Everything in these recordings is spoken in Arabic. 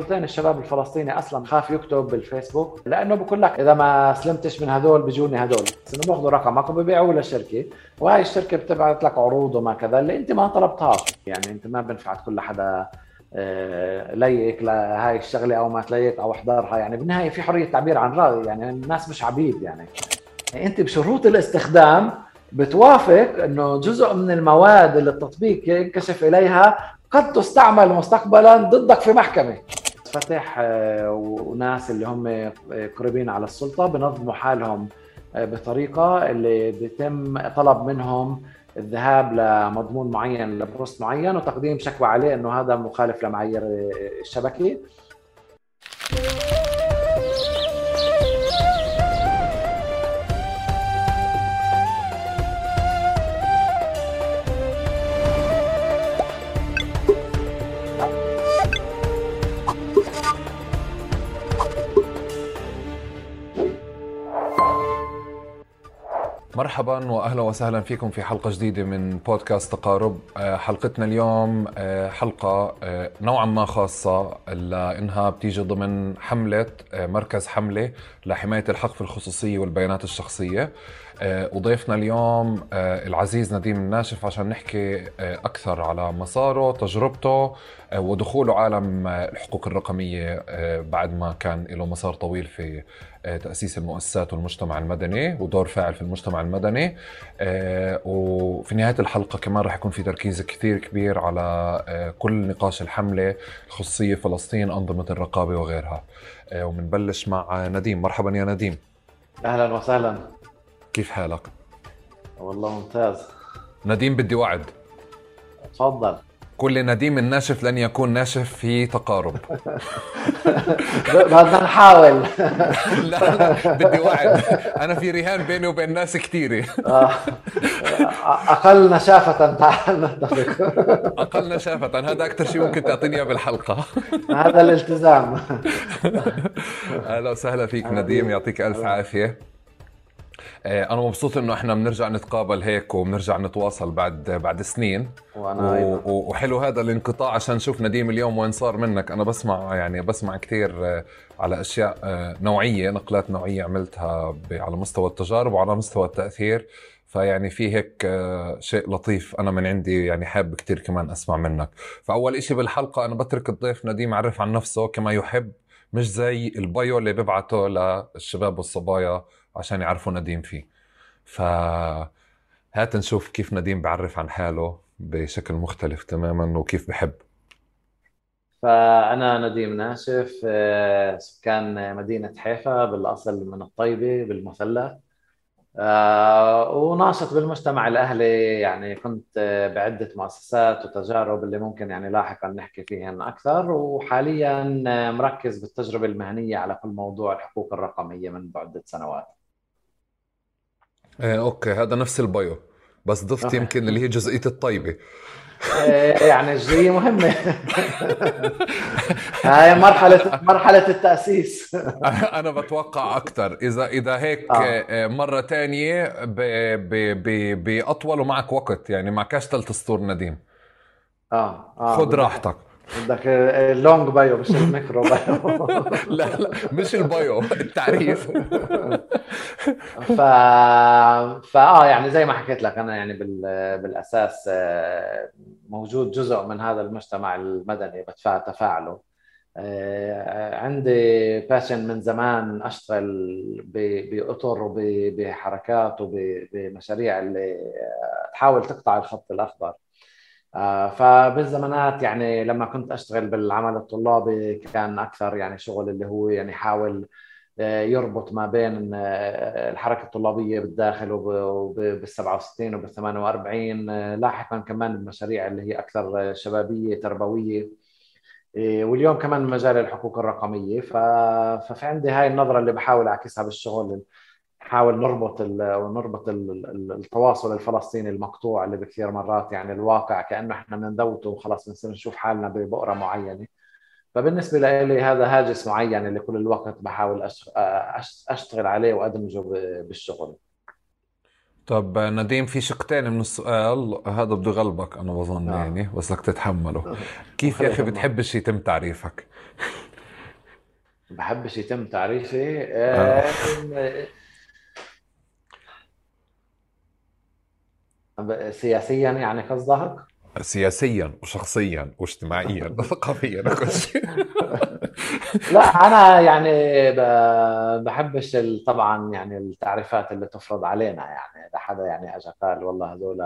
ثلثين الشباب الفلسطيني أصلا خاف يكتب بالفيسبوك لأنه بقول لك إذا ما سلمتش من هذول بيجوني هذول. بس إنه بياخذوا رقمك وبيبيعوه للشركة. وهي الشركة بتبعث لك عروض وما كذا اللي أنت ما طلبتهاش. يعني أنت ما بنفع كل حدا آه، ليك لهاي الشغلة أو ما تليك أو احضرها يعني بالنهاية في حرية تعبير عن رأي. يعني الناس مش عبيد يعني. أنت بشروط الاستخدام بتوافق إنه جزء من المواد اللي التطبيق ينكشف إليها قد تستعمل مستقبلا ضدك في محكمة. فتح آه، وناس اللي هم قريبين على السلطة بنظموا حالهم آه، بطريقة اللي بيتم طلب منهم الذهاب لمضمون معين لبوست معين وتقديم شكوى عليه إنه هذا مخالف لمعايير الشبكة. مرحبا واهلا وسهلا فيكم في حلقة جديدة من بودكاست تقارب. آه، حلقتنا اليوم آه، حلقة آه، نوعا ما خاصة لانها بتيجي ضمن حملة مركز حملة لحماية الحق في الخصوصية والبيانات الشخصية. وضيفنا اليوم العزيز نديم الناشف عشان نحكي أكثر على مساره تجربته ودخوله عالم الحقوق الرقمية بعد ما كان له مسار طويل في تأسيس المؤسسات والمجتمع المدني ودور فاعل في المجتمع المدني. آه، وفي نهاية الحلقة كمان رح يكون في تركيز كثير كبير على آه، كل نقاش الحملة خصوصية فلسطين أنظمة الرقابة وغيرها. آه، ومنبلش مع نديم. مرحبا يا نديم. أهلا وسهلا. كيف حالك؟ والله ممتاز. نديم بدي وعد. تفضل. كل نديم الناشف لن يكون ناشف في تقارب. بدنا نحاول. لا بدي وعد. أنا في رهان بيني وبين ناس كثيره آه. أقل نشافة تعال. نتفق أقل نشافة. هذا أكثر شيء ممكن تعطيني إياه بالحلقة. هذا الالتزام. أهلا وسهلا فيك نديم. يعطيك ألف عافية. أنا مبسوط إنه إحنا بنرجع نتقابل هيك وبنرجع نتواصل بعد بعد سنين. وأنا و... وحلو هذا الانقطاع عشان نشوف نديم اليوم وين صار منك. أنا بسمع يعني بسمع كثير آه، على أشياء آه، نوعية نقلات نوعية عملتها على مستوى التجارب وعلى مستوى التأثير. فيعني في هيك شيء لطيف أنا من عندي يعني حابب كثير كمان أسمع منك. فأول إشي بالحلقة أنا بترك الضيف نديم يعرف عن نفسه كما يحب مش زي البايو اللي ببعته للشباب والصبايا. عشان يعرفوا نديم فيه. ف هات نشوف كيف نديم بعرف عن حاله بشكل مختلف تماما وكيف بحب. فأنا نديم ناشف آه، سكان مدينة حيفا بالأصل من الطيبة بالمثلث آه، وناشط بالمجتمع الأهلي يعني كنت بعدة مؤسسات وتجارب اللي ممكن يعني لاحقا نحكي فيهن أكثر. وحاليا مركز بالتجربة المهنية على كل موضوع الحقوق الرقمية من بعدة سنوات. إيه okay هذا نفس ال bio بس ضفت يمكن اللي هي جزئية الطيبة. إيه، يعني الجزئية مهمة. هاي مرحلة مرحلة التأسيس. أنا بتوقع أكثر إذا إذا هيك آه. آه، مرة ثانية بأطول ومعك وقت يعني معكش ثلاث سطور نديم. آه آه خذ راحتك. بدك ال long bio مش ال micro bio لا لا مش ال bio التعريف. ف فاه يعني زي ما حكيت لك أنا يعني بال... بالأساس آه، موجود جزء من هذا المجتمع المدني بدفع تفاعله. آه، عندي باشن من زمان أشتغل بأطر وبحركات وبمشاريع اللي تحاول تقطع الخط الأخضر. آه، فبالزمانات يعني لما كنت أشتغل بالعمل الطلابي كان أكثر يعني شغل اللي هو يعني حاول آه، يربط ما بين آه، الحركة الطلابية بالداخل وبال 67 وبال 48 لاحقا كمان المشاريع اللي هي أكثر شبابية تربوية واليوم كمان مجال الحقوق الرقمية. ففي عندي هاي النظرة اللي بحاول أعكسها بالشغل. نحاول نربط ونربط التواصل الفلسطيني المقطوع اللي بكثير مرات يعني الواقع كأنه إحنا بنذوته وخلاص بنصير نشوف حالنا ببؤرة معينة. فبالنسبة لي هذا هاجس معين اللي كل الوقت بحاول أشتغل عليه وأدمجه بالشغل. طب نديم في شقتين من السؤال هذا بده يغلبك أنا بظن آه. يعني بس بدك تتحمله. كيف يا أخي بتحبش يتم تعريفك؟ بحبش يتم تعريفي؟ آه. سياسيا يعني قصدك؟ سياسيا وشخصيا واجتماعيا وثقافيا كل شيء. لا أنا يعني بحبش طبعا يعني التعريفات اللي تفرض علينا يعني. إذا حدا يعني اجى قال والله هذول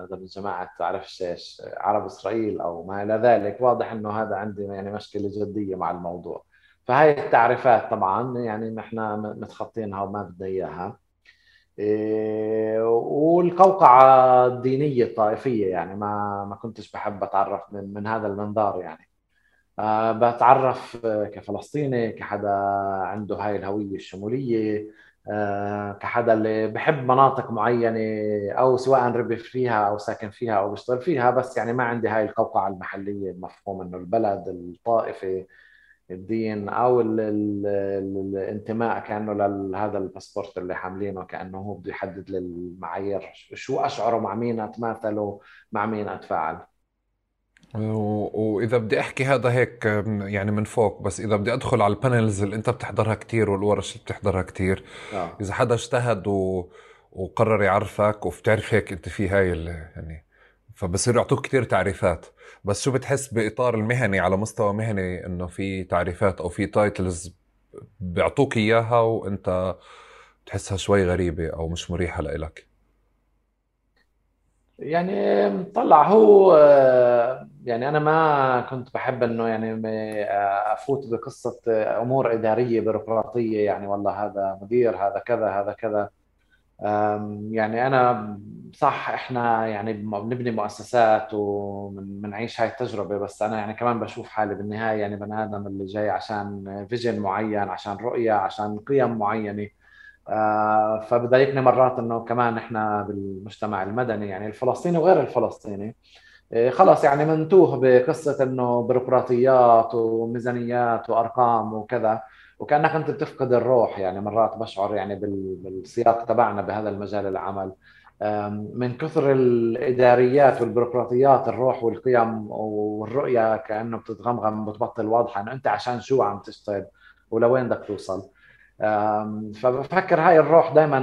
هذا من جماعة تعرفش إيش عرب إسرائيل أو ما إلى ذلك واضح إنه هذا عندي يعني مشكلة جدية مع الموضوع. فهي التعريفات طبعا يعني إحنا متخطينها وما بدنا إياها. إيه، والقوقعة الدينية الطائفية يعني ما ما كنتش بحب أتعرف من, من هذا المنظار يعني. أه بتعرف كفلسطيني كحدا عنده هاي الهوية الشمولية أه كحدا اللي بحب مناطق معينة أو سواء ربي فيها أو ساكن فيها أو بشتغل فيها بس يعني ما عندي هاي القوقعة المحلية المفهوم إنه البلد الطائفة الدين أو ال ال الانتماء كأنه لهذا الباسبورت اللي حاملينه كأنه هو بده يحدد للمعايير شو أشعره مع مين اتماثل مع مين أتفاعل وإذا بدي أحكي هذا هيك يعني من فوق بس إذا بدي أدخل على ال panels اللي أنت بتحضرها كثير والورش اللي بتحضرها كثير آه. إذا حدا اجتهد و... وقرر يعرفك وبتعرف هيك أنت في هاي يعني فبصير يعطوك كثير تعريفات. بس شو بتحس بإطار المهني على مستوى مهني إنه في تعريفات أو في titles بيعطوك إياها وإنت بتحسها شوي غريبة أو مش مريحة لإلك؟ يعني طلع هو يعني أنا ما كنت بحب إنه يعني أفوت بقصة أمور إدارية بيروقراطية يعني والله هذا مدير هذا كذا هذا كذا. يعني أنا صح إحنا يعني بنبني مؤسسات وبنعيش هاي التجربة بس أنا يعني كمان بشوف حالي بالنهاية يعني بني آدم اللي جاي عشان فيجن معين عشان رؤية عشان قيم معينة. آه، فبضايقني مرات إنه كمان إحنا بالمجتمع المدني يعني الفلسطيني وغير الفلسطيني آه، خلص يعني منتوه بقصة إنه بيروقراطيات وميزانيات وأرقام وكذا. وكأنك أنت بتفقد الروح يعني مرات بشعر يعني بالسياق تبعنا بهذا المجال العمل. من كثر الإداريات والبيروقراطيات الروح والقيم والرؤية كأنه بتتغمغم بتبطل واضحة إنه أنت عشان شو عم تشتغل ولوين بدك توصل. فبفكر هاي الروح دائما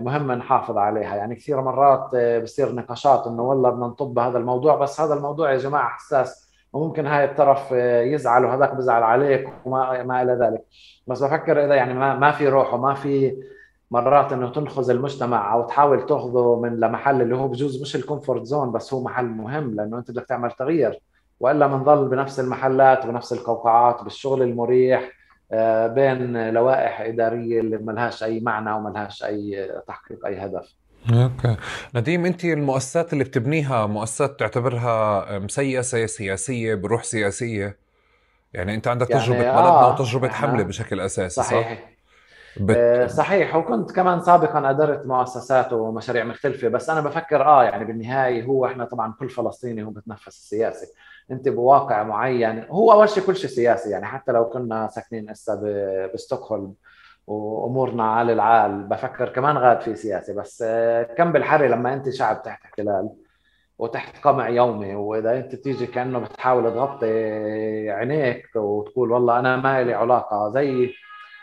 مهم نحافظ عليها. يعني كثير مرات بصير نقاشات إنه والله بدنا نطب بهذا الموضوع بس هذا الموضوع يا جماعة حساس وممكن هاي الطرف يزعل وهذاك بزعل عليك وما ما إلى ذلك. بس بفكر إذا يعني ما ما في روح وما في مرات إنه تنخز المجتمع أو تحاول تاخذه من لمحل اللي هو بجوز مش ال comfort zone بس هو محل مهم لأنه أنت بدك تعمل تغيير. وإلا بنضل بنفس المحلات وبنفس القوقعات بالشغل المريح آه، بين لوائح إدارية اللي ما لهاش أي معنى وما لهاش أي تحقيق أي هدف. أوكي. نديم أنت المؤسسات اللي بتبنيها مؤسسات تعتبرها مسيسه سياسية بروح سياسية؟ يعني أنت عندك يعني تجربة بلدنا آه وتجربه حملة بشكل أساسي صحيح. صح؟ بت... آه، صحيح. وكنت كمان سابقا أدرت مؤسسات ومشاريع مختلفة بس أنا بفكر آه يعني بالنهاية هو إحنا طبعا كل فلسطيني هو بتنفس السياسي. أنت بواقع معين هو أول شيء كل شيء سياسي يعني حتى لو كنا ساكنين هسه بستوكهولم. وأمورنا على العال. بفكر كمان غاد في سياسي بس آه، كم بالحري لما أنت شعب تحت احتلال وتحت قمع يومي. وإذا أنت تيجي كأنه بتحاول تغطي عينيك وتقول والله أنا ما لي علاقة زي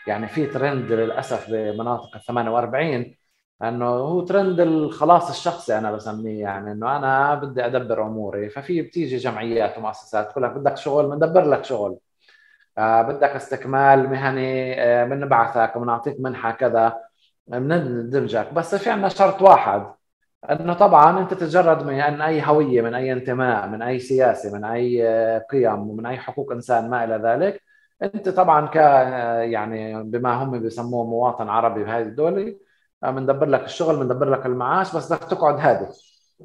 يعني في ترند للأسف بمناطق ال 48 إنه هو ترند الخلاص الشخصي أنا بسميه. يعني إنه أنا بدي أدبر أموري ففي بتيجي جمعيات ومؤسسات تقول لك بدك شغل بندبر لك شغل. بدك استكمال مهني آه بنبعثك وبنعطيك منحة كذا بندمجك. بس في عندنا شرط واحد إنه طبعا أنت تتجرد من أي هوية من أي انتماء من أي سياسة من أي آه، قيم ومن أي حقوق إنسان ما إلى ذلك. أنت طبعا ك يعني بما هم بيسموه مواطن عربي بهذه الدولة بندبر لك الشغل بندبر لك المعاش بس بدك تقعد هادي.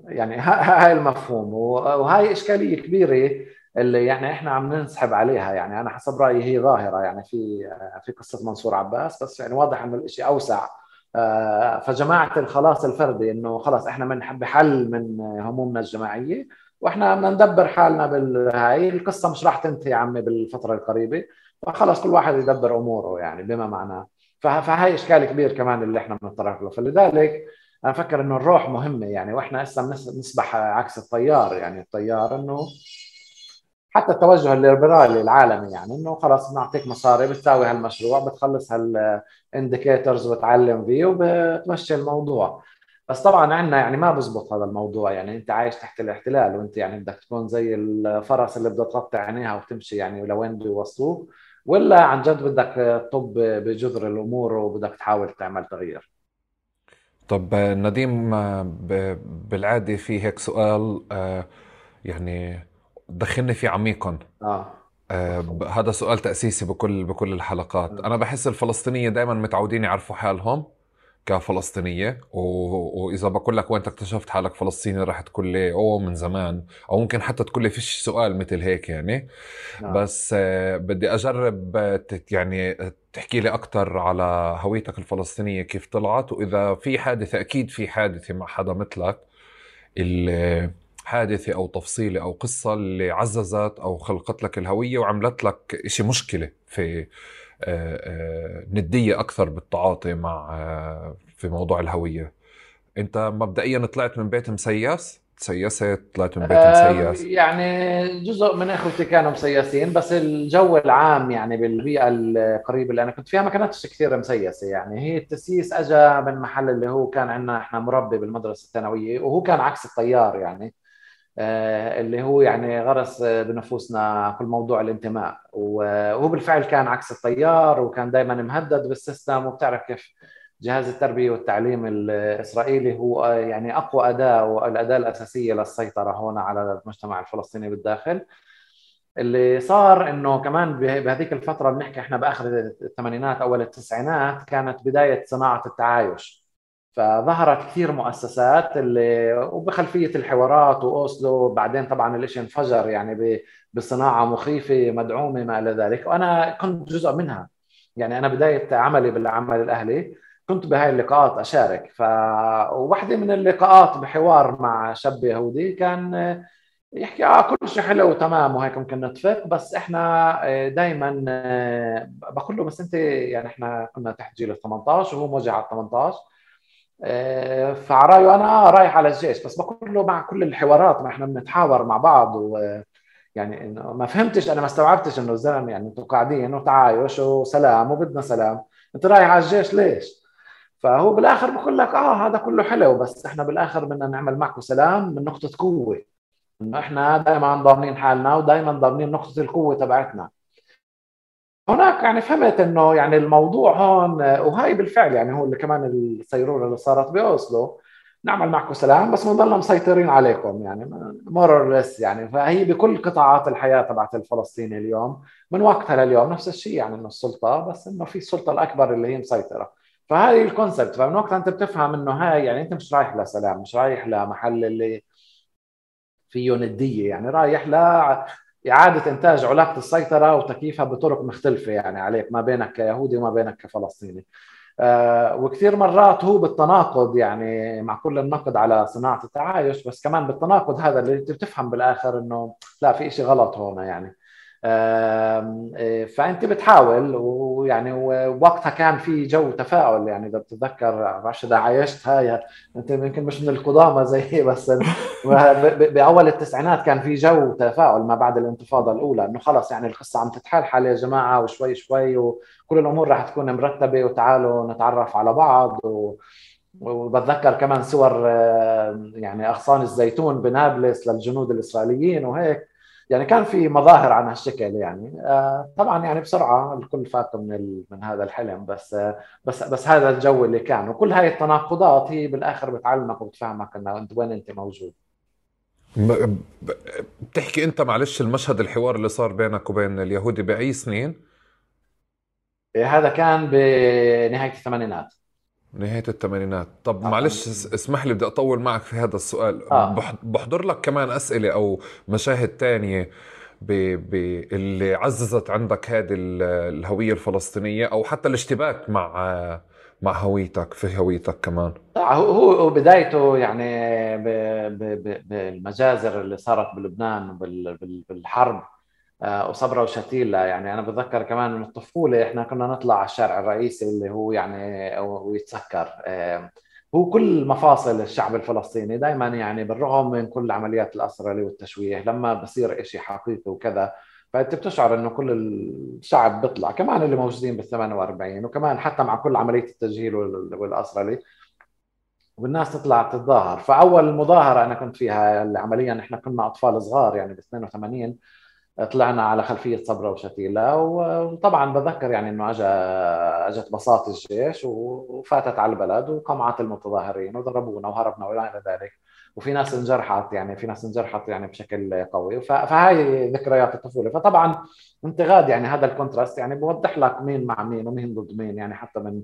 يعني هاي المفهوم. وهاي إشكالية كبيرة اللي يعني إحنا عم ننسحب عليها يعني. أنا حسب رأيي هي ظاهرة يعني في في قصة منصور عباس بس يعني واضح إنه الشيء أوسع. فجماعة الخلاص الفردي إنه خلاص إحنا بنحب حل من همومنا الجماعية وإحنا بدنا ندبر حالنا بالهاي القصة مش راح تنتهي عمي بالفترة القريبة. فخلص كل واحد يدبر أموره يعني بما معناه. فهي إشكال كبير كمان اللي إحنا بنتطرق له. فلذلك أنا أفكر إنه الروح مهمة يعني وإحنا هسه بنسبح عكس الطيار يعني. الطيار إنه حتى التوجه الليبرالي العالمي يعني إنه خلاص بنعطيك مصاري بتساوي هالمشروع بتخلص هالانديكيتورز وتعلم فيه وبتمشي الموضوع. بس طبعا عندنا يعني ما بزبط هذا الموضوع يعني أنت عايش تحت الاحتلال وأنت يعني بدك تكون زي الفرس اللي بدها تغطي عينيها وتمشي يعني لوين بده يوصلوك ولا عن جد بدك تطب بجذر الأمور وبدك تحاول تعمل تغيير. طب نديم بالعادة في هيك سؤال آه، يعني دخلني فيه عميقا. آه. آه هذا سؤال تأسيسي بكل بكل الحلقات. أنا بحس الفلسطينية دائما متعودين يعرفوا حالهم كفلسطينية و... وإذا بقول لك وين اكتشفت حالك فلسطيني راح تقول لي اوه من زمان أو ممكن حتى تقول لي فيش سؤال مثل هيك يعني. نعم. بس آه بدي أجرب يعني تحكي لي أكثر على هويتك الفلسطينية كيف طلعت وإذا في حادثة أكيد في حادثة مع حدا مثلك اللي حادثة أو تفصيلة أو قصة اللي عززت أو خلقت لك الهوية وعملت لك إشي مشكلة في آه، آه، ندية أكثر بالتعاطي مع آه، في موضوع الهوية. أنت مبدئيا طلعت من بيت مسيس تسيست طلعت من بيت مسيس يعني جزء من أخوتي كانوا مسيسين بس الجو العام يعني بالبيئة القريبة اللي أنا كنت فيها ما كانتش كثير مسيسه يعني. هي التسييس اجى من محل اللي هو كان عندنا إحنا مربي بالمدرسة الثانوية وهو كان عكس الطيار يعني. اللي هو يعني غرس بنفوسنا في موضوع الانتماء. وهو بالفعل كان عكس التيار وكان دائما مهدد بالسيستم. وبتعرف كيف جهاز التربية والتعليم الإسرائيلي هو يعني أقوى أداة والأداة الأساسية للسيطرة هون على المجتمع الفلسطيني بالداخل. اللي صار إنه كمان بهذيك الفترة بنحكي إحنا بآخر الثمانينات أول التسعينات كانت بداية صناعة التعايش. فظهرت كثير مؤسسات اللي وبخلفية الحوارات وأوسلو بعدين طبعا الإشي انفجر يعني بصناعة مخيفة مدعومة ما إلى ذلك. وأنا كنت جزء منها. يعني أنا بداية عملي بالعمل الأهلي كنت بهاي اللقاءات أشارك. فواحده من اللقاءات بحوار مع شاب يهودي كان يحكي آه كل شيء حلو وتمام وهيك ممكن نتفق بس إحنا دائما بقول له بس أنت يعني إحنا كنا تحت جيل ال 18 وهو موجه على ال 18 آه، فعرايه أنا رايح على الجيش بس بقول له مع كل الحوارات ما إحنا بنتحاور مع بعض و يعني إنه ما فهمتش أنا ما استوعبتش إنه الزلمة يعني أنتم قاعدين وتعايش وسلام وبدنا سلام أنت رايح على الجيش ليش؟ فهو بالآخر بقول لك آه هذا كله حلو بس إحنا بالآخر بدنا نعمل معكم سلام من نقطة قوة إنه إحنا دائما ضامنين حالنا ودائما ضامنين نقطة القوة تبعتنا هناك يعني فهمت إنه يعني الموضوع هون وهي بالفعل يعني هو اللي كمان السيرورة اللي صارت بأوسلو. نعمل معكم سلام بس بنضلنا مسيطرين عليكم يعني more يعني. فهي بكل قطاعات الحياة تبعت الفلسطيني اليوم من وقتها لليوم نفس الشيء يعني إنه السلطة بس إنه في السلطة الأكبر اللي هي مسيطرة. فهذه ال concept فمن وقتها أنت بتفهم إنه هاي يعني أنت مش رايح لسلام مش رايح لمحل اللي فيه ندية يعني رايح ل إعادة إنتاج علاقة السيطرة وتكييفها بطرق مختلفة يعني عليك ما بينك كيهودي وما بينك كفلسطيني. آه وكثير مرات هو بالتناقض يعني مع كل النقد على صناعة التعايش بس كمان بالتناقض هذا اللي بتفهم بالآخر إنه لا في إشي غلط هون يعني. فأنت بتحاول ويعني وقتها كان في جو تفاؤل يعني إذا بتتذكر بعرفش اذا عايشت هاي أنت يمكن مش من القدامى زي بس بأول التسعينات كان في جو تفاؤل ما بعد الانتفاضة الأولى إنه خلص يعني القصة عم تتحلحل يا جماعة وشوي شوي وكل الأمور راح تكون مرتبة وتعالوا نتعرف على بعض و... وبتذكر كمان صور يعني أغصان الزيتون بنابلس للجنود الإسرائيليين وهيك. يعني كان في مظاهر عن هالشكل يعني. آه، طبعا يعني بسرعة الكل فات من من هذا الحلم بس آه، بس بس هذا الجو اللي كان. وكل هاي التناقضات هي بالآخر بتعلمك وبتفهمك إنه أنت وين أنت موجود. بتحكي أنت معلش المشهد الحوار اللي صار بينك وبين اليهودي بأي سنين؟ إيه، هذا كان بنهاية الثمانينات. نهاية الثمانينات طب آه. معلش اسمح لي بدي أطول معك في هذا السؤال آه. بحضر لك كمان أسئلة أو مشاهد تانية ب... ب... اللي عززت عندك هذه الهوية الفلسطينية أو حتى الاشتباك مع مع هويتك في هويتك كمان هو بدايته يعني ب... ب... بالمجازر اللي صارت بلبنان بال... آه، وصبرا وشتيلة. يعني أنا بتذكر كمان من الطفولة إحنا كنا نطلع على الشارع الرئيسي اللي هو يعني ويتسكر. هو كل مفاصل الشعب الفلسطيني دائما يعني بالرغم من كل عمليات الاسرى والتشويه لما بصير شيء حقيقي وكذا فأنت بتشعر إنه كل الشعب بيطلع كمان اللي موجودين بال 48 وكمان حتى مع كل عملية التسجيل والاسرى والناس تطلع تتظاهر. فأول مظاهرة أنا كنت فيها اللي عمليا إحنا كنا أطفال صغار يعني ب 82 طلعنا على خلفية صبرا وشتيلة وطبعا بذكر يعني إنه اجى أجت بساط الجيش وفاتت على البلد وقمعت المتظاهرين وضربونا وهربنا وإلى إلى ذلك. وفي ناس انجرحت يعني في ناس انجرحت يعني بشكل قوي. فهاي ذكريات الطفولة. فطبعا انتقاد يعني هذا الكونتراست يعني بوضح لك مين مع مين ومين ضد مين يعني حتى من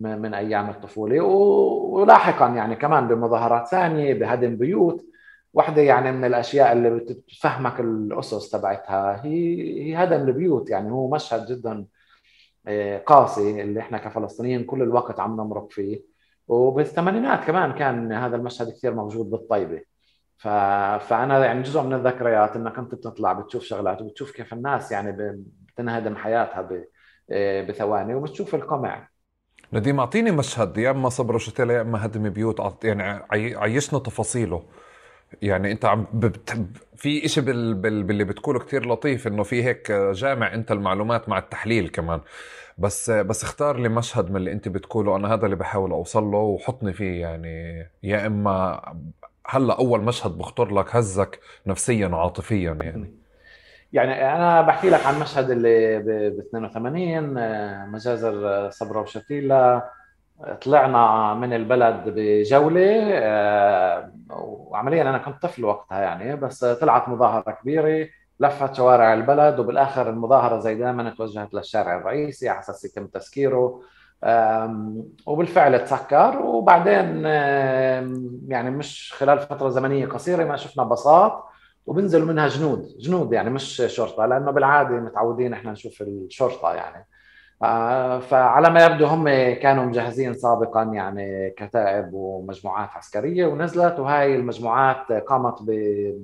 من أيام الطفولة. ولاحقا يعني كمان بمظاهرات ثانية بهدم بيوت. واحدة يعني من الأشياء اللي بتفهمك الأسس تبعتها. هي هي هدم البيوت يعني هو مشهد جدا آه، قاسي اللي إحنا كفلسطينيين كل الوقت عم نمرق فيه. وبالثمانينات كمان كان هذا المشهد كثير موجود بالطيبة. ف... فأنا يعني جزء من الذكريات إنك أنت بتطلع بتشوف شغلات وبتشوف كيف الناس يعني بتنهدم حياتها ب... آه، بثواني وبتشوف القمع. نديم أعطيني مشهد يا إما صبر وشتيله يا إما هدم بيوت يعني عيشنا تفاصيله. يعني انت عم بت... في إشي بال... بال... باللي بتقوله كتير لطيف إنه في هيك جامع انت المعلومات مع التحليل كمان. بس بس اختار لي مشهد من اللي انت بتقوله أنا هذا اللي بحاول أوصل له وحطني فيه يعني. يا إما هلأ أول مشهد بخطر لك هزك نفسيا وعاطفيا يعني. يعني أنا بحكي لك عن مشهد اللي ب 82 آه، مجازر صبرا وشتيلة طلعنا من البلد بجولة آه، وعمليا أنا كنت طفل وقتها يعني بس طلعت مظاهرة كبيرة لفت شوارع البلد وبالآخر المظاهرة زي دائما توجهت للشارع الرئيسي على أساس يتم تسكيره وبالفعل تسكر وبعدين يعني مش خلال فترة زمنية قصيرة ما شفنا بساط وبنزلوا منها جنود جنود يعني مش شرطة لأنه بالعادة متعودين إحنا نشوف الشرطة يعني. فعلى ما يبدو هم كانوا مجهزين سابقا يعني كتائب ومجموعات عسكرية ونزلت وهاي المجموعات قامت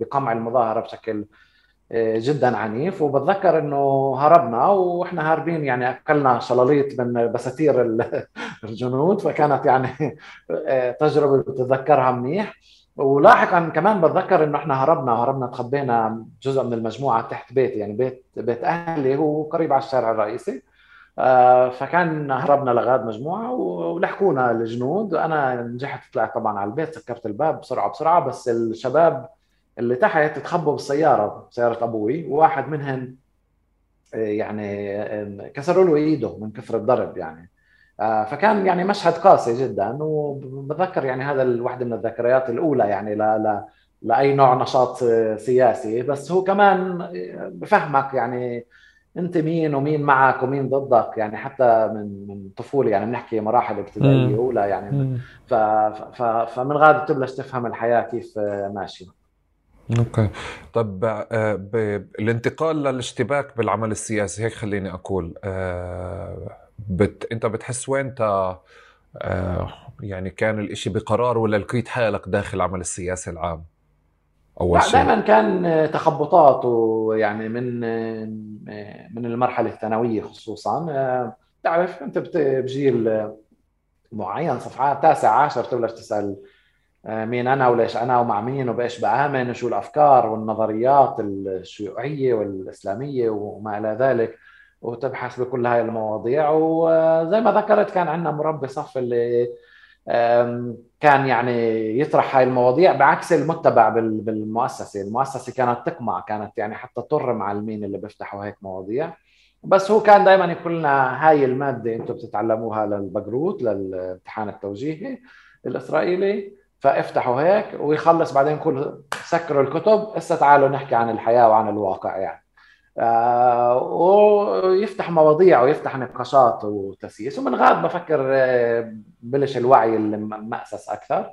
بقمع المظاهرة بشكل آه، جدا عنيف. وبتذكر إنه هربنا وإحنا هاربين يعني أكلنا شلاليط من بساتير الجنود فكانت يعني آه، تجربة بتذكرها منيح. ولاحقا كمان بتذكر إنه إحنا هربنا هربنا تخبينا جزء من المجموعة تحت بيتي يعني بيت بيت أهلي هو قريب على الشارع الرئيسي. آه، فكان هربنا لغاد مجموعة ولحقونا الجنود. أنا نجحت طلعت طبعا على البيت سكرت الباب بسرعة بسرعة بس الشباب اللي تحت تخبوا بالسيارة سيارة أبوي. وواحد منهم آه، يعني كسروا له إيده من كثر الضرب يعني. آه، فكان يعني مشهد قاسي جدا. وبتذكر يعني هذا واحدة من الذكريات الأولى يعني لا لا لأي نوع نشاط سياسي. بس هو كمان بفهمك يعني انت مين ومين معك ومين ضدك؟ يعني حتى من من طفولة يعني بنحكي مراحل ابتدائية أولى يعني ف ف فمن غاد بتبلش تفهم الحياة كيف ماشية. أوكي. طب آه، الانتقال للاشتباك بالعمل السياسي هيك خليني أقول آه، بت... أنت بتحس وين انت آه، يعني كان الإشي بقرار ولا لقيت حالك داخل العمل السياسي العام؟ أول شيء. دائما كان تخبطات ويعني من من المرحلة الثانوية خصوصا. تعرف أنت بجيل معين صفحات تاسع عاشر تبلش تسأل مين أنا وليش أنا ومع مين وبإيش بآمن وشو الأفكار والنظريات الشيوعية والإسلامية وما إلى ذلك. وتبحث بكل هاي المواضيع. وزي ما ذكرت كان عندنا مربي صف اللي كان يعني يطرح هاي المواضيع بعكس المتبع بالمؤسسة، المؤسسة كانت تقمع كانت يعني حتى تضر معلمين اللي بيفتحوا هيك مواضيع. بس هو كان دائما يقول لنا هاي المادة أنتم بتتعلموها للبقروت للامتحان التوجيهي الإسرائيلي فافتحوا هيك ويخلص بعدين كل سكروا الكتب هسه تعالوا نحكي عن الحياة وعن الواقع يعني. آه، ويفتح مواضيع ويفتح نقاشات وتسييس. ومن غاد بفكر آه، بلش الوعي المأسس أكثر.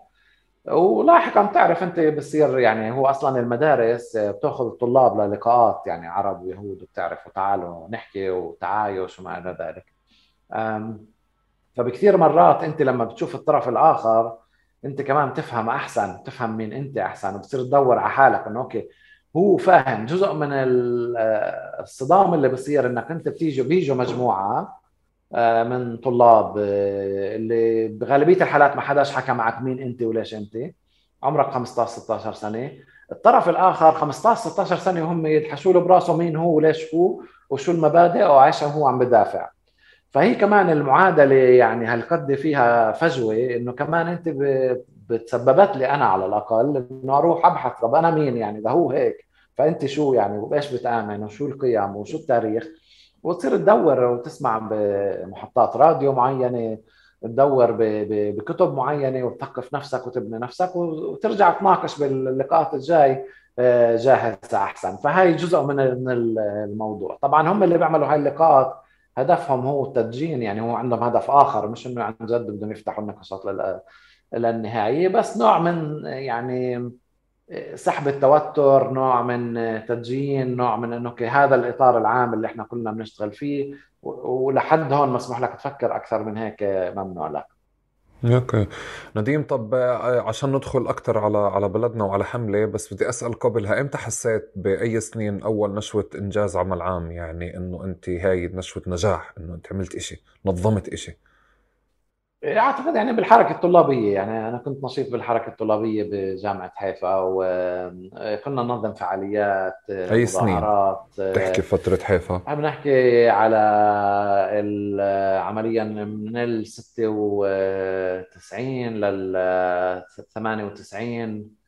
ولاحقا بتعرف أنت بصير يعني هو أصلا المدارس بتأخذ الطلاب للقاءات يعني عرب ويهود بتعرف تعالوا نحكي وتعايش وما إلى ذلك. فبكثير مرات أنت لما بتشوف الطرف الآخر أنت كمان تفهم أحسن تفهم مين أنت أحسن وبتصير تدور على حالك إنه أوكي هو فاهم جزء من الصدام اللي بصير إنك أنت بتيجي بيجوا مجموعة من طلاب اللي بغالبية الحالات ما حداش حكى معك مين أنت وليش أنت. عمرك 15 16 سنة. الطرف الآخر 15 16 سنة هم يدحشوا له براسه مين هو وليش هو وشو المبادئ وعايشه هو عم بدافع. فهي كمان المعادلة يعني هالقد فيها فجوة إنه كمان أنت بتسببت لي أنا على الأقل إنه أروح أبحث طب أنا مين يعني؟ ده هو هيك فأنت شو يعني؟ وايش بتآمن؟ وشو القيم؟ وشو التاريخ؟ وتصير تدور وتسمع بمحطات راديو معينة تدور بكتب معينة وتثقف نفسك وتبني نفسك وترجع تناقش باللقاءات الجاي آه، جاهز أحسن. فهي جزء من الموضوع. طبعا هم اللي بيعملوا هاي اللقاءات هدفهم هو التدجين يعني هو عندهم هدف آخر مش إنه عن جد بدهم يفتحوا النقاشات للنهايه بس نوع من يعني سحب التوتر نوع من تدجين نوع من إنه هذا الإطار العام اللي إحنا كلنا بنشتغل فيه ولحد هون مسموح لك تفكر أكثر من هيك ممنوع لك أوكي. نديم طب آه، عشان ندخل أكثر على على بلدنا وعلى حملة بس بدي أسأل قبلها إمتى حسيت بأي سنين أول نشوة إنجاز عمل عام؟ يعني إنه انت هاي نشوة نجاح إنه انت عملت إشي نظمت إشي. أعتقد يعني بالحركة الطلابية يعني أنا كنت نشيط بالحركة الطلابية بجامعة حيفا وكنا ننظم فعاليات أي سنين؟ تحكي فترة حيفا؟ عم نحكي على عمليا من ال 96 لل 98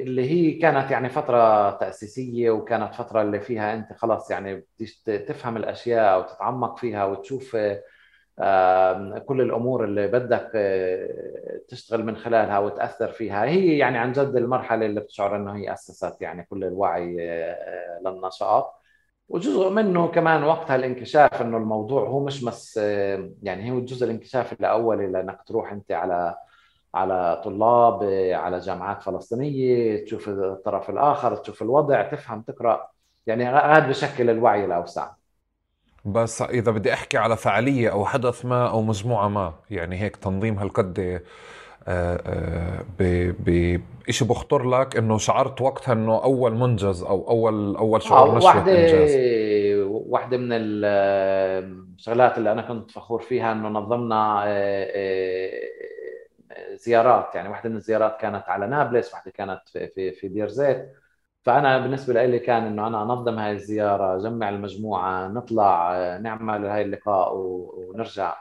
اللي هي كانت يعني فترة تأسيسية وكانت فترة اللي فيها أنت خلاص يعني تفهم الأشياء وتتعمق فيها وتشوف كل الأمور اللي بدك آه، تشتغل من خلالها وتأثر فيها. هي يعني عن جد المرحلة اللي بتشعر إنه هي أسست يعني كل الوعي آه، للنشاط. وجزء منه كمان وقتها الانكشاف إنه الموضوع هو مش بس آه، يعني هو الجزء الانكشاف الاولي لانك تروح أنت على على طلاب على جامعات فلسطينية تشوف الطرف الآخر تشوف الوضع تفهم تقرأ. يعني هذا بشكل الوعي الأوسع. بس إذا بدي أحكي على فعالية أو حدث ما أو مجموعة ما يعني هيك تنظيم هالقد آه، آه، بشيء بخطر لك إنه شعرت وقتها إنه أول منجز أو أول أول شعور آه، نشوة واحدة إنجاز. واحدة من الشغلات اللي أنا كنت فخور فيها إنه نظمنا زيارات يعني واحدة من الزيارات كانت على نابلس واحدة كانت في في في بير زيت. فأنا بالنسبة لي كان إنه أنا أنظم هاي الزيارة أجمع المجموعة نطلع نعمل هاي اللقاء ونرجع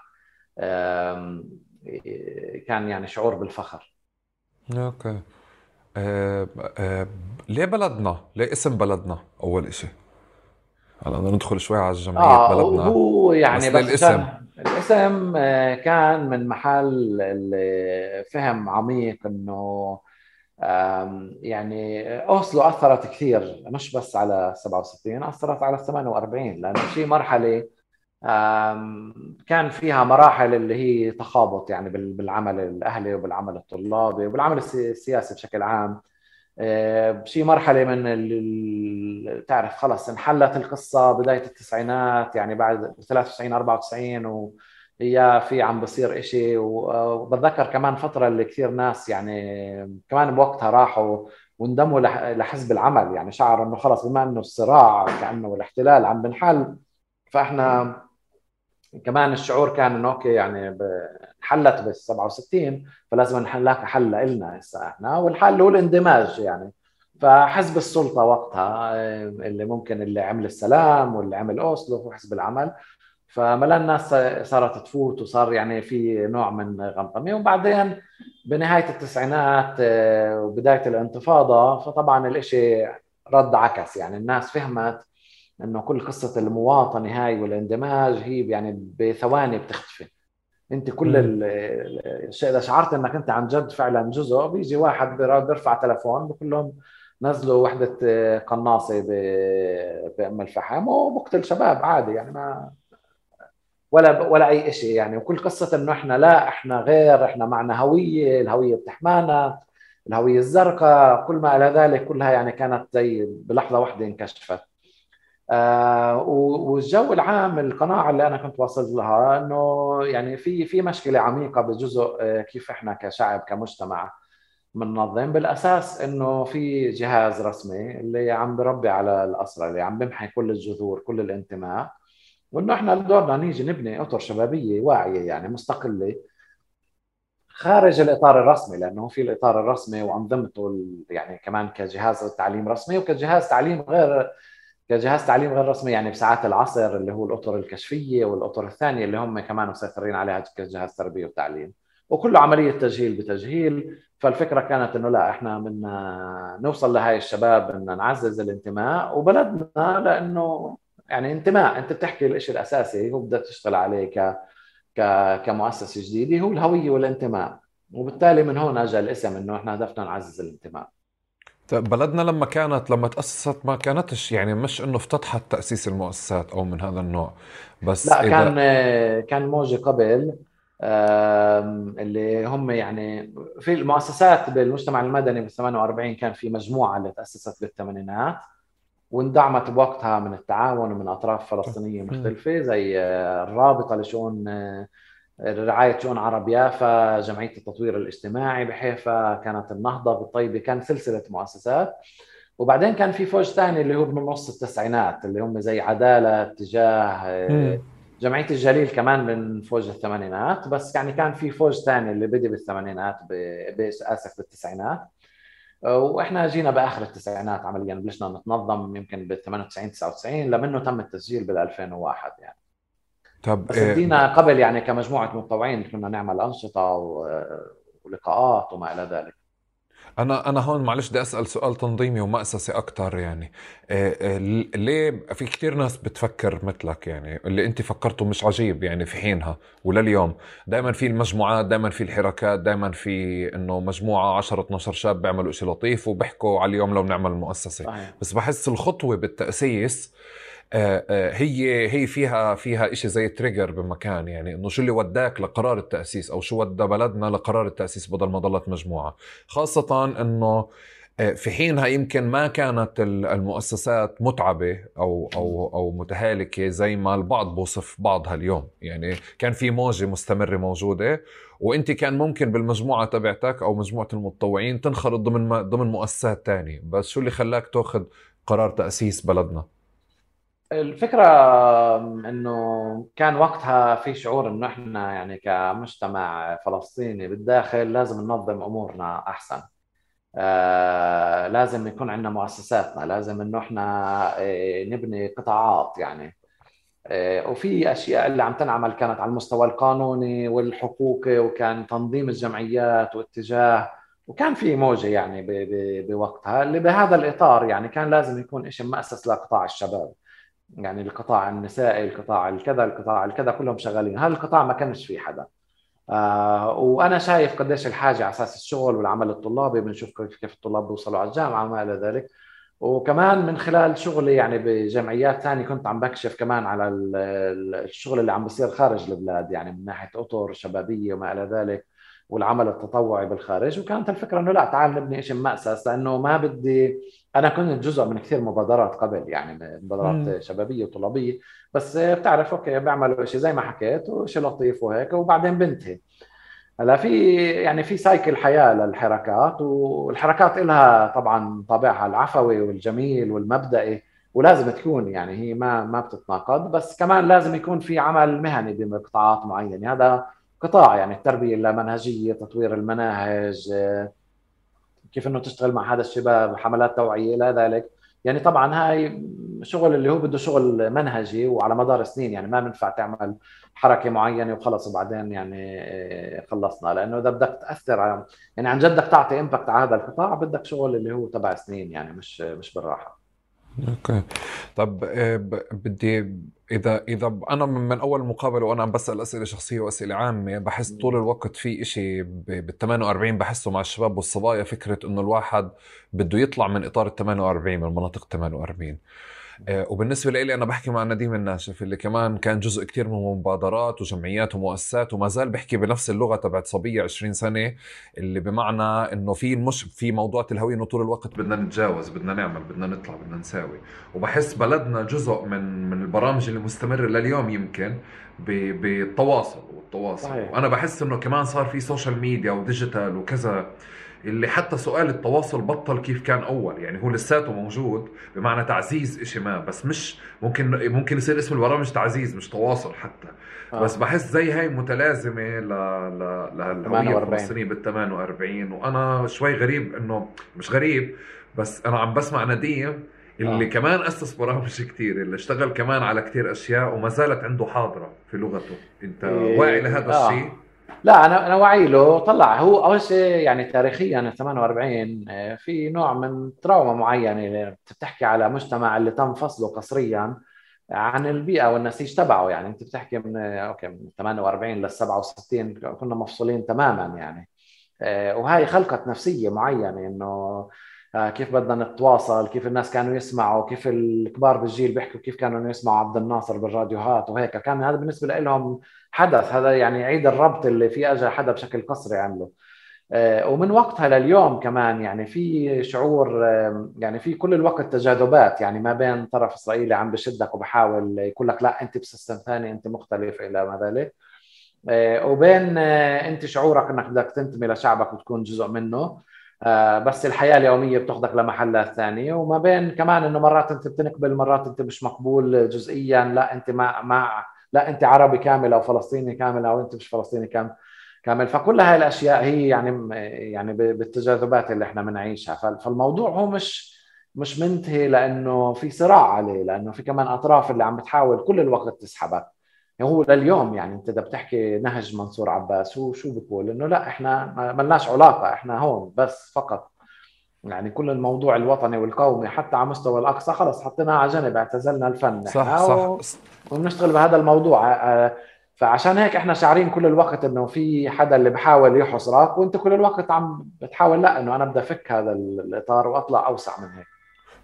كان يعني شعور بالفخر okay أه أه ليه بلدنا؟ ليه اسم بلدنا أول شيء؟ هلا بدنا ندخل شوي على الجمعية آه بلدنا هو يعني بس, بس الاسم الاسم آه، كان من محل فهم عميق إنه يعني أوسلو أثرت كثير مش بس على 67 أثرت على 48 لأنه في مرحلة كان فيها مراحل اللي هي تخابط يعني بالعمل الأهلي وبالعمل الطلابي وبالعمل السياسي بشكل عام. بشي مرحلة من تعرف خلص انحلت القصة بداية التسعينات يعني بعد 93 94 و هي في عم بصير إشي وبتذكر كمان فترة اللي كثير ناس يعني كمان بوقتها راحوا وانضموا لحزب العمل. يعني شعروا إنه خلص بما إنه الصراع كأنه الاحتلال عم بنحل فإحنا كمان الشعور كان إنه أوكي يعني انحلت بال 67 فلازم نلاقي حل لنا هسه إحنا والحل هو الاندماج يعني. فحزب السلطة وقتها اللي ممكن اللي عمل السلام واللي عمل أوسلو وحزب العمل فملا الناس صارت تفوت وصار يعني في نوع من غمطمة. وبعدين بنهاية التسعينات آه، وبداية الانتفاضة فطبعا الإشي رد عكس. يعني الناس فهمت إنه كل قصة المواطنة هاي والاندماج هي يعني بثواني بتختفي. أنت كل الشيء إذا شعرت إنك أنت عن جد فعلا جزء بيجي واحد بيرفع تلفون بقول لهم نزلوا وحدة آه، قناصة بأم الفحم. وبقتل شباب عادي يعني ما ولا ولا أي شيء يعني. وكل قصة إنه إحنا لا إحنا غير إحنا معنا هوية الهوية بتحمانا الهوية الزرقاء كل ما إلى ذلك كلها يعني كانت زي بلحظة واحدة انكشفت. آه والجو العام القناعة اللي أنا كنت واصل لها إنه يعني في في مشكلة عميقة بجزء آه كيف إحنا كشعب كمجتمع بننظم بالأساس إنه في جهاز رسمي اللي عم بربي على الاسرى اللي عم بمحي كل الجذور كل الانتماء. وإنه إحنا دورنا نيجي نبني أطر شبابية واعية يعني مستقلة خارج الإطار الرسمي لأنه في الإطار الرسمي وأنظمته يعني كمان كجهاز تعليم رسمي وكجهاز تعليم غير كجهاز تعليم غير رسمي يعني بساعات العصر اللي هو الأطر الكشفية والأطر الثانية اللي هم كمان مسيطرين عليها كجهاز تربية وتعليم. وكله عملية تجهيل بتجهيل فالفكرة كانت إنه لا إحنا بدنا نوصل لهاي الشباب بدنا نعزز الانتماء وبلدنا لأنه يعني انتماء انت بتحكي الشيء الأساسي هو بدك تشتغل عليه ك كمؤسسة جديدة هو الهوية والانتماء. وبالتالي من هون أجى الاسم إنه إحنا هدفنا نعزز الانتماء. طيب بلدنا لما كانت لما تأسست ما كانتش يعني مش إنه افتتحت تأسيس المؤسسات أو من هذا النوع بس لا إذا... كان كان موجة قبل اللي هم يعني في المؤسسات بالمجتمع المدني بال 48 كان في مجموعة اللي تأسست بالثمانينات. واندعمت بوقتها من التعاون ومن أطراف فلسطينية مختلفة زي آه، الرابطة لشؤون آه، رعاية شؤون عرب يافا، جمعية التطوير الاجتماعي بحيفا، كانت النهضة بالطيبة، كان سلسلة مؤسسات. وبعدين كان في فوج ثاني اللي هو من نص التسعينات اللي هم زي عدالة تجاه آه، جمعية الجليل كمان من فوج الثمانينات بس يعني كان في فوج ثاني اللي بدأ بالثمانينات اسف بالتسعينات. وإحنا جينا بآخر التسعينات عمليا بلشنا نتنظم يمكن بال 98 99 لمنه تم التسجيل بال 2001 يعني. طب بس بدينا إيه قبل يعني كمجموعة متطوعين كنا نعمل أنشطة ولقاءات وما إلى ذلك. أنا أنا هون معلش بدي أسأل سؤال تنظيمي ومأسسي أكثر يعني. إيه إيه ليه في كثير ناس بتفكر مثلك يعني؟ اللي أنت فكرته مش عجيب يعني في حينها ولليوم. دائما في المجموعات دائما في الحركات دائما في إنه مجموعة 10 12 شاب بيعملوا شيء لطيف وبيحكوا على اليوم لو بنعمل مؤسسة. صحيح. بس بحس الخطوة بالتأسيس آه، آه، هي هي فيها فيها شيء زي تريجر بمكان يعني إنه شو اللي وداك لقرار التأسيس أو شو ودى بلدنا لقرار التأسيس بدل ما ضلت مجموعة. خاصة إنه آه، في حينها يمكن ما كانت المؤسسات متعبة أو أو أو متهالكة زي ما البعض بوصف بعضها اليوم، يعني كان في موجة مستمرة موجودة وأنت كان ممكن بالمجموعة تبعتك أو مجموعة المتطوعين تنخرط ضمن ضمن مؤسسات تانية، بس شو اللي خلاك تأخذ قرار تأسيس بلدنا؟ الفكرة إنه كان وقتها في شعور إنه إحنا يعني كمجتمع فلسطيني بالداخل لازم ننظم أمورنا أحسن. آه لازم يكون عندنا مؤسساتنا، لازم إنه إحنا آه، نبني قطاعات يعني. آه وفي أشياء اللي عم تنعمل كانت على المستوى القانوني والحقوقي وكان تنظيم الجمعيات واتجاه وكان في موجة يعني بوقتها اللي بهذا الإطار يعني كان لازم يكون شيء مؤسس لقطاع الشباب. يعني القطاع النسائي القطاع الكذا القطاع الكذا كلهم شغالين. هذا القطاع ما كانش فيه حدا. آه وأنا شايف قديش الحاجة على أساس الشغل والعمل الطلابي بنشوف كيف الطلاب بيوصلوا على الجامعة وما إلى ذلك. وكمان من خلال شغلي يعني بجمعيات ثانية كنت عم بكشف كمان على الشغل اللي عم بيصير خارج البلاد يعني من ناحية أطر شبابية وما إلى ذلك والعمل التطوعي بالخارج. وكانت الفكرة إنه لا تعال نبني شيء مأسس لأنه ما بدي أنا كنت جزء من كثير مبادرات قبل يعني مبادرات. شبابية وطلابية بس بتعرف okay بيعملوا شيء زي ما حكيت وشيء لطيف وهيك وبعدين بنتهي هلأ في يعني في cycle حياة للحركات والحركات لها طبعا طابعها العفوي والجميل والمبدئي ولازم تكون يعني هي ما ما بتتناقض بس كمان لازم يكون في عمل مهني بقطاعات معينة هذا قطاع يعني التربية اللامنهجية تطوير المناهج كيف إنه تشتغل مع هذا الشباب حملات توعية إلى ذلك. يعني طبعا هاي شغل اللي هو بده شغل منهجي وعلى مدار سنين يعني ما بينفع تعمل حركة معينة وخلص وبعدين يعني آه، خلصنا. لأنه إذا بدك تأثر على يعني عن جد بدك تعطي impact على هذا القطاع بدك شغل اللي هو تبع سنين يعني مش مش بالراحة. okay. طب آه، بدي إذا إذا أنا من أول مقابلة وأنا عم بسأل أسئلة شخصية وأسئلة عامة بحس طول الوقت في إشي بال 48 بحسه مع الشباب والصبايا فكرة إنه الواحد بده يطلع من إطار ال 48 من مناطق 48 آه، وبالنسبة لي أنا بحكي مع نديم الناشف اللي كمان كان جزء كتير من مبادرات وجمعيات ومؤسسات وما زال بحكي بنفس اللغة تبعت صبية 20 سنة اللي بمعنى إنه في مش في موضوع الهويه إنه طول الوقت بدنا نتجاوز بدنا نعمل بدنا نطلع بدنا نساوي وبحس بلدنا جزء من من البرامج اللي مستمرة لليوم يمكن بالتواصل والتواصل صحيح. وأنا بحس إنه كمان صار في social media و digital وكذا اللي حتى سؤال التواصل بطل كيف كان أول يعني هو لساته موجود بمعنى تعزيز إشي ما بس مش ممكن ممكن يصير اسم البرامج تعزيز مش تواصل حتى آه. بس بحس زي هاي متلازمة ل ل للهويه الفلسطينية بال 48 وأنا شوي غريب إنه مش غريب بس أنا عم بسمع نديم اللي آه. كمان أسس برامج كثير اللي اشتغل كمان على كثير أشياء وما زالت عنده حاضرة في لغته أنت إيه واعي لهذا آه. الشيء لا أنا أنا واعي له طلع. هو أول شيء يعني تاريخيا 48 آه، في نوع من تراوما معينة بتحكي على مجتمع اللي تم فصله قسريا عن البيئة والنسيج تبعه. يعني أنت بتحكي من أوكي من 48 لل 67 كنا مفصولين تماما يعني. آه، وهي خلقت نفسية معينة إنه آه، كيف بدنا نتواصل كيف الناس كانوا يسمعوا كيف الكبار بالجيل بيحكوا كيف كانوا يسمعوا عبد الناصر بالراديوهات وهيك. كان هذا بالنسبة لهم حدث. هذا يعني عيد الربط اللي في اجى حدا بشكل قسري عمله. آه، ومن وقتها لليوم كمان يعني في شعور يعني في كل الوقت تجاذبات يعني ما بين طرف إسرائيلي عم بشدك وبحاول يقول لك لا أنت بسيستم ثاني أنت مختلف إلى ما ذلك. آه، وبين أنت شعورك إنك بدك تنتمي لشعبك وتكون جزء منه. آه، بس الحياة اليومية بتاخذك لمحلات ثانية. وما بين كمان إنه مرات أنت بتنقبل مرات أنت مش مقبول جزئيا. لا أنت مع مع لا أنت عربي كامل أو فلسطيني كامل أو أنت مش فلسطيني كامل كامل. فكل هاي الأشياء هي يعني يعني بالتجاذبات اللي إحنا بنعيشها فالموضوع هو مش مش منتهي لأنه في صراع عليه لأنه في كمان أطراف اللي عم بتحاول كل الوقت تسحبك. هو لليوم يعني انت إذا بتحكي نهج منصور عباس هو شو بقول إنه لا إحنا ما لناش علاقة إحنا هون بس فقط. يعني كل الموضوع الوطني والقومي حتى على مستوى الأقصى خلص حطيناه على جنب اعتزلنا الفن. صح صح. وبنشتغل بهذا الموضوع. آه، فعشان هيك إحنا شاعرين كل الوقت إنه في حدا اللي بحاول يحصرك وأنت كل الوقت عم بتحاول لا إنه أنا بدي أفك هذا الإطار وأطلع أوسع من هيك.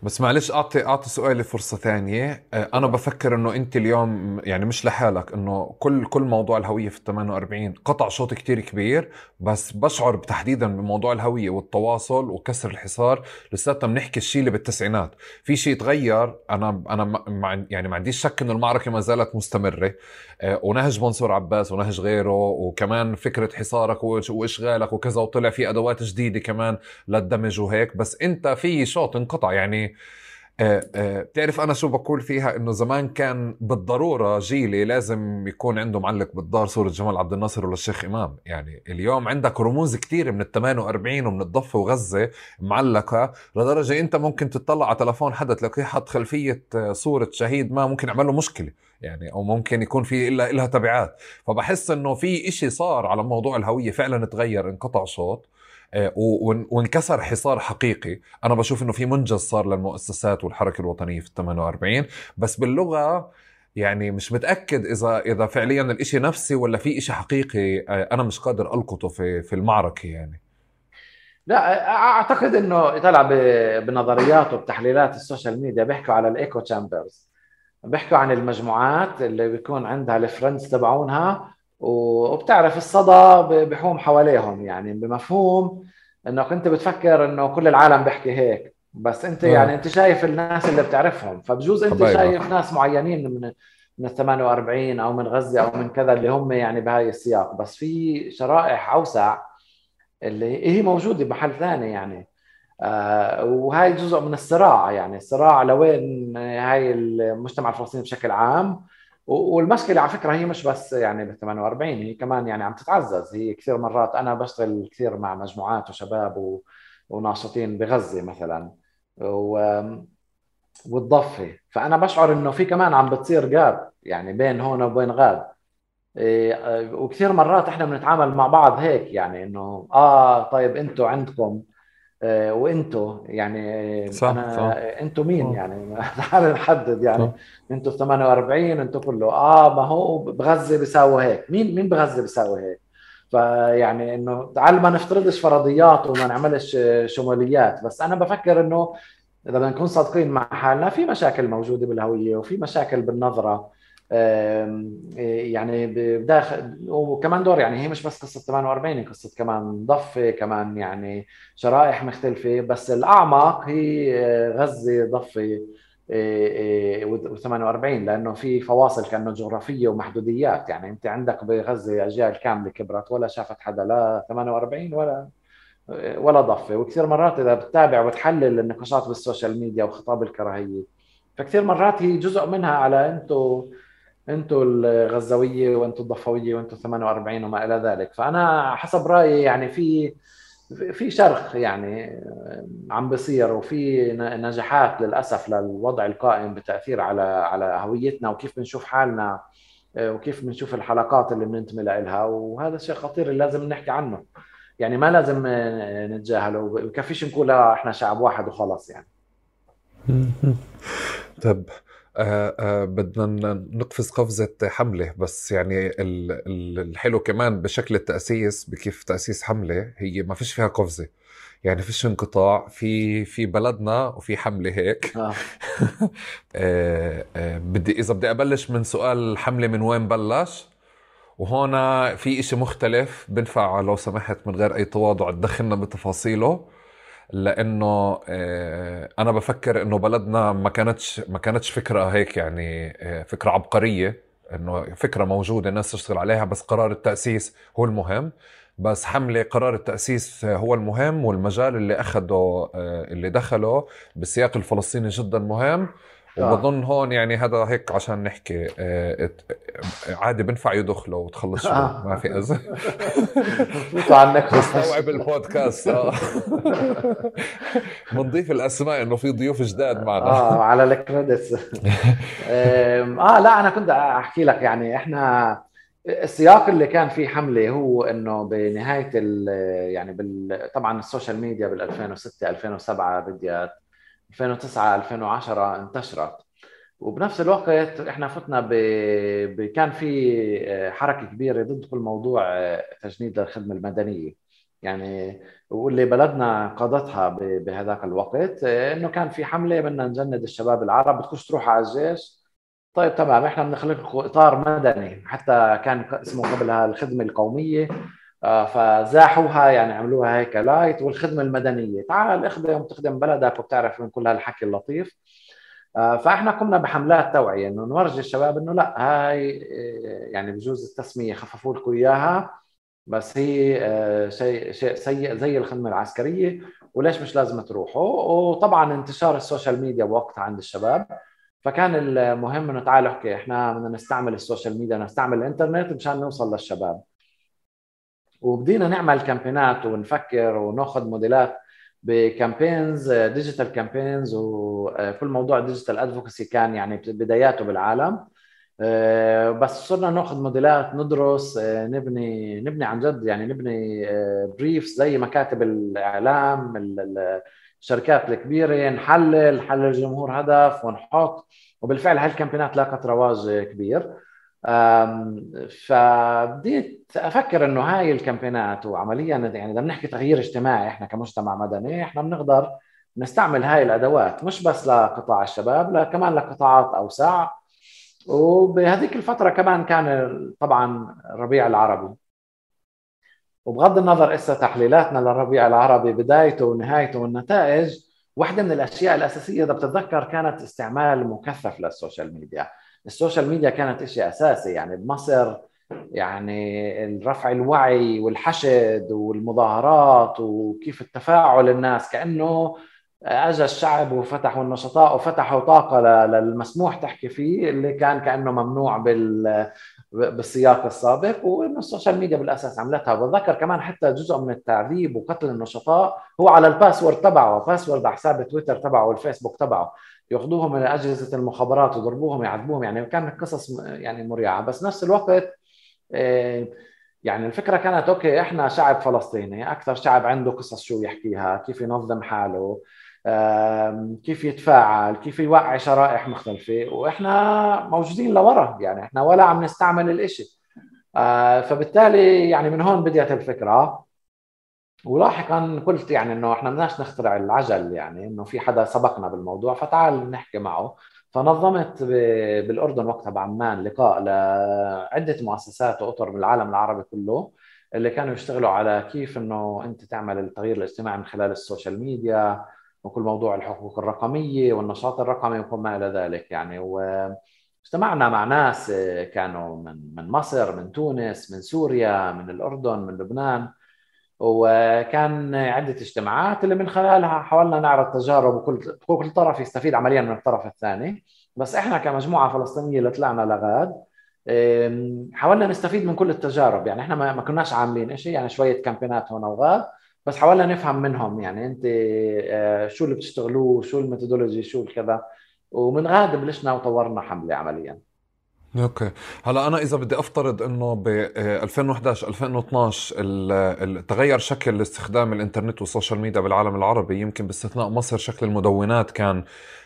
بس معلش اعطي أعطي سؤالي فرصه ثانية. آه، أنا بفكر إنه أنت اليوم يعني مش لحالك إنه كل كل موضوع الهوية في ال 48 قطع شوط كتير كبير بس بشعر تحديدا بموضوع الهوية والتواصل وكسر الحصار. لساتنا بنحكي الشيء اللي بالتسعينات. في شيء تغير أنا أنا مع يعني ما عنديش شك إنه المعركة ما زالت مستمرة. آه، ونهج منصور عباس ونهج غيره وكمان فكرة حصارك وإشغالك وكذا وطلع في أدوات جديدة كمان للدمج وهيك بس أنت في شوط انقطع. يعني آه، آه، بتعرف أنا شو بقول فيها؟ إنه زمان كان بالضرورة جيلي لازم يكون عنده معلق بالدار صوره جمال عبد الناصر ولا الشيخ إمام. يعني اليوم عندك رموز كثير من ال 48 ومن الضفة وغزة معلقة لدرجة إنت ممكن تطلع على تلفون حدا تلاقيه حط خلفية آه، صوره شهيد ما ممكن يعمل له مشكلة يعني أو ممكن يكون في إلا لها تبعات. فبحس إنه في إشي صار على موضوع الهوية فعلا تغير انقطع صوت. آه، وانكسر حصار حقيقي. أنا بشوف إنه في منجز صار للمؤسسات والحركة الوطنية في ال 48 بس باللغة يعني مش متأكد اذا إذا فعليا الإشي نفسي ولا في إشي حقيقي آه، أنا مش قادر ألقطه في في المعركة يعني. لا أعتقد إنه طلع بنظريات وبتحليلات ال social media بيحكوا على ال echo chambers بيحكوا عن المجموعات اللي بيكون عندها ال friends تبعونها وبتعرف الصدى بحوم حواليهم يعني بمفهوم إنك أنت بتفكر إنه كل العالم بيحكي هيك بس أنت أوه. يعني أنت شايف الناس اللي بتعرفهم فبجوز أنت طبيعي. شايف ناس معينين من من ال 48 أو من غزة أو من كذا اللي هم يعني بهاي السياق بس في شرائح أوسع اللي هي موجودة بمحل ثاني يعني آه وهي جزء من الصراع يعني الصراع لوين هاي المجتمع الفلسطيني بشكل عام والمشكلة على فكرة هي مش بس يعني بال 48 هي كمان يعني عم تتعزز. هي كثير مرات أنا بشتغل كثير مع مجموعات وشباب و... وناشطين بغزة مثلا و... والضفة. فأنا بشعر إنه في كمان عم بتصير جاب يعني بين هون وبين غاد إيه وكثير مرات إحنا بنتعامل مع بعض هيك يعني إنه آه طيب أنتم عندكم آه، وإنتو يعني صح أنا صح. إنتو مين؟ أوه. يعني تعال نحدد يعني إنتو 48 إنتو كله. آه ما هو بغزة بيساوي هيك. مين مين بغزة بيساوي هيك؟ فيعني إنه تعال ما نفترضش فرضيات وما نعملش شموليات. بس أنا بفكر إنه إذا بدنا نكون صادقين مع حالنا في مشاكل موجودة بالهوية وفي مشاكل بالنظرة. يعني بداخل وكمان دور يعني هي مش بس قصة 48 قصة كمان ضفة كمان يعني شرائح مختلفة بس الاعمق هي آه، غزة ضفة و48 لأنه في فواصل كأنه جغرافية ومحدوديات يعني أنت عندك بغزة أجيال كاملة كبرت ولا شافت حدا لا 48 ولا ولا ضفة. وكثير مرات إذا بتتابع وتحلل النقاشات بالسوشيال ميديا وخطاب الكراهية فكثير مرات هي جزء منها على أنتم أنتم الغزاويه وأنتم الضفوية وأنتم 48 وما إلى ذلك. فأنا حسب رأيي يعني في في شرخ يعني عم بصير وفي نجاحات للأسف للوضع القائم بتأثير على على هويتنا وكيف بنشوف حالنا وكيف بنشوف الحلقات اللي بننتمي لها. وهذا شيء خطير اللي لازم نحكي عنه. يعني ما لازم نتجاهله. وبكفيش نقول إحنا شعب واحد وخلاص يعني. طب آه آه بدنا نقفز قفزة حملة بس يعني الحلو كمان بشكل التأسيس بكيف تأسيس حملة هي ما فيش فيها قفزة. يعني فيش انقطاع في في بلدنا وفي حملة هيك. آه. آه آه بدي إذا بدي أبلش من سؤال الحملة من وين بلش؟ وهون في إشي مختلف بنفع لو سمحت من غير أي تواضع تدخلنا بتفاصيله. لأنه آه، أنا بفكر إنه بلدنا ما كانتش ما كانتش فكرة هيك يعني آه، فكرة عبقرية إنه فكرة موجودة الناس تشتغل عليها بس قرار التأسيس هو المهم بس حملة قرار التأسيس هو المهم والمجال اللي اخذه آه، اللي دخله بالسياق الفلسطيني جدا مهم. وبظن هون يعني هذا هيك عشان نحكي آه، عادي بنفع يدخلوا وتخلص آه. ما في أزمة عنك بستوعب البودكاست آه. بنضيف الأسماء إنه في ضيوف جداد معنا. آه على ال credits. آه لا أنا كنت أحكي لك يعني إحنا السياق اللي كان فيه حملة هو إنه بنهاية يعني بال طبعا ال social media بال 2006 2007 بديت 2009 2010 انتشرت. وبنفس الوقت إحنا فتنا ب... ب... كان في آه، حركة كبيرة ضد كل موضوع آه، تجنيد الخدمة المدنية. يعني واللي بلدنا قادتها ب... بهذاك الوقت آه، إنه كان في حملة بدنا نجند الشباب العرب بدكوش تروحوا على الجيش. طيب تمام إحنا بنخلق لكم إطار مدني. حتى كان اسمه قبلها الخدمة القومية. فزاحوها يعني عملوها هيك لايت والخدمة المدنية. تعال اخدم تخدم بلدك وبتعرف من كل هالحكي اللطيف. آه، فاحنا قمنا بحملات توعية إنه نورجي الشباب إنه لا هاي آه، يعني بجوز التسمية خففوا لكم إياها. بس هي شيء شيء سيء زي الخدمة العسكرية. وليش مش لازم تروحوا؟ وطبعا انتشار ال social media بوقتها عند الشباب. فكان المهم إنه تعالوا احكي إحنا بدنا نستعمل ال social media نستعمل الإنترنت مشان نوصل للشباب. وبدينا نعمل campaign ات ونفكر وناخذ موديلات ب campaigns digital campaigns وكل موضوع digital advocacy كان يعني بداياته بالعالم. آه، بس صرنا ناخذ موديلات ندرس آه، نبني نبني عن جد يعني نبني briefs آه، زي مكاتب الإعلام الشركات الكبيرة نحلل نحلل الجمهور هدف ونحط. وبالفعل هال campaign ات لاقت رواج كبير. فبديت أفكر إنه هاي ال campaign ات وعمليا يعني بدنا نحكي تغيير اجتماعي إحنا كمجتمع مدني إحنا بنقدر نستعمل هاي الأدوات مش بس لقطاع الشباب لا كمان لقطاعات أوسع. وبهذيك الفترة كمان كان طبعا الربيع العربي. وبغض النظر إسا تحليلاتنا للربيع العربي بدايته ونهايته والنتائج واحدة من الأشياء الأساسية إذا بتتذكر كانت استعمال مكثف لل social media. ال social media كانت شيء أساسي يعني بمصر يعني رفع الوعي والحشد والمظاهرات وكيف التفاعل الناس كأنه اجى الشعب وفتحوا النشطاء وفتحوا طاقة للمسموح تحكي فيه اللي كان كأنه ممنوع بال بالسياق السابق وإنه ال social media بالأساس عملتها. بتذكر كمان حتى جزء من التعذيب وقتل النشطاء هو على ال password تبعه password على حساب تويتر تبعه والفيسبوك تبعه. ياخذوهم من أجهزة المخابرات ويضربوهم يعذبوهم يعني كانت قصص يعني مريعة. بس نفس الوقت آه، يعني الفكرة كانت okay إحنا شعب فلسطيني أكثر شعب عنده قصص شو يحكيها كيف ينظم حاله كيف يتفاعل كيف يوعي شرائح مختلفة وإحنا موجودين لورا يعني إحنا ولا عم نستعمل الإشي. آه، فبالتالي يعني من هون بديت الفكرة. ولاحقا قلت يعني إنه إحنا بدناش نخترع العجل يعني إنه في حدا سبقنا بالموضوع فتعال نحكي معه. فنظمت بالأردن وقتها بعمان لقاء لعدة مؤسسات وأطر من العالم العربي كله اللي كانوا يشتغلوا على كيف إنه أنت تعمل التغيير الاجتماعي من خلال ال social media وكل موضوع الحقوق الرقمية والنشاط الرقمي وما إلى ذلك يعني. واجتمعنا مع ناس كانوا من من مصر من تونس من سوريا من الأردن من لبنان. وكان عدة اجتماعات اللي من خلالها حاولنا نعرض تجارب وكل كل طرف يستفيد عمليا من الطرف الثاني. بس إحنا كمجموعة فلسطينية اللي طلعنا لغاد حاولنا نستفيد من كل التجارب. يعني إحنا ما كناش عاملين شيء يعني شوية كامبينات هنا وغاد بس حاولنا نفهم منهم. يعني أنت آه، شو اللي بتشتغلوه شو ال methodology شو الكذا. ومن غاد بلشنا وطورنا حملة عمليا. okay. هلا أنا إذا بدي أفترض إنه ب 2011 2012 تغير شكل استخدام الإنترنت وال social media بالعالم العربي يمكن باستثناء مصر شكل المدونات كان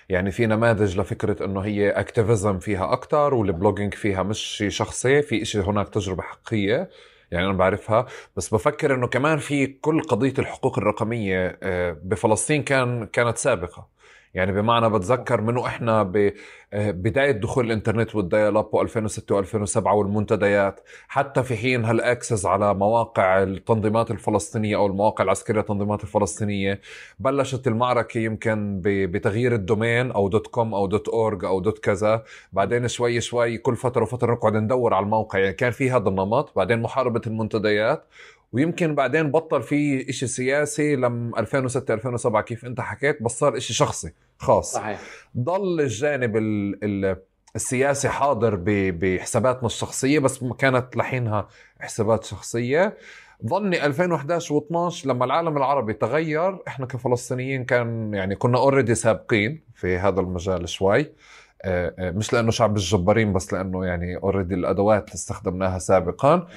يعني في نماذج لفكرة إنه هي activism فيها أكثر وال blogging فيها مش شيء شخصي في شيء هناك تجربة حقيقية يعني أنا بعرفها. بس بفكر إنه كمان في كل قضية الحقوق الرقمية آه، بفلسطين كان كانت سابقة. يعني بمعنى بتذكر منه إحنا ببدايه دخول الإنترنت وال dial-up و2006 و2007 والمنتديات حتى في حين هال access على مواقع التنظيمات الفلسطينية أو المواقع العسكرية التنظيمات الفلسطينية بلشت المعركة يمكن بتغيير ال domain أو dot com أو dot org أو dot كذا بعدين شوي شوي كل فترة وفترة نقعد ندور على الموقع يعني كان في هذا النمط بعدين محاربة المنتديات ويمكن بعدين بطل في إشي سياسي لم 2006 2007 كيف أنت حكيت بس صار إشي شخصي خاص. صحيح. ضل الجانب ال ال السياسي حاضر بحساباتنا الشخصية بس كانت لحينها حسابات شخصية. ظني 2011 و12 لما العالم العربي تغير إحنا كفلسطينيين كان يعني كنا اوريدي سابقين في هذا المجال شوي. آه، آه، مش لأنه شعب الجبارين بس لأنه يعني already الأدوات استخدمناها سابقا.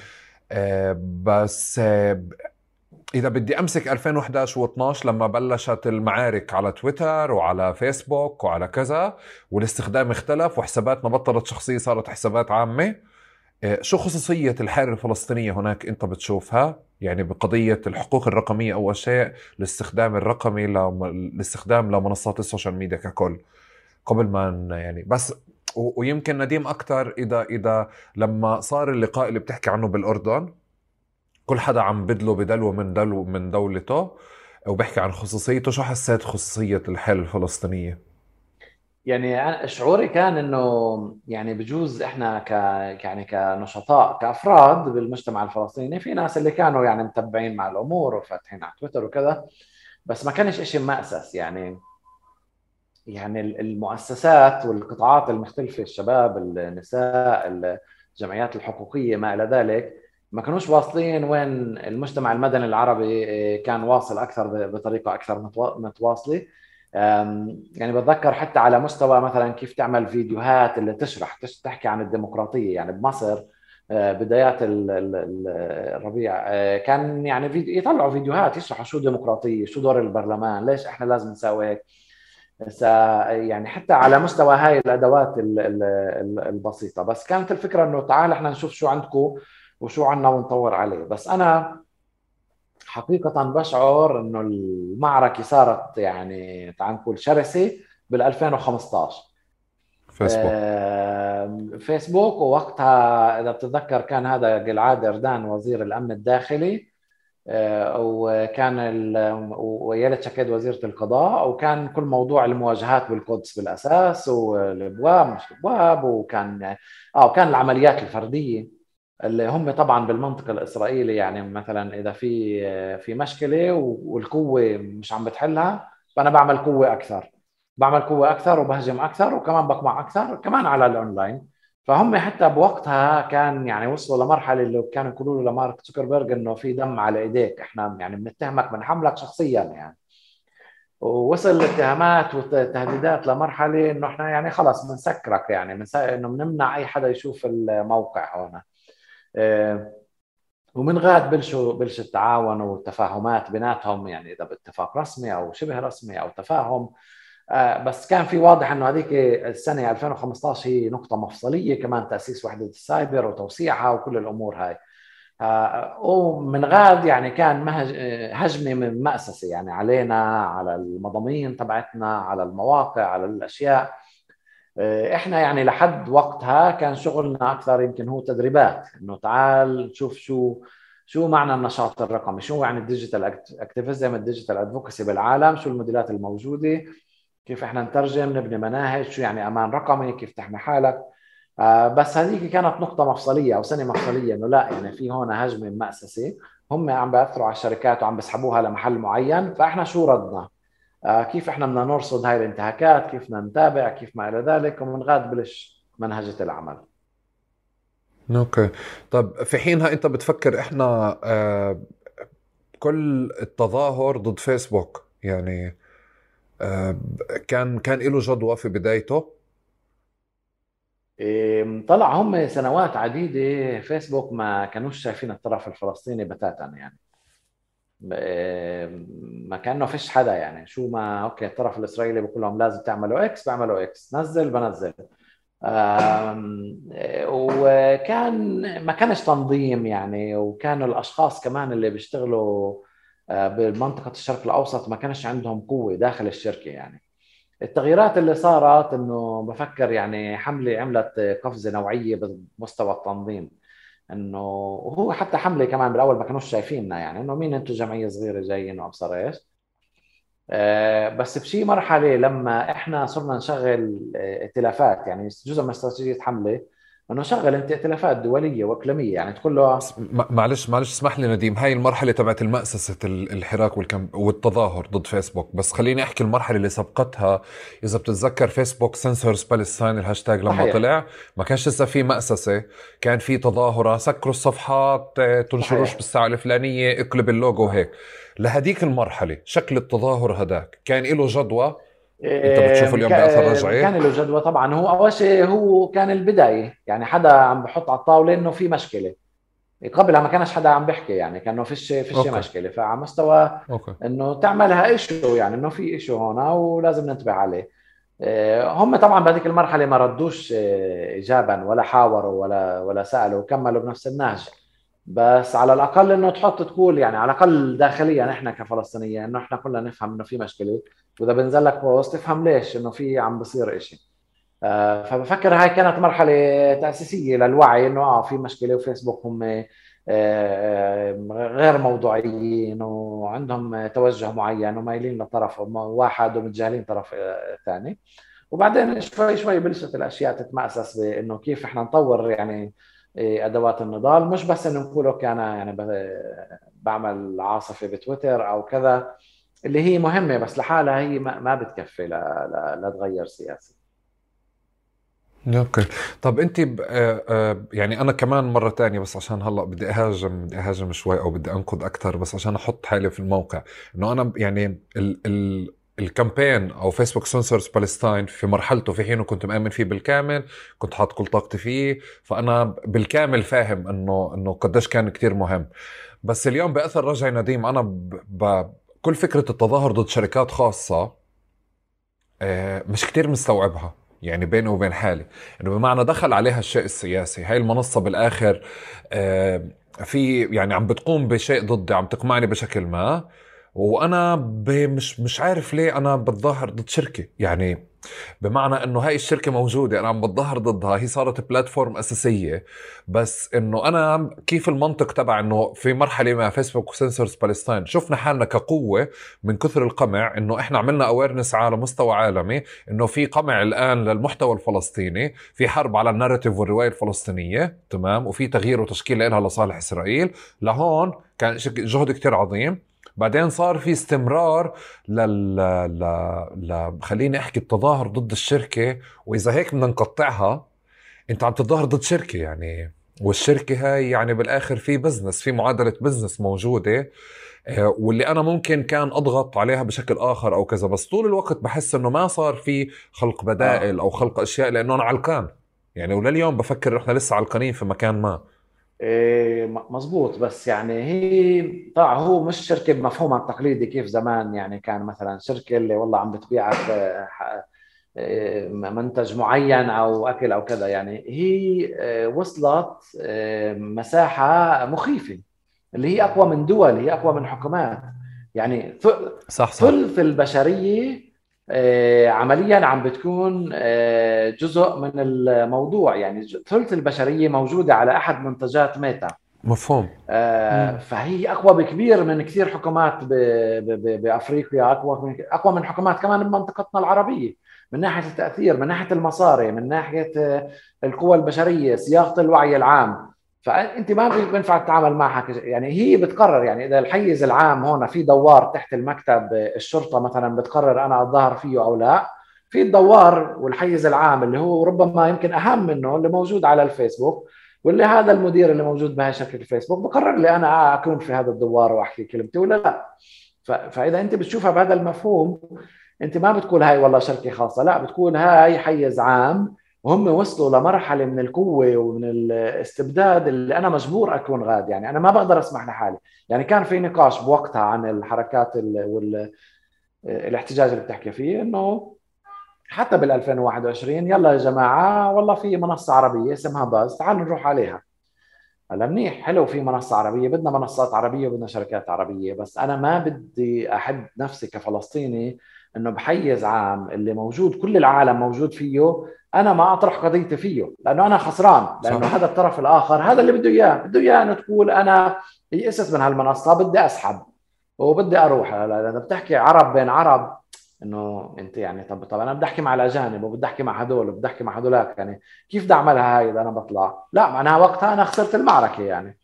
بس آه، إذا بدي أمسك 2011 و12 لما بلشت المعارك على تويتر وعلى فيسبوك وعلى كذا والاستخدام اختلف وحساباتنا بطلت شخصية صارت حسابات عامة. آه، شو خصوصية الحاله الفلسطينية هناك أنت بتشوفها؟ يعني بقضية الحقوق الرقمية أول شيء الاستخدام الرقمي الاستخدام لمنصات ال social media ككل. قبل ما يعني بس ويمكن نديم أكثر إذا إذا لما صار اللقاء اللي بتحكي عنه بالأردن كل حدا عم بدله بدلو من دلو من دولته وبحكي عن خصوصيته شو حسيت خصوصية الحاله الفلسطينية؟ يعني شعوري كان إنه يعني بجوز إحنا ك يعني كنشطاء كأفراد بالمجتمع الفلسطيني في ناس اللي كانوا يعني متبعين مع الأمور وفاتحين على تويتر وكذا بس ما كانش شيء مأسس يعني. يعني المؤسسات والقطاعات المختلفة الشباب النساء الجمعيات الحقوقية ما إلى ذلك ما كانوش واصلين وين المجتمع المدني العربي آه، كان واصل أكثر بطريقة أكثر متواصلة. يعني بتذكر حتى على مستوى مثلا كيف تعمل فيديوهات اللي تشرح تحكي عن الديمقراطية. يعني بمصر آه، بدايات الربيع آه، كان يعني يطلعوا فيديوهات يشرحوا شو ديمقراطية شو دور البرلمان ليش إحنا لازم نسوي هيك. يعني حتى على مستوى هاي الأدوات البسيطة. بس كانت الفكرة إنه تعال إحنا نشوف شو عندكم وشو عندنا ونطور عليه. بس أنا حقيقة بشعر إنه المعركة صارت يعني تعال نقول شرسة بال 2015 فيسبوك فيسبوك ووقتها إذا بتتذكر كان هذا جلعاد إردان وزير الأمن الداخلي وكان ويالت شكيد وزيرة القضاء وكان كل موضوع المواجهات بالقدس بالأساس والأبواب مش الأبواب وكان آه وكان العمليات الفردية اللي هم طبعا بالمنطق الاسرائيلي يعني مثلا إذا في في مشكلة والقوة مش عم بتحلها فأنا بعمل قوة أكثر. بعمل قوة أكثر وبهجم أكثر وكمان بقمع أكثر كمان على الأونلاين. فهم حتى بوقتها كان يعني وصلوا لمرحلة اللي كانوا يقولوا له لمارك زوكربيرج إنه في دم على إيديك. إحنا يعني بنتهمك بنحملك شخصيا يعني. ووصل الاتهامات والتهديدات لمرحلة إنه إحنا يعني خلص بنسكرك يعني. إنه بنمنع أي حدا يشوف الموقع هون. آه ومن غاد بلشوا بلش التعاون والتفاهمات بيناتهم يعني إذا باتفاق رسمي أو شبه رسمي أو تفاهم. آه، بس كان في واضح إنه هذيك السنة 2015 هي نقطة مفصلية كمان تأسيس وحدة السايبر وتوسيعها وكل الأمور هاي. آه، ومن غاد يعني كان هجمة من مأسسة يعني علينا على المضامين تبعتنا على المواقع على الأشياء. آه، إحنا يعني لحد وقتها كان شغلنا أكثر يمكن هو تدريبات إنه تعال نشوف شو شو معنى النشاط الرقمي شو يعني ال digital activism ال digital advocacy بالعالم شو ال models الموجودة. كيف إحنا نترجم نبني مناهج شو يعني أمان رقمي كيف تحمي حالك. آه بس هذيك كانت نقطة مفصلية أو سنة مفصلية إنه لا يعني في هون هجمة مأسسه هم عم بيأثروا على الشركات وعم بيسحبوها لمحل معين. فإحنا شو ردنا؟ آه، كيف إحنا بدنا نرصد هاي الانتهاكات؟ كيف بدنا نتابع؟ كيف ما إلى ذلك؟ ومن غاد بلش منهجة العمل. أوكي. طب في حينها أنت بتفكر إحنا آه كل التظاهر ضد فيسبوك يعني كان كان له جدوى في بدايته؟ إيه، طلع هم سنوات عديدة فيسبوك ما كانوش شايفين الطرف الفلسطيني بتاتا يعني. ما كانه فيش حدا يعني. شو ما أوكي الطرف الإسرائيلي بقول لهم لازم تعملوا X بعملوا X. نزل بنزل. وكان ما كانش تنظيم يعني وكان الأشخاص كمان اللي بيشتغلوا آه، بمنطقه الشرق الأوسط ما كانش عندهم قوة داخل الشركة يعني. التغييرات اللي صارت إنه بفكر يعني حملة عملت قفزة نوعية بمستوى التنظيم. إنه وهو حتى حملة كمان بالأول ما كانوش شايفيننا يعني إنه مين أنتم جمعية صغيرة جايين وأبصر إيش. آه، بس بشي مرحلة لما إحنا صرنا نشغل آه، ائتلافات يعني جزء من استراتيجية حملة إنه شغل انت ائتلافات دولية وإقليمية يعني تقول له معلش معلش اسمح لي نديم. هاي المرحلة تبعت المأسسة الحراك والكم والتظاهر ضد فيسبوك. بس خليني أحكي المرحلة اللي سبقتها. إذا بتتذكر فيسبوك سنسورز بالستاين الهاشتاج لما صحيح. طلع ما كانش لسه في مأسسة. كان في تظاهرة سكروا الصفحات آه، تنشروش بالساعة الفلانية اقلب اللوجو هيك. لهديك المرحلة شكل التظاهر هداك. كان له جدوى أنت بتشوف اليوم بأثر رجعي كان له جدوى طبعا. هو أول شيء هو كان البداية يعني حدا عم بحط على الطاولة إنه في مشكلة. قبلها ما كانش حدا عم بيحكي يعني كانه فيش فيش مشكلة. فعلى مستوى أوكي. إنه تعملها issue يعني إنه في issue هون ولازم ننتبه عليه. آه، هم طبعا بهذيك المرحلة ما ردوش آه، ايجابا ولا حاوروا ولا ولا سألوا وكملوا بنفس النهج. بس على الأقل إنه تحط تقول يعني على الأقل داخليا إحنا كفلسطينيين إنه إحنا كلنا نفهم إنه في مشكلة. وإذا بنزل لك بوست تفهم ليش إنه في عم بصير شيء آه فبفكر هاي كانت مرحلة تأسيسية للوعي إنه آه في مشكلة وفيسبوك هم آه, آه، غير موضوعيين وعندهم توجه معين ومايلين لطرف واحد ومتجاهلين طرف ثاني. وبعدين شوي شوي بلشت الأشياء تتمأسس بإنه كيف إحنا نطور يعني أدوات النضال. مش بس إنه نقول أوكي أنا يعني بعمل عاصفة بتويتر أو كذا اللي هي مهمة بس لحالها هي ما بتكفي لتغير سياسة. أوكي طب أنت ب... آه، آه، يعني أنا كمان مرة تانية بس عشان هلأ بدي أهاجم بدي أهاجم شوي أو بدي أنقد أكثر بس عشان أحط حالي في الموقع. إنه أنا يعني ال... ال... ال campaign أو فيسبوك سنسورز بالستاين في مرحلته في حينه كنت مآمن فيه بالكامل كنت حاط كل طاقتي فيه فأنا بالكامل فاهم إنه إنه قديش كان كتير مهم. بس اليوم بأثر رجعي نديم أنا ب... ب... كل فكرة التظاهر ضد شركات خاصة آه، مش كتير مستوعبها يعني بيني وبين حالي. إنه بمعنى دخل عليها الشيء السياسي هاي المنصة بالآخر آه، في يعني عم بتقوم بشيء ضدي عم تقمعني بشكل ما وأنا مش مش عارف ليه أنا بتظاهر ضد شركة. يعني بمعنى إنه هاي الشركة موجودة أنا عم بتظاهر ضدها هي صارت platform أساسية. بس إنه أنا كيف المنطق تبع إنه في مرحلة ما فيسبوك وسنسورز بالستاين شفنا حالنا كقوة من كثر القمع إنه إحنا عملنا awareness على مستوى عالمي إنه في قمع الآن للمحتوى الفلسطيني في حرب على ال narrative والرواية الفلسطينية تمام؟ وفي تغيير وتشكيل لها لصالح إسرائيل. لهون كان جهد كتير عظيم. بعدين صار في استمرار لل ل... ل... خليني أحكي التظاهر ضد الشركة وإذا هيك بدنا نقطعها أنت عم تتظاهر ضد شركة يعني. والشركة هاي يعني بالآخر في business في معادلة business موجودة آه، واللي أنا ممكن كان أضغط عليها بشكل آخر أو كذا بس طول الوقت بحس إنه ما صار في خلق بدائل أو خلق أشياء لأنه أنا علقان. يعني ولليوم بفكر إحنا لسه علقانين في مكان ما. إيه مزبوط بس يعني هي طبعا هو مش شركة بمفهومها التقليدي كيف زمان يعني كان مثلا شركة اللي والله عم بتبيعك إيه، منتج معين أو أكل أو كذا. يعني هي إيه، وصلت مساحة مخيفة اللي هي أقوى من دول هي أقوى من حكومات. يعني صح صح. ثلث البشرية آه، عمليا عم بتكون آه، جزء من الموضوع. يعني ثلث البشرية موجودة على أحد منتجات ميتا. مفهوم. آه فهي أقوى بكبير من كثير حكومات بأفريقيا أقوى من أقوى من حكومات كمان بمنطقتنا العربية. من ناحية التأثير من ناحية المصاري من ناحية آه، القوى البشرية صياغه الوعي العام. فأنت ما بينفع تتعامل معها يعني هي بتقرر يعني إذا الحيز العام هون في دوار تحت المكتب الشرطة مثلا بتقرر أنا أتظاهر فيه أو لا في الدوار والحيز العام اللي هو ربما يمكن أهم منه اللي موجود على الفيسبوك واللي هذا المدير اللي موجود بهاي شركه الفيسبوك بقرر لي أنا أكون في هذا الدوار وأحكي كلمتي ولا لا. فإذا أنت بتشوفها بهذا المفهوم أنت ما بتقول هاي والله شركة خاصة لا بتكون هاي حيز عام وهم وصلوا لمرحلة من القوة ومن الاستبداد اللي أنا مجبور أكون غاد يعني أنا ما بقدر أسمح لحالي. يعني كان في نقاش بوقتها عن الحركات والاحتجاج اللي بتحكي فيه إنه حتى بال 2021 يلا يا جماعة والله في منصة عربية اسمها باز تعالوا نروح عليها. هلا منيح حلو في منصة عربية بدنا منصات عربية وبدنا شركات عربية بس أنا ما بدي أحد نفسي كفلسطيني إنه بحيز عام اللي موجود كل العالم موجود فيه أنا ما أطرح قضيتي فيه لأنه أنا خسران لأنه صح. هذا الطرف الآخر هذا اللي بده إياه بده إياه إنه تقول أنا يئست من هالمنصة بدي أسحب وبدي أروح لأنه بتحكي عرب بين عرب إنه أنت يعني طب طب أنا بدي أحكي مع الأجانب وبدي أحكي مع هدول وبدي أحكي مع هدولاك يعني كيف بدي أعملها هاي إذا أنا بطلع؟ لا معناها وقتها أنا خسرت المعركة يعني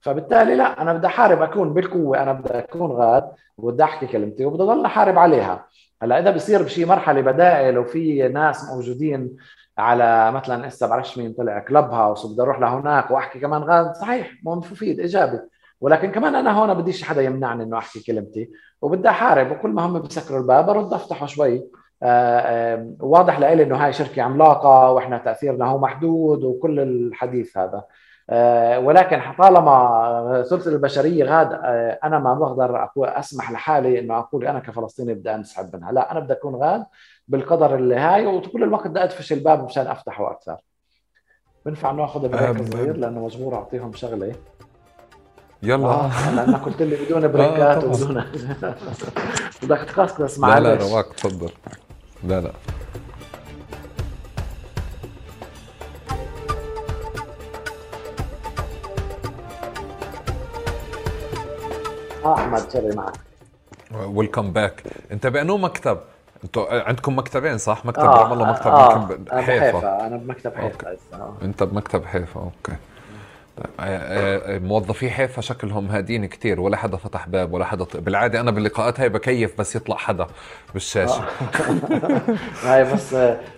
فبالتالي لا أنا بدي أحارب أكون بالقوة أنا بدي أكون غاد وبدي أحكي كلمتي وبدي أضل أحارب عليها هلا إذا بصير بشي مرحلة بدائل وفي ناس موجودين على مثلا هسه بعرفش مين طلع كلب هاوس وبدي أروح لهناك وأحكي كمان غاد. صحيح مفيد ايجابي ولكن كمان أنا هون بديش حدا يمنعني إنه أحكي كلمتي وبدي أحارب. وكل ما هم بيسكروا الباب برد أفتحه شوي. آه، واضح لإلي إنه هاي شركة عملاقة وإحنا تأثيرنا هو محدود وكل الحديث هذا. آه، ولكن طالما ثلث البشرية غاد آه، أنا ما بقدر أسمح لحالي إنه أقول أنا كفلسطيني بدي أنسحب منها. لا أنا بدي أكون غاد. بالقدر اللي هاي وطول الوقت بدي أدفش الباب مشان افتحه أكثر بنفع ناخذ break صغير لأنه مجبور أعطيهم شغلة. يلا. آه لأنك قلت لي بدون آه، break ات آه وبدون بدك تقصقص معلش لا لا رواق تفضل. لا لا. آه أحمد شري معك. welcome back أنت بأنو مكتب؟ أنتوا عندكم مكتبين صح؟ مكتب آه رام الله مكتب آه ممكن حيفا أنا بمكتب حيفا آه. أنت بمكتب حيفا أوكي آه، آه، موظفي حيفا شكلهم هادين كتير ولا حدا فتح باب ولا حدا. بالعادة أنا باللقاءات هاي بكيف بس يطلع حدا بالشاشة هاي بس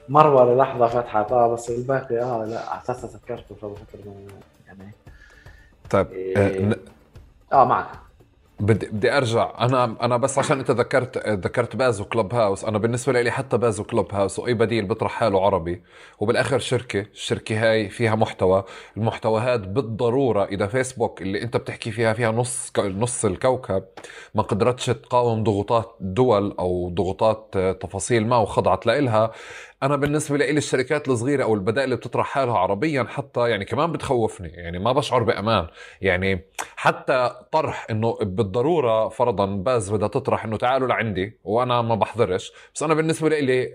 مروه للحظة فتحت آه بس الباقي آه لا على اساسها سكرته فبفكر يعني طيب إيه... آه معك بدي بدي أرجع. أنا أنا بس عشان أنت ذكرت ذكرت باز وكلوب هاوس أنا بالنسبة لي حتى باز وكلوب هاوس وأي بديل بيطرح حاله عربي. وبالآخر شركة. الشركة هاي فيها محتوى. المحتويات بالضرورة إذا فيسبوك اللي أنت بتحكي فيها فيها نص نص الكوكب ما قدرتش تقاوم ضغوطات دول أو ضغوطات تفاصيل ما وخضعت لإلها أنا بالنسبة لي الشركات الصغيرة أو البدائل اللي بتطرح حالها عربيا حتى يعني كمان بتخوفني يعني ما بشعر بأمان. يعني حتى طرح إنه بالضرورة فرضا باز بدها تطرح إنه تعالوا لعندي وأنا ما بحضرش بس أنا بالنسبة لي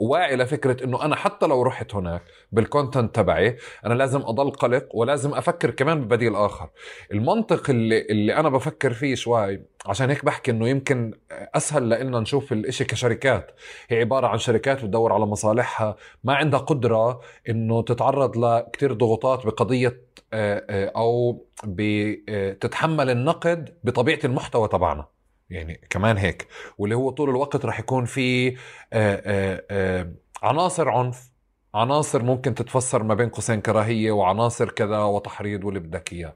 واعي لفكرة إنه أنا حتى لو رحت هناك بالكونتنت تبعي أنا لازم أضل قلق ولازم أفكر كمان ببديل آخر. المنطق اللي اللي أنا بفكر فيه شوي عشان هيك بحكي إنه يمكن أسهل لنا نشوف الإشي كشركات. هي عبارة عن شركات بتدور على مصالحها. ما عندها قدرة إنه تتعرض لكتير ضغوطات بقضية آه، آه، أو بتتحمل النقد بطبيعة المحتوى تبعنا. يعني كمان هيك. واللي هو طول الوقت رح يكون في آه، عناصر عنف. عناصر ممكن تتفسر ما بين قوسين كراهية وعناصر كذا وتحريض واللي بدك إياه.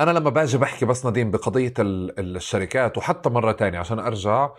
أنا لما بأجي بحكي بس نديم بقضيه الشركات وحتى مرة تانية عشان أرجع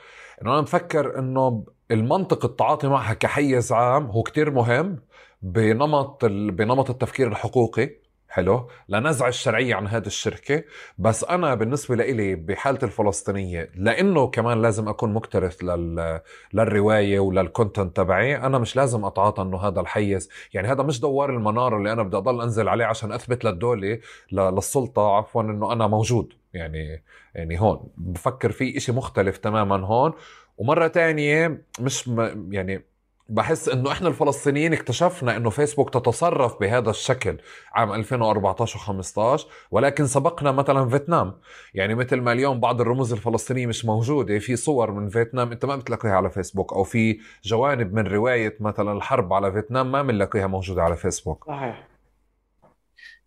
إنه أنا مفكر إنه المنطق التعاطي معها كحيز عام هو كتير مهم بنمط بنمط التفكير الحقوقي. حلو؟ لنزع الشرعية عن هذه الشركة بس أنا بالنسبة لإلي بحالة الفلسطينية لأنه كمان لازم أكون مكترث لل... للرواية وللكونتنت تبعي أنا مش لازم أتعاطى أنه هذا الحيز. يعني هذا مش دوار المنارة اللي أنا بدي أضل أنزل عليه عشان أثبت للدولة ل... للسلطة عفوا أنه أنا موجود. يعني يعني هون بفكر في إشي مختلف تماما هون. ومرة تانية مش م... يعني بحس إنه إحنا الفلسطينيين اكتشفنا إنه فيسبوك تتصرف بهذا الشكل عام 2014 و15 ولكن سبقنا مثلا فيتنام. يعني مثل ما اليوم بعض الرموز الفلسطينية مش موجودة في صور من فيتنام أنت ما بتلاقيها على فيسبوك أو في جوانب من رواية مثلا الحرب على فيتنام ما بنلاقيها موجودة على فيسبوك. صحيح.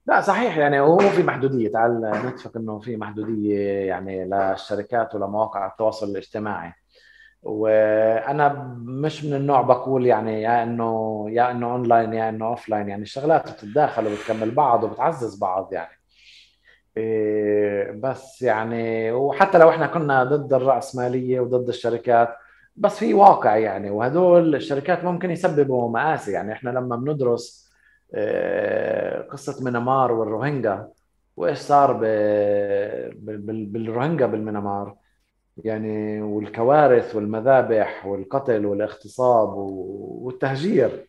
لا صحيح. يعني هو في محدودية. تعال نتفق إنه في محدودية يعني للشركات ولمواقع التواصل الاجتماعي. وأنا مش من النوع بقول يعني يا انه يا إنه اونلاين يا إنه offline يعني الشغلات بتتداخل وبتكمل بعض وبتعزز بعض يعني. إيه، بس يعني وحتى لو إحنا كنا ضد الرأسمالية وضد الشركات بس في واقع يعني. وهدول الشركات ممكن يسببوا مآسي يعني. إحنا لما بندرس إيه، قصة مينمار والروهينجا وإيش صار بالروهينجا بالمينمار؟ يعني والكوارث والمذابح والقتل والاغتصاب والتهجير.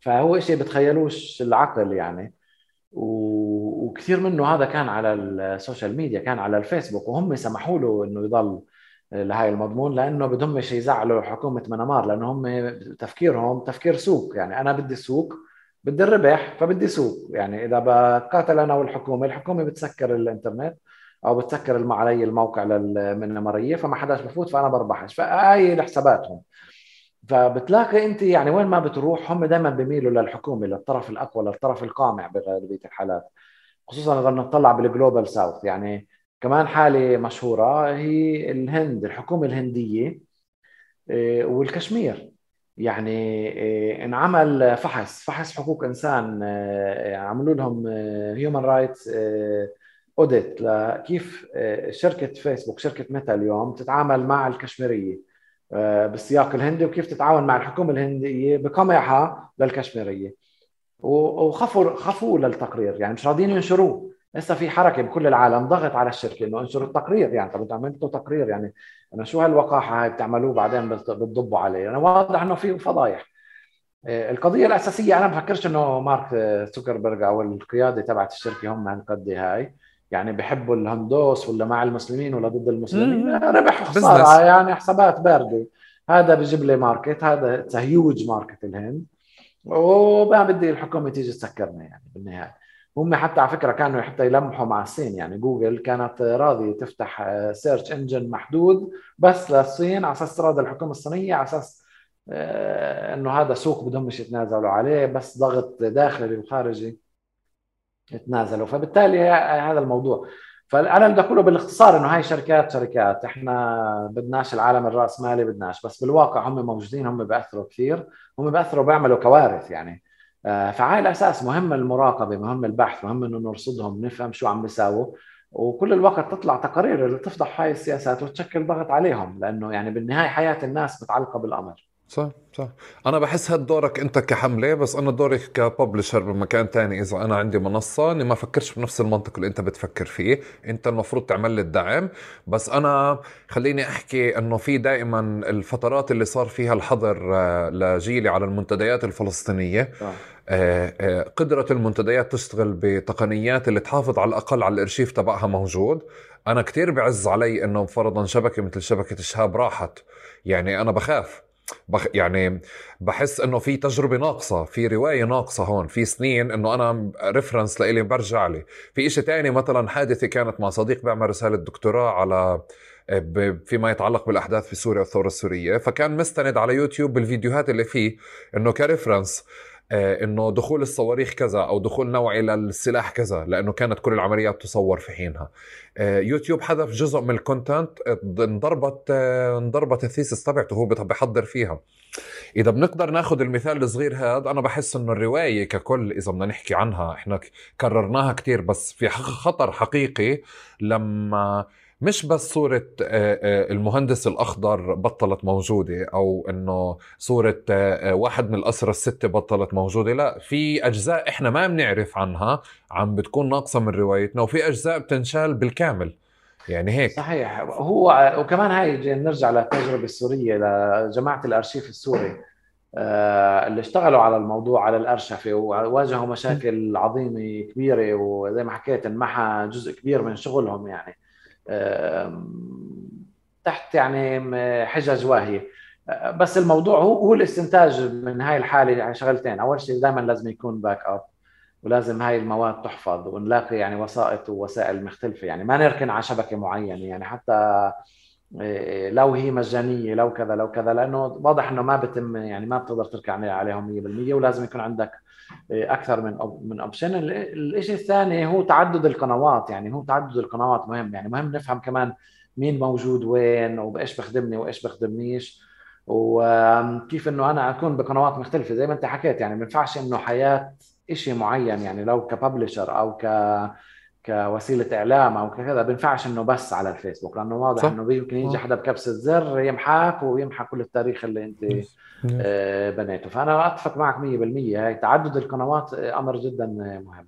فهو شيء بتخيلوش العقل يعني. وكثير منه هذا كان على السوشيال ميديا كان على الفيسبوك وهم سمحوا له إنه يضل لهي المضمون لأنه بدهم يزعلوا حكومة ميانمار لأنه هم تفكيرهم تفكير سوق. يعني أنا بدي سوق بدي الربح فبدي سوق. يعني إذا بقاتل أنا والحكومة الحكومة بتسكر الإنترنت. أو بتسكر علي الموقع للميانمارية فما حداش بفوت فأنا بربحش. فهي لحساباتهم فبتلاقي أنت يعني وين ما بتروح هم دائما بيميلوا للحكومة للطرف الأقوى للطرف القامع بغالبيه الحالات. خصوصا إذا نطلع بال global south يعني كمان حالة مشهورة هي الهند الحكومة الهندية آه، والكشمير. يعني آه، انعمل فحص فحص حقوق إنسان آه، عملوا لهم human rights audit لكيف شركة فيسبوك شركة ميتا اليوم تتعامل مع الكشميرية آه، بالسياق الهندي وكيف تتعاون مع الحكومة الهندية بقمعها للكشميرية. وخفوا خفوا للتقرير يعني مش راضيين ينشروه. لسه في حركة بكل العالم ضغط على الشركة إنه انشروا التقرير يعني طب أنتم عملتوا تقرير يعني أنا شو هالوقاحة هاي بتعملوه بعدين بتضبوا عليه؟ يعني واضح إنه في فضايح. آه، القضية الأساسية أنا ما بفكرش إنه مارك زوكربيرج أو القيادة تبعت الشركة هم هالقد هاي. يعني بحبوا الهندوس ولا مع المسلمين ولا ضد المسلمين؟ ربح وخساره يعني حسابات باردة. هذا بجيب لي market هذا huge market الهند. وما بدي الحكومة تيجي تسكرنا يعني بالنهاية. هم حتى على فكرة كانوا حتى يلمحوا مع الصين يعني جوجل كانت راضية تفتح search engine محدود بس للصين على أساس تراضي الحكومة الصينية على أساس آه، إنه هذا سوق بدهم يتنازلوا عليه بس ضغط داخلي وخارجي يتنازلوا. فبالتالي هذا الموضوع. فانا بدي اقوله بالاختصار إنه هاي شركات شركات. إحنا بدناش العالم الرأسمالي بدناش. بس بالواقع هم موجودين هم بياثروا كثير. هم بياثروا بيعملوا كوارث يعني. آه، فعلى الأساس مهم المراقبة مهم البحث مهم إنه نرصدهم نفهم شو عم بيساووا. وكل الوقت تطلع تقارير اللي تفضح هاي السياسات وتشكل ضغط عليهم لأنه يعني بالنهاية حياة الناس متعلقة بالأمر. صح صح. أنا بحس هاد دورك أنت كحملة بس أنا دوري كببلشر بمكان تاني. إذا أنا عندي منصة اني ما افكرش بنفس المنطق اللي أنت بتفكر فيه. أنت المفروض تعمل لي الدعم. بس أنا خليني أحكي إنه في دائما الفترات اللي صار فيها الحظر آه، لجيلي على المنتديات الفلسطينية. آه. آه، قدرة المنتديات تشتغل بتقنيات اللي تحافظ على الأقل على الأرشيف تبعها موجود. أنا كتير بعز علي أنه فرضا شبكة مثل شبكة شهاب راحت. يعني أنا بخاف. بخ يعني بحس إنه في تجربة ناقصة في رواية ناقصة هون في سنين إنه أنا ريفرنس لإلي برجع لي. في إشي تاني مثلا حادثة كانت مع صديق بيعمل رسالة دكتوراه على فيما يتعلق بالأحداث في سوريا والثوره السورية فكان مستند على يوتيوب بالفيديوهات اللي فيه إنه ك reference آه، إنه دخول الصواريخ كذا أو دخول نوعي للسلاح كذا لأنه كانت كل العمليات تصور في حينها. آه، يوتيوب حذف جزء من ال content انضربت آه، انضربت ال thesis تبعته هو بحضر فيها. إذا بنقدر ناخذ المثال الصغير هذا أنا بحس إنه الرواية ككل إذا بدنا نحكي عنها إحنا كررناها كثير بس في خطر حقيقي لما مش بس صورة آه، آه، المهندس الأخضر بطلت موجودة أو إنه صورة آه، واحد من الأسرى الستة بطلت موجودة لا في أجزاء إحنا ما بنعرف عنها عم بتكون ناقصة من روايتنا وفي أجزاء بتنشال بالكامل. يعني هيك. صحيح. هو وكمان هاي نرجع للتجربة السورية لجماعة الأرشيف السوري اللي اشتغلوا على الموضوع على الأرشفة وواجهوا مشاكل عظيمة كبيرة وزي ما حكيت انمحى جزء كبير من شغلهم يعني. تحت يعني حجج واهية. بس الموضوع هو هو الاستنتاج من هاي الحالة يعني شغلتين. أول شيء دائما لازم يكون backup ولازم هاي المواد تحفظ ونلاقي يعني وسائط ووسائل مختلفة. يعني ما نركن على شبكة معينة يعني حتى إيه، لو هي مجانية لو كذا لو كذا لأنه واضح إنه ما بتم يعني ما بتقدر تركن عليهم 100% ولازم يكون عندك أكثر من من اوبشن الشيء الثاني هو تعدد القنوات يعني هو تعدد القنوات مهم. يعني مهم نفهم كمان مين موجود وين وبإيش بخدمني وإيش بخدمنيش. وكيف إنه أنا أكون بقنوات مختلفة. زي ما أنت حكيت يعني ما ينفعش إنه حياة شيء معين يعني لو كببلشر أو ك كوسيلة إعلام أو كذا بينفعش إنه بس على الفيسبوك. لأنه واضح صح. إنه يمكن يجي حدا بكبسه زر يمحك ويمحى كل التاريخ اللي أنت آه، بنيته. فأنا أتفق معك 100% هي تعدد القنوات أمر جدا مهم.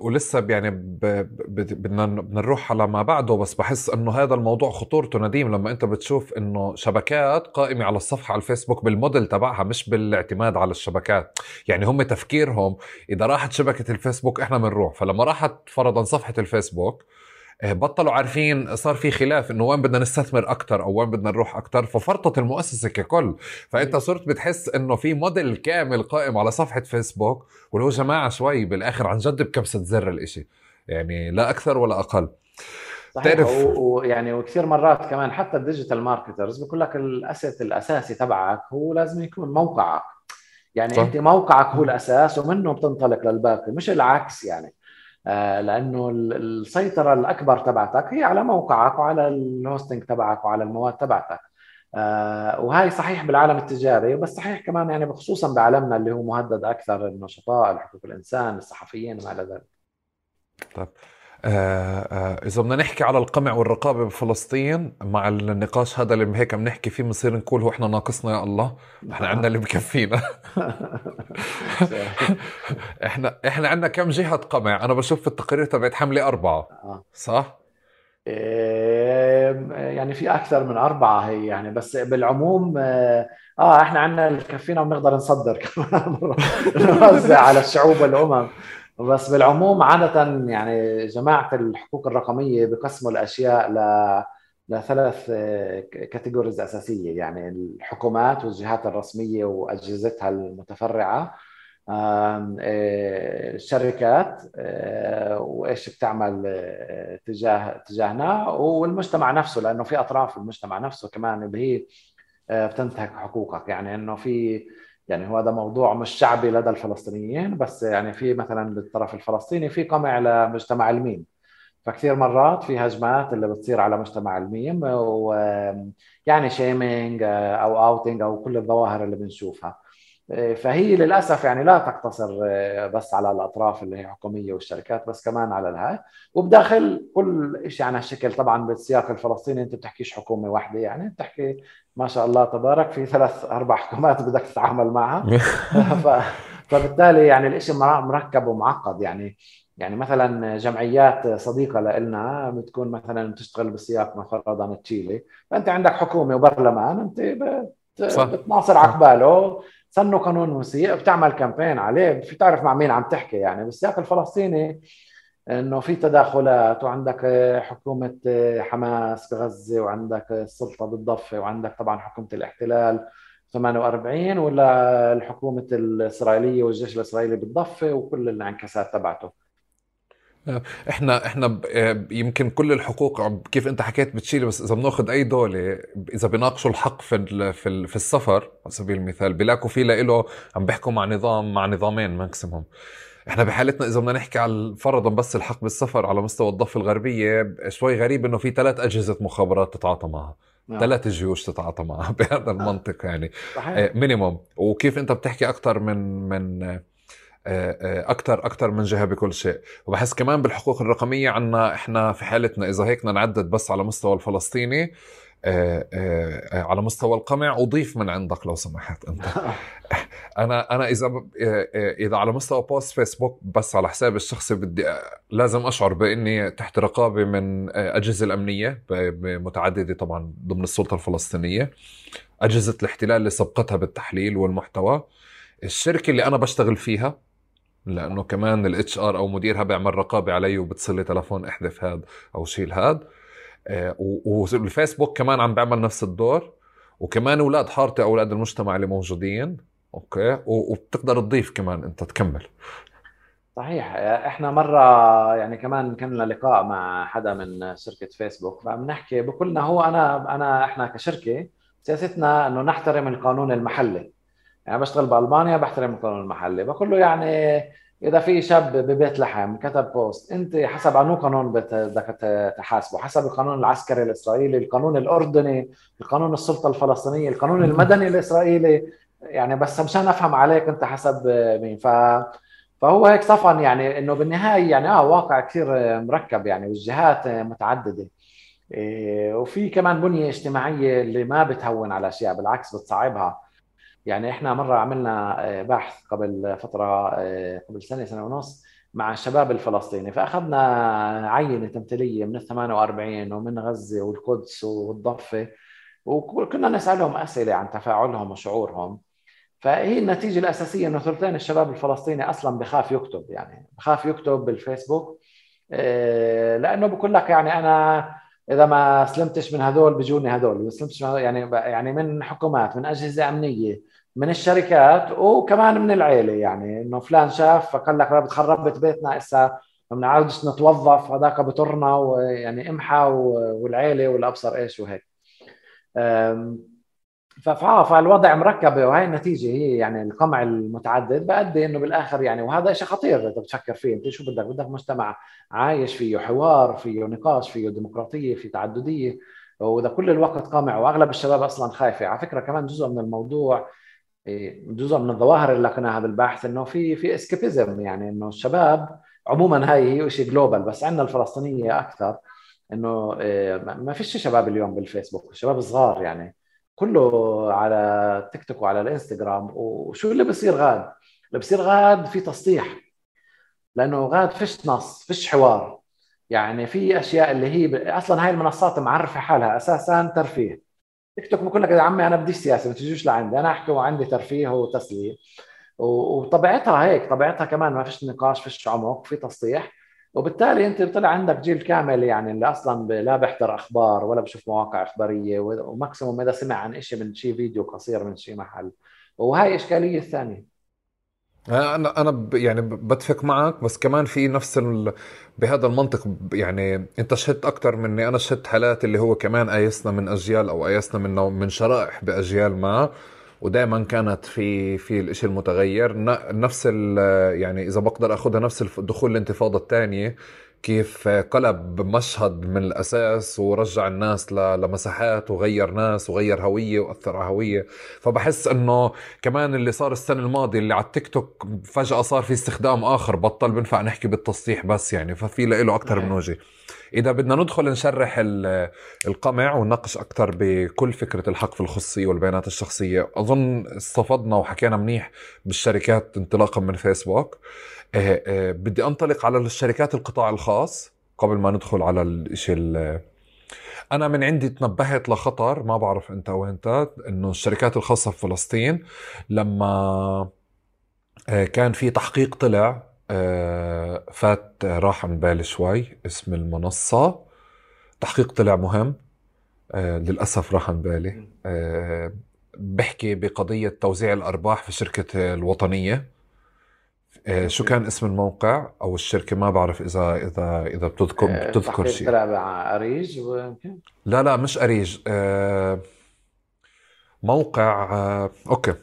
ولسه يعني بدنا نروح على ما بعده بس بحس إنه هذا الموضوع خطورته نديم. لما أنت بتشوف إنه شبكات قائمة على الصفحة على الفيسبوك بالموديل تبعها مش بالاعتماد على الشبكات. يعني هم تفكيرهم إذا راحت شبكة الفيسبوك إحنا بنروح. فلما راحت فرضا صفحة الفيسبوك آه، بطلوا عارفين صار في خلاف إنه وين بدنا نستثمر أكثر أو وين بدنا نروح أكثر ففرطت المؤسسة ككل. فأنت صرت بتحس إنه في موديل كامل قائم على صفحة فيسبوك واللي هو جماعة شوي بالآخر عن جد بكبسة زر الإشي. يعني لا أكثر ولا أقل. صحيح تعرف ويعني وكثير مرات كمان حتى ال digital marketers بقول لك ال asset الأساسي تبعك هو لازم يكون موقعك. يعني صح. أنت موقعك هو الأساس ومنه بتنطلق للباقي مش العكس يعني. آه، لأنه السيطرة الأكبر تبعتك هي على موقعك وعلى الهوستنج تبعك وعلى المواد تبعتك. آه، وهي صحيح بالعالم التجاري بس صحيح كمان يعني خصوصا بعالمنا اللي هو مهدد أكثر النشطاء حقوق الإنسان الصحفيين وما إلى ذلك. طيب. آه آه إذا بدنا نحكي على القمع والرقابة بفلسطين مع النقاش هذا اللي هيك بنحكي فيه بنصير نقول هو إحنا ناقصنا يا الله. إحنا عندنا اللي بكفينا. إحنا إحنا عندنا كم جهة قمع؟ أنا بشوف في التقرير تبعت حملة أربعة. آه. صح؟ يعني في أكثر من أربعة هي يعني بس بالعموم آه, آه إحنا عندنا اللي بكفينا وبنقدر نصدر كمان. نوزع على الشعوب والأمم. بس بالعموم عادة يعني جماعة الحقوق الرقمية بقسموا الأشياء ل لثلاث كاتيجوريز أساسية. يعني الحكومات والجهات الرسمية وأجهزتها المتفرعة آه، الشركات آه، وإيش بتعمل آه، تجاه تجاهنا والمجتمع نفسه لأنه في أطراف المجتمع نفسه كمان اللي هي بتنتهك حقوقك. يعني إنه في يعني هو هذا موضوع مش شعبي لدى الفلسطينيين بس يعني في مثلا بالطرف الفلسطيني في قمع لمجتمع الميم. فكثير مرات في هجمات اللي بتصير على مجتمع الميم ويعني shaming أو outing أو كل الظواهر اللي بنشوفها. فهي للأسف يعني لا تقتصر بس على الأطراف اللي هي حكومية والشركات بس كمان على الهاي. وبداخل كل شيء عن هالشكل. طبعا بالسياق الفلسطيني أنت بتحكيش حكومة واحدة يعني بتحكي ما شاء الله تبارك في ثلاث أربع حكومات بدك تتعامل معها. فبالتالي يعني الشيء مركب ومعقد يعني. يعني مثلا جمعيات صديقة لنا بتكون مثلا بتشتغل بسياق فرضا تشيلي. فأنت عندك حكومة وبرلمان أنت بتناصر عقباله. سنوا قانون مسيء بتعمل كامبين عليه في تعرف مع مين عم تحكي يعني. بالسياق الفلسطيني إنه في تداخلات وعندك حكومة حماس بغزة وعندك السلطة بالضفة وعندك طبعا حكومة الاحتلال 48 ولا الحكومة الإسرائيلية والجيش الإسرائيلي بالضفة وكل الانعكاسات تبعته. إحنا إحنا يمكن كل الحقوق كيف أنت حكيت بتشيل بس إذا بناخذ أي دولة إذا بيناقشوا الحق في في في السفر على سبيل المثال بيلاقوا في له عم بيحكوا مع نظام مع نظامين maximum إحنا بحالتنا إذا بدنا نحكي على فرضا بس الحق بالسفر على مستوى الضفة الغربية شوي غريب إنه في ثلاث أجهزة مخابرات تتعاطى معها. نعم. ثلاث جيوش تتعاطى معها بهذا المنطق يعني. minimum وكيف أنت بتحكي أكثر من من أكثر أكثر من جهة بكل شيء. وبحس كمان بالحقوق الرقمية عنا إحنا في حالتنا إذا هيك نعدد بس على مستوى الفلسطيني آه، آه، على مستوى القمع أضيف من عندك لو سمحت أنت. أنا أنا إذا آه، إذا على مستوى بوست فيسبوك بس على حسابي الشخصي بدي لازم أشعر بإني تحت رقابة من أجهزة الأمنية متعدده طبعا ضمن السلطة الفلسطينية. أجهزة الاحتلال اللي سبقتها بالتحليل والمحتوى. الشركة اللي أنا بشتغل فيها لأنه كمان ال HR أو مديرها بيعمل رقابة علي وبتصل لي تلفون إحذف هاد أو شيل هاد. آه، والفيسبوك كمان عم بيعمل نفس الدور. وكمان أولاد حارتي أولاد المجتمع اللي موجودين. okay؟ وبتقدر تضيف كمان أنت تكمل. صحيح. إحنا مرة يعني كمان كنا لقاء مع حدا من شركة فيسبوك. بنحكي بقولنا هو أنا أنا إحنا كشركة سياستنا إنه نحترم القانون المحلي. يعني بشتغل بألمانيا بحترم القانون المحلي. بقول له يعني إذا في شاب ببيت لحم كتب بوست أنت حسب أنو قانون بدك تحاسبه؟ حسب القانون العسكري الإسرائيلي القانون الأردني القانون السلطة الفلسطينية القانون المدني الإسرائيلي. يعني بس مشان أفهم عليك أنت حسب مين. ف فهو هيك صفن يعني إنه بالنهاية يعني آه واقع كثير مركب يعني والجهات متعددة. إيه، وفي كمان بنية اجتماعية اللي ما بتهون على أشياء بالعكس بتصعبها. يعني إحنا مرة عملنا آه، بحث قبل فترة آه، قبل سنة سنة ونص مع الشباب الفلسطيني فأخذنا عينة تمثيلية من ال 48 ومن غزة والقدس والضفة وكنا نسألهم أسئلة عن تفاعلهم وشعورهم. فهي النتيجة الأساسية إنه ثلثين الشباب الفلسطيني أصلا بخاف يكتب يعني بخاف يكتب بالفيسبوك آه، لأنه بقول لك يعني أنا إذا ما سلمتش من هذول بيجوني هذول ما سلمتش يعني يعني من حكومات من أجهزة أمنية من الشركات وكمان من العيلة يعني إنه فلان شاف فقال لك بتخربت بيتنا إسا ما بنعودش نتوظف هذاك بطرنا ويعني امحى والعيلة والأبصر إيش وهيك. فالوضع مركب وهي النتيجة هي يعني القمع المتعدد بأدي إنه بالآخر يعني وهذا شيء خطير إذا بتفكر فيه. أنت شو بدك؟ بدك مجتمع عايش فيه حوار فيه نقاش فيه ديمقراطية فيه تعددية. وإذا كل الوقت قامع وأغلب الشباب أصلا خايفة. على فكرة كمان جزء من الموضوع إيه، جزء من الظواهر اللي لقيناها بالبحث إنه في في escapism يعني إنه الشباب عموما هاي هي شيء global بس عندنا الفلسطينية أكثر إنه إيه، ما فيش شباب اليوم بالفيسبوك شباب صغار يعني. كله على تيك توك وعلى الانستغرام. وشو اللي بصير غاد؟ اللي بصير غاد في تسطيح لأنه غاد فيش نص فيش حوار. يعني في أشياء اللي هي ب... أصلا هاي المنصات معرفة حالها أساسا ترفيه. تيك توك بقول لك يا عمي أنا بديش سياسة ما تجوش لعندي أنا أحكي وعندي ترفيه وتسليه وطبيعتها هيك طبيعتها كمان ما فيش نقاش فيش عمق في تسطيح وبالتالي أنت طلع عندك جيل كامل يعني اللي أصلا لا بيحضر أخبار ولا بشوف مواقع إخبارية وماكسيموم إذا سمع عن شيء من شيء فيديو قصير من شيء محل. وهي إشكالية الثانية أنا أنا يعني بتفق معك بس كمان في نفس ال... بهذا المنطق يعني أنت شهدت أكثر مني. أنا شهدت حالات اللي هو كمان آيسنا من أجيال أو آيسنا من من شرائح بأجيال ما. ودائما كانت في في الشيء المتغير. نفس يعني إذا بقدر أخذها نفس الدخول الانتفاضة الثانية كيف قلب مشهد من الأساس ورجع الناس لمساحات وغير ناس وغير هوية وأثر على هوية. فبحس إنه كمان اللي صار السنة الماضية اللي على التيك توك فجأة صار في استخدام آخر بطل بنفع نحكي بالتصحيح بس يعني ففي له أكثر من وجه. إذا بدنا ندخل نشرح القمع ونناقش أكثر بكل فكرة الحق في الخصوصيه والبيانات الشخصية. أظن استفدنا وحكينا منيح بالشركات انطلاقا من فيسبوك. أه أه بدي أنطلق على الشركات القطاع الخاص قبل ما ندخل على الشيء أنا من عندي تنبهت لخطر ما بعرف أنت وين انت إنه الشركات الخاصة في فلسطين لما آه، كان في تحقيق طلع آه، فات راح عن بالي شوي اسم المنصة. تحقيق طلع مهم. آه، للأسف راح عن بالي. آه، بحكي بقضية توزيع الأرباح في الشركة الوطنية. شو كان اسم الموقع؟ أو الشركة؟ ما بعرف إذا إذا إذا بتذكر بتذكر شيء. طلع أريج لا لا مش أريج. موقع أوكي.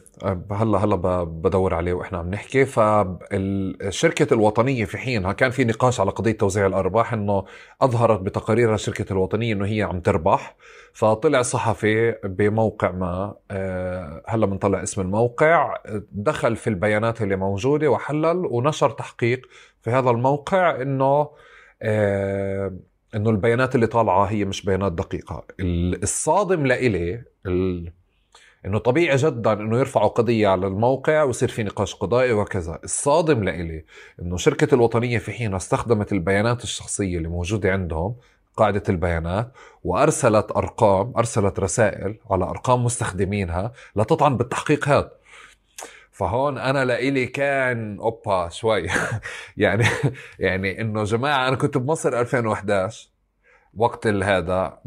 هلا هلا بدور عليه وإحنا عم نحكي. فالشركه الوطنية في حينها كان في نقاش على قضية توزيع الأرباح إنه أظهرت بتقاريرها الشركة الوطنية إنه هي عم تربح. فطلع صحفي بموقع ما آه، هلا بنطلع اسم الموقع دخل في البيانات اللي موجودة وحلل ونشر تحقيق في هذا الموقع إنه آه، إنه البيانات اللي طالعة هي مش بيانات دقيقة. الصادم لإلي إنه طبيعي جدا إنه يرفعوا قضية على الموقع ويصير في نقاش قضائي وكذا. الصادم لإلي إنه شركة الوطنية في حينها استخدمت البيانات الشخصية اللي موجودة عندهم قاعدة البيانات وأرسلت أرقام أرسلت رسائل على أرقام مستخدمينها لتطعن بالتحقيق هذا. فهون أنا لإلي كان أوبا شوي. يعني يعني إنه جماعة أنا كنت بمصر 2011 وقت هذا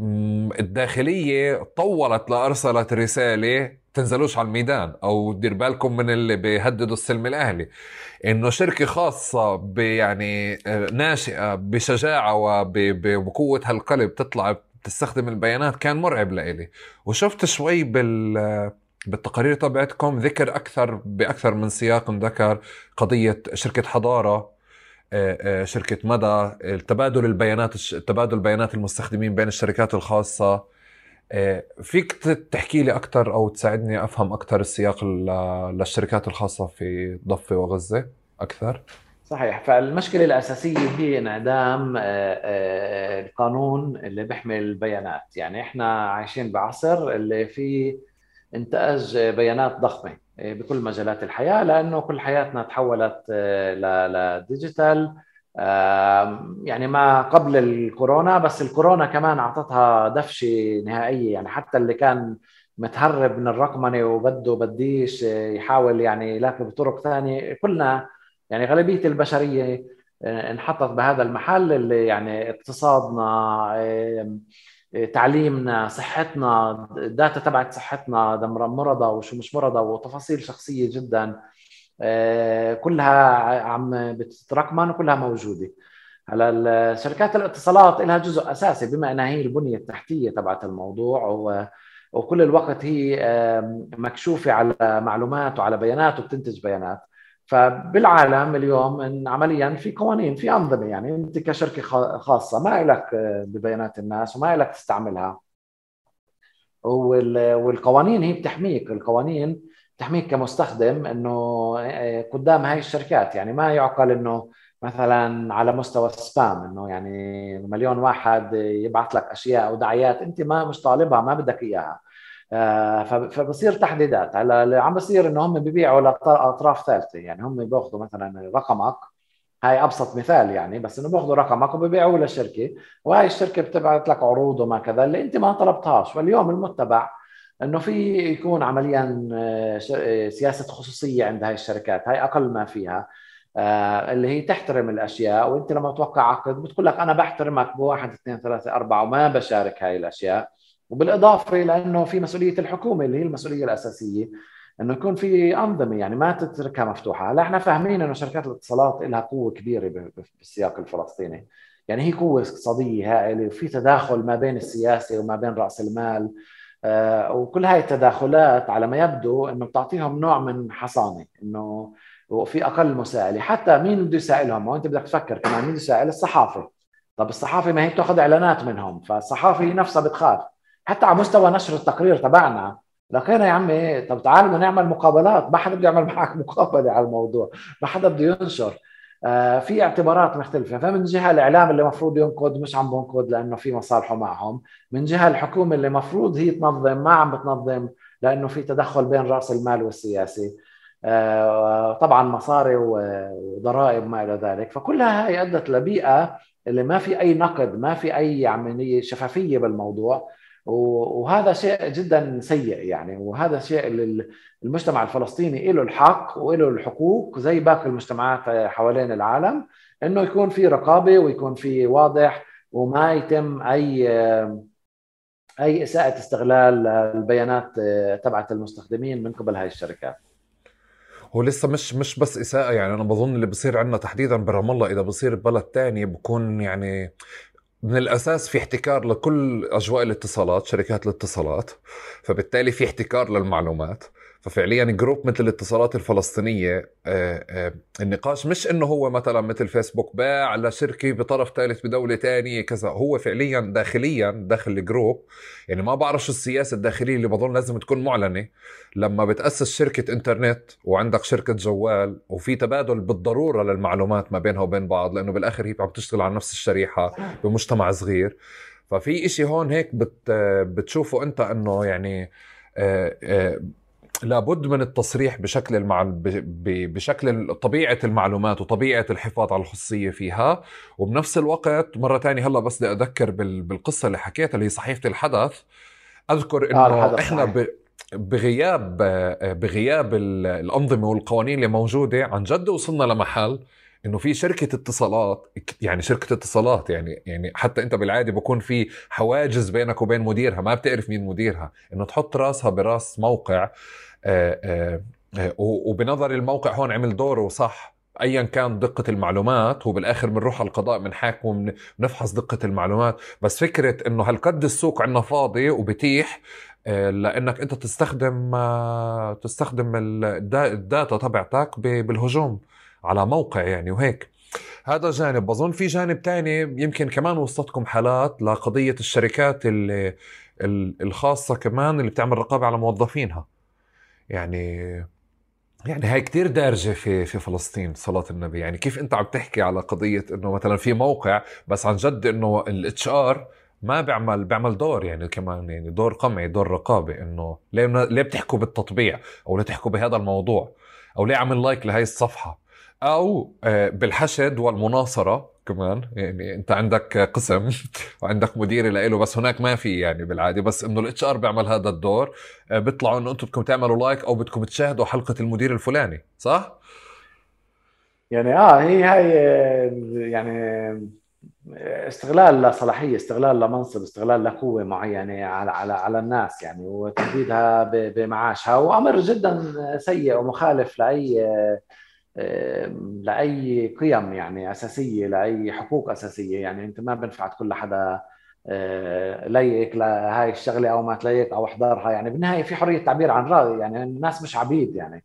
الداخلية طولت لأرسلت رسالة تنزلوش على الميدان أو دير بالكم من اللي بيهددوا السلم الأهلي. إنه شركة خاصة يعني آه، ناشئة بشجاعة وبقوه هالقلب تطلع تستخدم البيانات كان مرعب لإلي. وشفت شوي بال بالتقارير تبعتكم ذكر أكثر بأكثر من سياق ذكر قضية شركة حضارة. شركة مدى تبادل البيانات تبادل بيانات المستخدمين بين الشركات الخاصة. آه، فيك تحكي لي أكثر أو تساعدني أفهم أكثر السياق للشركات الخاصة في ضفة وغزة أكثر؟ صحيح. فالمشكلة الأساسية هي انعدام القانون اللي بيحمي البيانات. يعني إحنا عايشين بعصر اللي فيه انتاج بيانات ضخمة بكل مجالات الحياة لأنه كل حياتنا تحولت آه، لديجيتال يعني ما قبل الكورونا بس الكورونا كمان أعطتها دفشة نهائية. يعني حتى اللي كان متهرب من الرقمنة وبده بديش يحاول يعني يلاقي بطرق ثانية كلنا يعني غالبية البشرية آه، انحطت بهذا المحل اللي يعني اقتصادنا تعليمنا صحتنا الداتا تبعت صحتنا مرضى وشو مش مرضى وتفاصيل شخصية جدا. آه، كلها عم بتترقمن وكلها موجودة. هلا شركات الاتصالات لها جزء أساسي بما إنها هي البنية التحتية تبعت الموضوع وكل الوقت هي مكشوفة على معلومات وعلى بيانات وبتنتج بيانات. فبالعالم اليوم إن عمليا في قوانين في أنظمة يعني أنت كشركة خاصة ما لك ببيانات الناس وما لك تستعملها. والقوانين هي بتحميك القوانين بتحميك كمستخدم إنه آه، قدام هاي الشركات يعني ما يعقل إنه مثلا على مستوى السبام إنه يعني مليون واحد يبعث لك أشياء أو دعايات أنت ما مش طالبها ما بدك إياها. فبصير تحديدات. هلا اللي عم بصير إنه هم ببيعوا لاطراف ثالثة. يعني هم بياخذوا مثلا رقمك. هاي أبسط مثال يعني بس إنه بياخذوا رقمك وببيعوه للشركة. وهي الشركة بتبعث لك عروض وما كذا اللي أنت ما طلبتهاش. واليوم المتبع إنه في يكون عمليا آه، آه، سياسة خصوصية عند هاي الشركات. هاي أقل ما فيها. اللي هي تحترم الأشياء. وأنت لما توقع عقد بتقول لك أنا بحترمك بواحد اثنين ثلاثة أربعة وما بشارك هاي الأشياء. وبالإضافة لأنه في مسؤولية الحكومة اللي هي المسؤولية الأساسية إنه يكون في أنظمة يعني ما تتركها مفتوحة، هلا إحنا فاهمين إنه شركات الاتصالات لها قوة كبيرة بالسياق الفلسطيني، يعني هي قوة اقتصادية هائلة وفي تداخل ما بين السياسة وما بين رأس المال. آه وكل هاي التداخلات على ما يبدو إنه بتعطيهم نوع من حصانة إنه وفي أقل مساءلة، حتى مين بده يسائلهم؟ وأنت بدك تفكر كمان مين بده يسائل؟ الصحافة. طب الصحافة ما هي بتاخذ إعلانات منهم فالصحافة نفسها بتخاف. حتى على مستوى نشر التقرير تبعنا. لقينا يا عمي طب تعالوا نعمل مقابلات. ما حدا بده يعمل معك مقابلة على الموضوع. ما حدا بده ينشر. آه في اعتبارات مختلفة. فمن جهة الإعلام اللي المفروض ينقد مش عم بنقد لأنه في مصالحه معهم. من جهة الحكومة اللي المفروض هي تنظم ما عم بتنظم لأنه في تدخل بين رأس المال والسياسي. آه طبعا مصاري وضرائب وما إلى ذلك. فكلها هي أدت لبيئة اللي ما في أي نقد ما في أي عمليه شفافية بالموضوع. وهذا شيء جدا سيء يعني. وهذا شيء المجتمع الفلسطيني له الحق وله الحقوق زي باقي المجتمعات حوالين العالم إنه يكون في رقابة ويكون في واضح وما يتم أي أي إساءة استغلال البيانات تبعت المستخدمين من قبل هاي الشركات. هو لسه مش مش بس إساءة يعني أنا بظن اللي بصير عندنا تحديدا برام الله إذا بصير ببلد تاني بكون يعني من الأساس في احتكار لكل أجواء الاتصالات شركات الاتصالات فبالتالي في احتكار للمعلومات. ففعليا group مثل الاتصالات الفلسطينية آه، آه، النقاش مش إنه هو مثلا مثل فيسبوك باع لشركة بطرف ثالث بدولة ثانية كذا هو فعليا داخليا داخل ال group يعني ما بعرف شو السياسة الداخلية اللي بظن لازم تكون معلنة. لما بتأسس شركة إنترنت وعندك شركة جوال وفي تبادل بالضرورة للمعلومات ما بينها وبين بعض لأنه بالآخر هي عم تشتغل على نفس الشريحة بمجتمع صغير. ففي إشي هون هيك بت بتشوفه أنت إنه يعني آه، لابد من التصريح بشكل المع... بشكل طبيعة المعلومات وطبيعة الحفاظ على الخصوصيه فيها. وبنفس الوقت مرة ثانية هلأ بس بدي أذكر بال... بالقصة اللي حكيتها اللي هي صحيفه الحدث. أذكر إنه آه إحنا ب... بغياب بغياب الأنظمة والقوانين اللي موجودة عن جد وصلنا لمحل إنه في شركة اتصالات يعني شركة اتصالات يعني يعني حتى أنت بالعاده بكون في حواجز بينك وبين مديرها ما بتعرف مين مديرها إنه تحط راسها براس موقع آه، آه، آه، وبنظري الموقع هون عمل دوره صح ايا كان دقة المعلومات وبالآخر بنروح على القضاء بنحاكم ونفحص دقة المعلومات بس فكرة إنه هالقد السوق عندنا فاضي وبتيح لأنك أنت تستخدم تستخدم ال data تبعتك بالهجوم. على موقع يعني وهيك. هذا جانب. بظن في جانب تاني يمكن كمان وصلتكم حالات لقضية الشركات اللي الخاصة كمان اللي بتعمل رقابة على موظفينها. يعني يعني هاي كتير دارجة في في فلسطين صلاة النبي. يعني كيف أنت عم تحكي على قضية إنه مثلا في موقع بس عن جد إنه ال HR ما بيعمل بيعمل دور يعني كمان يعني دور قمعي دور رقابة إنه ليه ليه بتحكوا بالتطبيع أو ليه تحكوا بهذا الموضوع؟ أو ليه عمل like لهي الصفحة؟ أو آه، بالحشد والمناصرة كمان. يعني أنت عندك قسم وعندك مدير له بس هناك ما في يعني بالعادة. بس إنه ال HR بيعمل هذا الدور آه، بيطلعوا إنه أنتم بدكم تعملوا like أو بدكم تشاهدوا حلقة المدير الفلاني صح؟ يعني آه هي هاي يعني استغلال لصلاحيه استغلال لمنصب استغلال لقوه معينة على على على الناس يعني. وتهديدها بمعاشها. وأمر جدا سيء ومخالف لأي لأي قيم يعني أساسية لأي حقوق أساسية. يعني أنت ما بنفعت كل حدا آه، ليك لهاي الشغلة أو ما تليق أو احضرها. يعني بالنهاية في حرية تعبير عن رأي. يعني الناس مش عبيد يعني.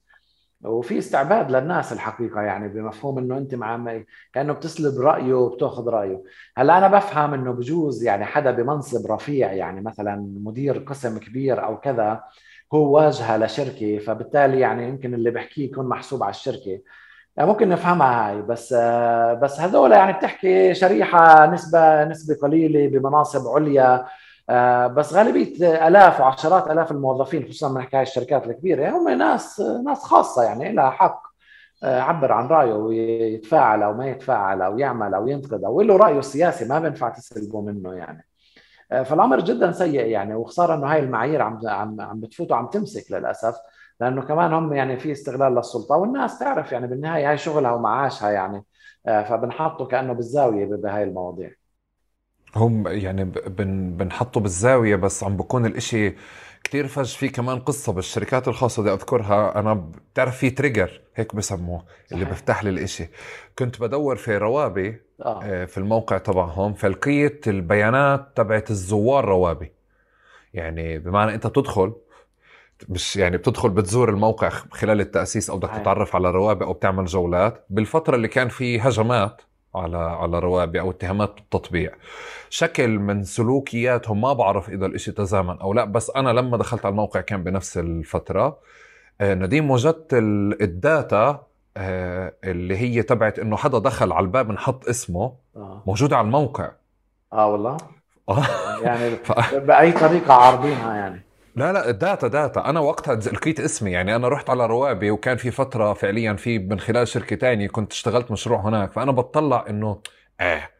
وفي استعباد للناس الحقيقة يعني بمفهوم إنه أنت مع كأنه بتسلب رأيه وبتأخذ رأيه. هلأ أنا بفهم إنه بجوز يعني حدا بمنصب رفيع يعني مثلا مدير قسم كبير أو كذا هو واجهه لشركة فبالتالي يعني يمكن اللي بحكيه يكون محسوب على الشركة. يعني ممكن نفهمها هاي بس بس هذول يعني بتحكي شريحة نسبة نسبة قليلة بمناصب عليا. بس غالبية آلاف وعشرات آلاف الموظفين خصوصا من حكاية الشركات الكبيرة هم ناس ناس خاصة يعني لها حق يعبر عن رأيه ويتفاعل أو ما يتفاعل أو يعمل أو ينتقد أو له رأيه السياسي ما بينفع تسلبه منه يعني. آه، فالأمر جدا سيء يعني وخسارة إنه هاي المعايير عم عم عم بتفوت وعم تمسك للأسف لأنه كمان هم يعني في استغلال للسلطة والناس تعرف يعني بالنهاية هاي شغلها ومعاشها يعني آه، فبنحطه كأنه بالزاوية بهاي المواضيع. هم يعني بن بنحطه بالزاوية بس عم بكون الإشي كثير فج في كمان قصة بالشركات الخاصة بدي أذكرها. أنا بتعرف في تريجر هيك بسموه اللي بفتح لي الإشي. كنت بدور في روابي آه. آه. في الموقع تبعهم فلقيت البيانات تبعت الزوار روابي. يعني بمعنى أنت بتدخل مش يعني بتدخل بتزور الموقع خلال التأسيس أو بدك تتعرف على روابي أو بتعمل جولات. بالفترة اللي كان في هجمات على على روابي أو اتهامات بالتطبيع شكل من سلوكياتهم ما بعرف إذا الإشي تزامن أو لا بس أنا لما دخلت على الموقع كان بنفس الفترة. آه، نديم وجدت الداتا آه، اللي هي تبعت إنه حدا دخل على الباب نحط اسمه آه. موجوده على الموقع. آه والله؟ يعني بأي طريقة عارضينها يعني. لا لا data data. أنا وقتها لقيت اسمي. يعني أنا رحت على روابي وكان في فترة فعليا في من خلال شركة تانية كنت اشتغلت مشروع هناك. فأنا بطلع إنه إيه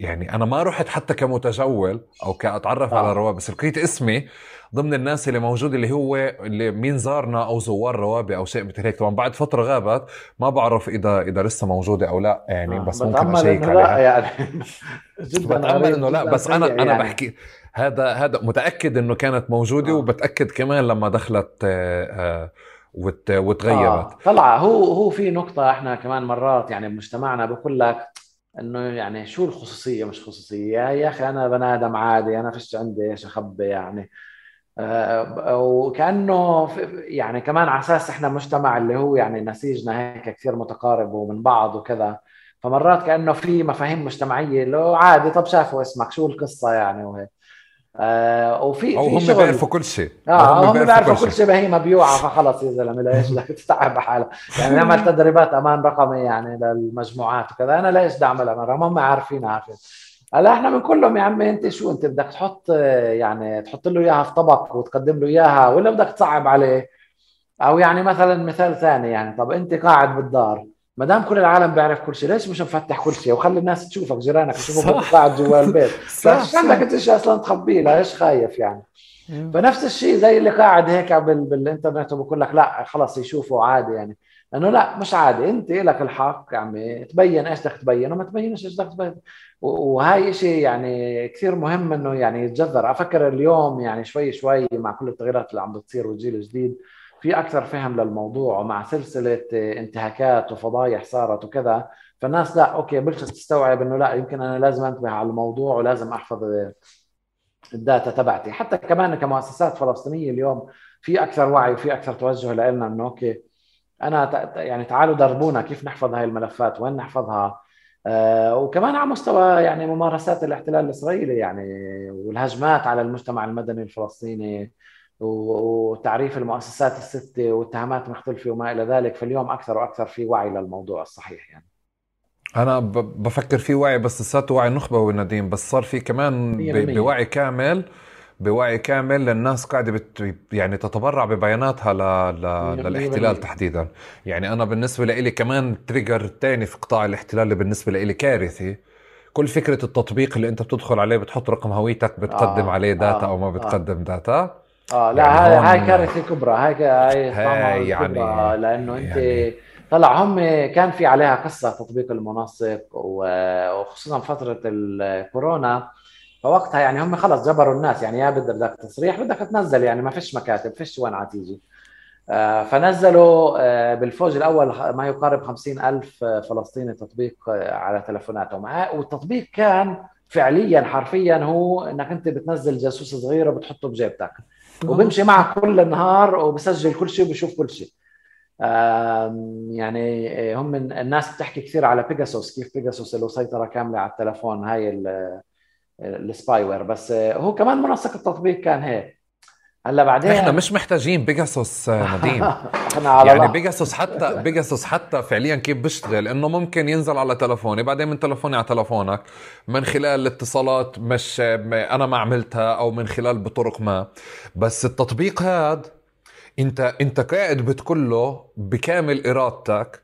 يعني أنا ما رحت حتى كمتجول أو كأتعرف آه. على روابي. بس لقيت اسمي ضمن الناس اللي موجود اللي هو اللي مين زارنا أو زوار روابي أو شيء مثل هيك. طبعا بعد فترة غابت ما بعرف إذا إذا لسه موجودة أو لا. يعني آه. بس ممكن أشيك عليها. يعني. جدا بتأمل إنه لا بس أنا يعني. أنا بحكي هذا هذا متأكد إنه كانت موجودة آه. وبتأكد كمان لما دخلت آه, آه، وتغيرت. آه. طلع هو هو في نقطة إحنا كمان مرات يعني بمجتمعنا بقول لك إنه يعني شو الخصوصية؟ مش خصوصية. يا أخي أنا بني آدم عادي أنا فيش عندي إيش أخبي يعني. آه وكأنه يعني كمان على أساس إحنا مجتمع اللي هو يعني نسيجنا هيك كثير متقارب ومن بعض وكذا فمرات كأنه في مفاهيم مجتمعية لو عادي طب شافوا اسمك شو القصة يعني وهيك. آه وفي أو هم بيعرفوا كل شيء. آه هم بيعرفوا كل شيء. بهيمة بيوعى فخلص يا زلمة ليش بدك تتعب حالك؟ يعني نعمل تدريبات أمان رقمي يعني للمجموعات وكذا. أنا ليش بدي اعمل أمان هم عارفين عارفين. هلا إحنا بنقول لهم يا عمي أنت شو؟ أنت بدك تحط يعني تحط له إياها في طبق وتقدم له إياها ولا بدك تصعب عليه؟ أو يعني مثلا مثال ثاني يعني طب أنت قاعد بالدار ما دام كل العالم بيعرف كل شيء ليش مش مفتح كل شيء؟ وخلي الناس تشوفك جيرانك يشوفوك قاعد جوا البيت. صح عندك أنت شيء أصلا تخبيه؟ ليش خايف يعني؟ فنفس الشيء زي اللي قاعد هيك بال... بالإنترنت وبقول لك لا خلص يشوفوا عادي يعني. انه لا مش عادي. أنت لك الحق يعني تبين إيش بدك تبين وما تبينش إيش بدك تبين. وهاي شيء يعني كثير مهم إنه يعني يتجذر. أفكر اليوم يعني شوي شوي مع كل التغييرات اللي عم بتصير والجيل الجديد. في أكثر فهم للموضوع ومع سلسلة انتهاكات وفضايح صارت وكذا. فالناس لا okay بلشت تستوعب إنه لا يمكن أنا لازم أنتبه على الموضوع ولازم أحفظ ال data تبعتي. حتى كمان كمؤسسات فلسطينية اليوم في أكثر وعي وفي أكثر توجه لنا إنه okay أنا يعني تعالوا دربونا كيف نحفظ هاي الملفات وين نحفظها. آه وكمان على مستوى يعني ممارسات الاحتلال الإسرائيلي يعني والهجمات على المجتمع المدني الفلسطيني. وتعريف المؤسسات السته واتهامات مختلفة وما إلى ذلك فاليوم أكثر وأكثر في وعي للموضوع الصحيح يعني أنا بفكر في وعي بس لساته وعي نخبوي نديم بس صار في كمان بوعي كامل بوعي كامل للناس قاعدة بت يعني تتبرع ببياناتها ل... ل... للاحتلال تحديدا يعني أنا بالنسبة لي كمان trigger تاني في قطاع الاحتلال اللي بالنسبة لي كارثي كل فكرة التطبيق اللي أنت بتدخل عليه بتحط رقم هويتك بتقدم آه. عليه data آه. أو ما. بتقدم آه. data آه لا يعني هاي هاي كارثه كبرى هاي هاي, هاي يعني لأنه أنت يعني طلع هم كان في عليها قصة تطبيق المنسق وخصوصا فترة الكورونا. فوقتها يعني هم خلص جبروا الناس. يعني يا بدك تصريح بدك تنزل. يعني ما فيش مكاتب فيش وين عتيجي آه، فنزلوا آه، بالفوج الأول ما يقارب 50 ألف فلسطيني تطبيق آه، على تلفوناتهم والتطبيق كان فعليا حرفيا هو إنك أنت بتنزل جاسوس صغيره بتحطه بجيبتك. وبمشي معك كل النهار وبسجل كل شيء وبشوف كل شيء. يعني هم الناس بتحكي كثير على بيجاسوس كيف بيجاسوس له سيطرة كاملة على التلفون هاي ال spyware بس هو كمان منسق التطبيق كان هيك. هلا بعدين؟ إحنا مش محتاجين بيجاسوس آه، نديم. إحنا على يعني بيجاسوس حتى بيجاسوس حتى فعليا كيف بيشتغل؟ إنه ممكن ينزل على تلفوني بعدين من تلفوني على تلفونك من خلال الاتصالات مش أنا ما عملتها أو من خلال بطرق ما. بس التطبيق هذا انت أنت قاعد بتقول بكامل إرادتك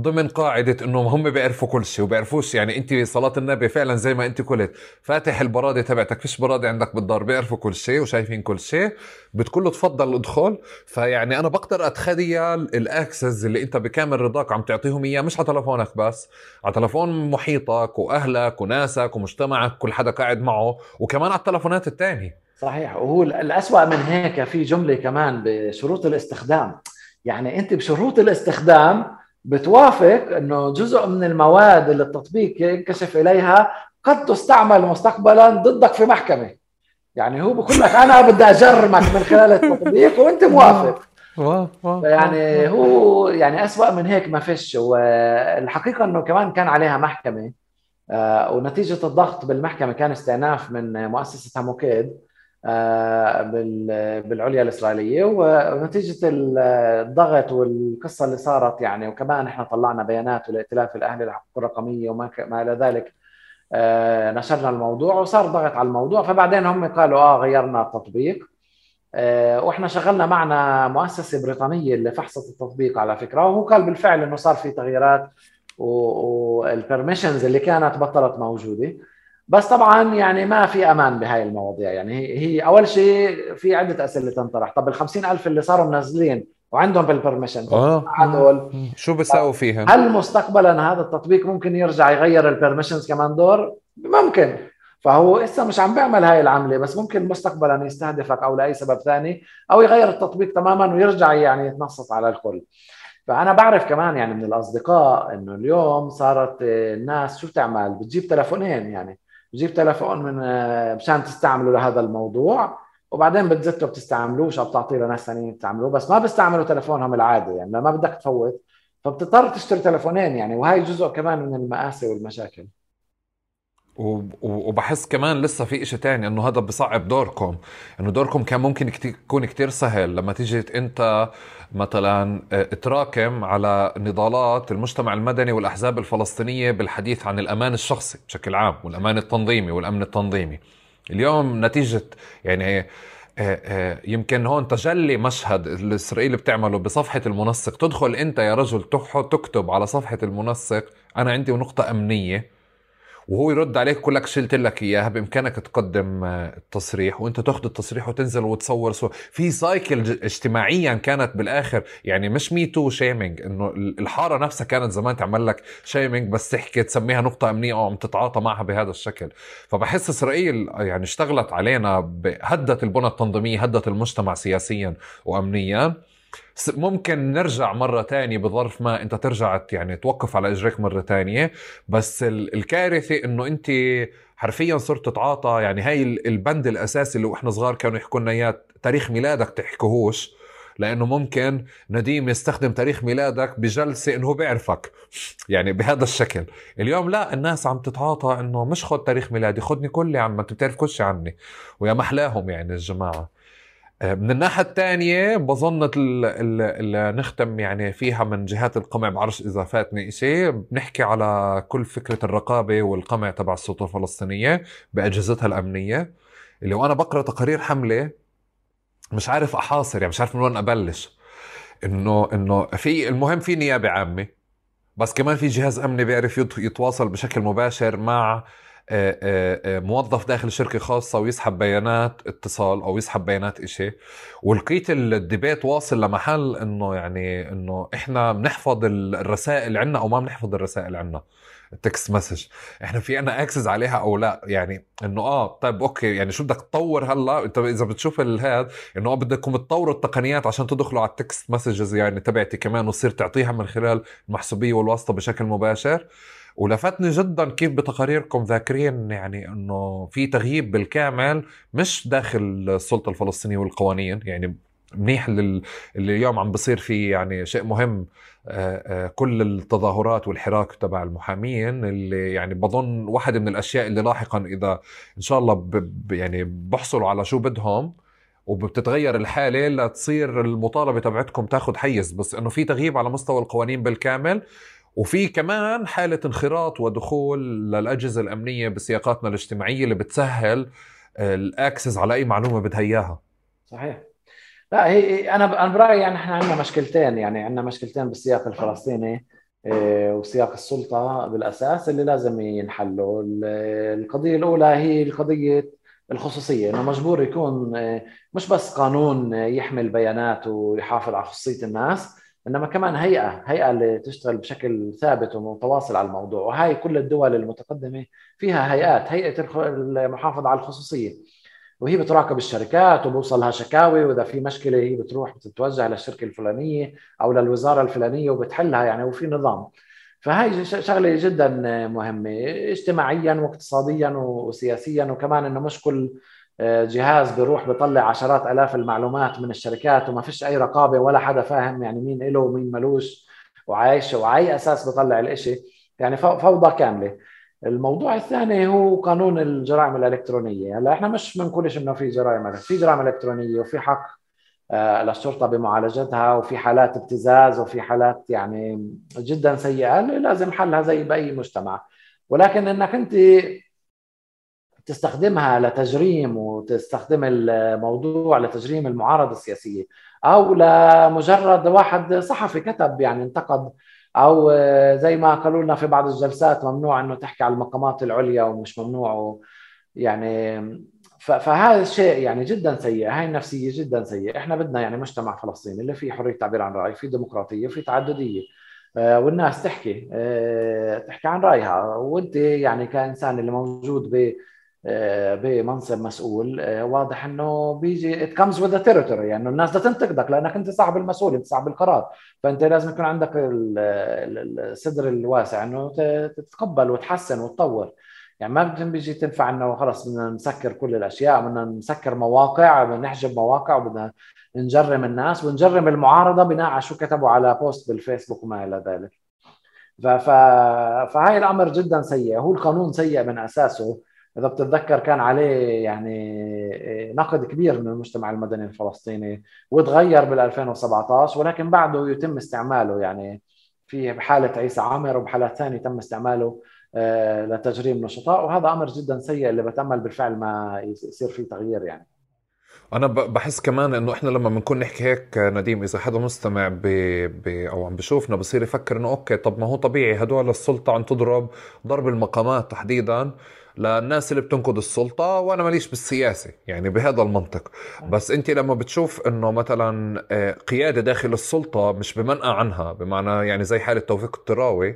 ضمن قاعدة انه هم بيعرفوا كل شيء وبيعرفوش يعني أنت صلاة النبي فعلا زي ما أنت قلت. فاتح البرادة تبعتك فيش برادة عندك بالدار بيعرفوا كل شيء وشايفين كل شيء. بتقول له تفضل ادخل. فيعني أنا بقدر أتخيل الأكسس اللي أنت بكامل رضاك عم تعطيهم إياه مش على تلفونك بس على تلفون محيطك وأهلك وناسك ومجتمعك كل حدا قاعد معه وكمان على التلفونات الثانية صحيح. وهو الأسوأ من هيك في جملة كمان بشروط الاستخدام. يعني أنت بشروط الاستخدام بتوافق إنه جزء من المواد اللي التطبيق ينكشف إليها قد تستعمل مستقبلا ضدك في محكمة. يعني هو بقول لك أنا بدي أجرمك من خلال التطبيق وأنت موافق. يعني هو يعني اسوء من هيك ما فيش. والحقيقة إنه كمان كان عليها محكمة. آه، ونتيجة الضغط بالمحكمة كان استئناف من مؤسسة هموكيد آه، بالعليا الإسرائيلية ونتيجة الضغط والقصة اللي صارت يعني وكمان إحنا طلعنا بيانات والائتلاف الأهلي للحقوق الرقميه وما ما إلى ذلك آه، نشرنا الموضوع وصار ضغط على الموضوع. فبعدين هم قالوا آه غيرنا التطبيق آه، وإحنا شغلنا معنا مؤسسة بريطانية اللي فحصت التطبيق على فكرة وهو قال بالفعل إنه صار في تغييرات وال permissions اللي كانت بطلت موجودة. بس طبعا يعني ما في أمان بهاي المواضيع. يعني هي, هي أول شيء في عدة أسئلة تنطرح. طب ال ألف اللي صاروا منزلين وعندهم بال permission آه. هدول شو بيساووا فيها هل مستقبلا هذا التطبيق ممكن يرجع يغير ال permissions كمان دور؟ ممكن. فهو لسه مش عم بيعمل هاي العملة بس ممكن مستقبلا يستهدفك أو لأي سبب ثاني أو يغير التطبيق تماما ويرجع يعني يتنصت على الكل. فأنا بعرف كمان يعني من الأصدقاء إنه اليوم صارت الناس شو تعمل؟ بتجيب تلفونين يعني. بجيب تلفون من آه، مشان تستعملوا لهذا الموضوع وبعدين بتزتوا بتستعملوش أو بتعطيه لناس ثانيين يستعملوه بس ما بيستعملوا تلفونهم العادي يعني ما بدك تفوت فبتضطر تشتري تلفونين يعني وهي جزء كمان من المآسي والمشاكل. وبحس كمان لسه في إشي تاني إنه هذا بصعب دوركم. إنه دوركم كان ممكن يكون كتير سهل. لما تيجي أنت مثلا آه، تراكم على نضالات المجتمع المدني والأحزاب الفلسطينية بالحديث عن الأمان الشخصي بشكل عام والأمان التنظيمي والأمن التنظيمي. اليوم نتيجة يعني آه، آه، يمكن هون تجلي مشهد الإسرائيلي بتعمله بصفحة المنسق. تدخل أنت يا رجل تكتب على صفحة المنسق. أنا عندي نقطة أمنية. وهو يرد عليك يقول لك شلت لك إياها بإمكانك تقدم آه، التصريح وأنت تاخذ التصريح وتنزل وتصور صور. في cycle اجتماعيا كانت بالآخر يعني مش me too shaming. إنه الحارة نفسها كانت زمان تعمل لك shaming بس تحكي تسميها نقطة أمنية أو عم تتعاطى معها بهذا الشكل. فبحس إسرائيل يعني اشتغلت علينا هدت البنى التنظيمية هدت المجتمع سياسيا وامنيا. ممكن نرجع مرة تانية بظرف ما انت ترجع يعني توقف على إجريك مرة تانية. بس الكارثة إنه انت حرفيا صرت تتعاطى يعني هاي البند الأساسي اللي وإحنا صغار كانوا يحكوا لنا إياه تاريخ ميلادك تحكوهوش. لأنه ممكن نديم يستخدم تاريخ ميلادك بجلسة إنه بيعرفك. يعني بهذا الشكل. اليوم لا الناس عم تتعاطى إنه مش خد تاريخ ميلادي خدني كلي عم أنت بتعرف كل شيء عني. ويا محلاهم يعني الجماعة. من الناحية الثانية بظن اللي نختم يعني فيها من جهات القمع بعرفش إذا فاتني شيء بنحكي على كل فكرة الرقابة والقمع تبع السلطة الفلسطينية بأجهزتها الأمنية. اللي وأنا بقرأ تقارير حملة مش عارف أحاصر يعني مش عارف من وين أبلش. إنه إنه في المهم في نيابة عامة بس كمان في جهاز أمني بيعرف يتواصل بشكل مباشر مع آه، آه، آه، موظف داخل شركة خاصة ويسحب بيانات اتصال أو يسحب بيانات إشي. ولقيت ال debate واصل لمحل إنه يعني إنه إحنا بنحفظ الرسائل عنا أو ما بنحفظ الرسائل عنا. ال text message إحنا في أنا access عليها أو لا. يعني إنه آه طيب okay يعني شو بدك تطور هلأ؟ انت إذا بتشوف هذا إنه بدكم تطوروا التقنيات عشان تدخلوا على ال text messages يعني تبعتي كمان وتصير تعطيها من خلال المحسوبية والواسطة بشكل مباشر. ولفتني جدا كيف بتقاريركم ذاكرين يعني إنه في تغييب بالكامل مش داخل السلطة الفلسطينية والقوانين يعني منيح اللي اليوم عم بصير في يعني شيء مهم آه، آه، كل التظاهرات والحراك تبع المحامين اللي يعني بظن واحدة من الأشياء اللي لاحقا إذا إن شاء الله يعني بحصلوا على شو بدهم وبتتغير الحالة لتصير المطالبة تبعتكم تاخذ حيز بس إنه في تغييب على مستوى القوانين بالكامل وفي كمان حالة انخراط ودخول للأجهزة الأمنية بسياقاتنا الاجتماعية اللي بتسهل الأكسس على أي معلومة بدها إياها. صحيح. لا هي أنا أنا برأيي يعني إحنا عندنا مشكلتين يعني عندنا مشكلتين بالسياق الفلسطيني آه، وسياق السلطة بالأساس اللي لازم ينحلوا. القضية الأولى هي القضية الخصوصية إنه مجبور يكون آه، مش بس قانون يحمي البيانات ويحافظ على خصوصية الناس إنما كمان هيئة هيئة اللي تشتغل بشكل ثابت ومتواصل على الموضوع. وهي كل الدول المتقدمة فيها هيئات هيئة المحافظة على الخصوصية. وهي بتراقب الشركات وبوصلها شكاوي وإذا في مشكلة هي بتروح بتتوجه للشركة الفلانية أو للوزارة الفلانية وبتحلها يعني وفي نظام. فهي شغلة جدا مهمة اجتماعيا واقتصاديا وسياسيا وكمان إنه مش كل جهاز بيروح بيطلع عشرات آلاف المعلومات من الشركات وما فيش أي رقابة ولا حدا فاهم يعني مين له ومين ملوش وعايش وعلى أساس بيطلع الإشي. يعني فوضى كاملة. الموضوع الثاني هو قانون الجرائم الإلكترونية. هلأ إحنا مش بنقولش إنه في جرائم في جرائم إلكترونية وفي حق آه، للشرطة بمعالجتها وفي حالات ابتزاز وفي حالات يعني جدا سيئة. لازم حلها زي بأي مجتمع. ولكن إنك أنت تستخدمها لتجريم وتستخدم الموضوع لتجريم المعارضة السياسية أو لمجرد واحد صحفي كتب يعني انتقد أو زي ما قالوا لنا في بعض الجلسات ممنوع إنه تحكي على المقامات العليا ومش ممنوع يعني فهذا الشيء يعني جدا سيء هاي النفسية جدا سيئه إحنا بدنا يعني مجتمع فلسطيني اللي فيه حرية تعبير عن رأي فيه ديمقراطية فيه تعددية. آه، والناس تحكي آه، تحكي عن رأيها. وأنت يعني كإنسان اللي موجود بمنصب مسؤول. آه، واضح إنه بيجي it comes with territory يعني الناس بدها تنتقدك لأنك أنت صاحب المسؤول أنت صاحب القرار. فأنت لازم يكون عندك الصدر الواسع إنه تتقبل وتحسن وتطور. يعني ما بيجي تنفع إنه خلص بدنا نسكر كل الأشياء بدنا نسكر مواقع بدنا نحجب مواقع وبدنا نجرم الناس ونجرم المعارضة بناء على شو كتبوا على post بالفيسبوك وما إلى ذلك. ف... فهاي الأمر جدا سيء هو القانون سيء من أساسه. إذا بتتذكر كان عليه يعني نقد كبير من المجتمع المدني الفلسطيني وتغير بال 2017 ولكن بعده يتم استعماله يعني في بحالة عيسى عامر وبحالات ثانية تم استعماله آه، لتجريم نشطاء وهذا أمر جدا سيء اللي بتأمل بالفعل ما يصير فيه تغيير يعني. أنا بحس كمان إنه إحنا لما بنكون نحكي هيك نديم إذا حدا مستمع ب... ب... أو عم بشوفنا بصير يفكر إنه okay طب ما هو طبيعي هدول السلطة عم تضرب ضرب المقامات تحديدا. للناس اللي بتنقد السلطة وأنا ماليش بالسياسة يعني بهذا المنطق. بس أنت لما بتشوف أنه مثلا آه، قيادة داخل السلطة مش بمنأى عنها بمعنى يعني زي حالة توفيق الطراوي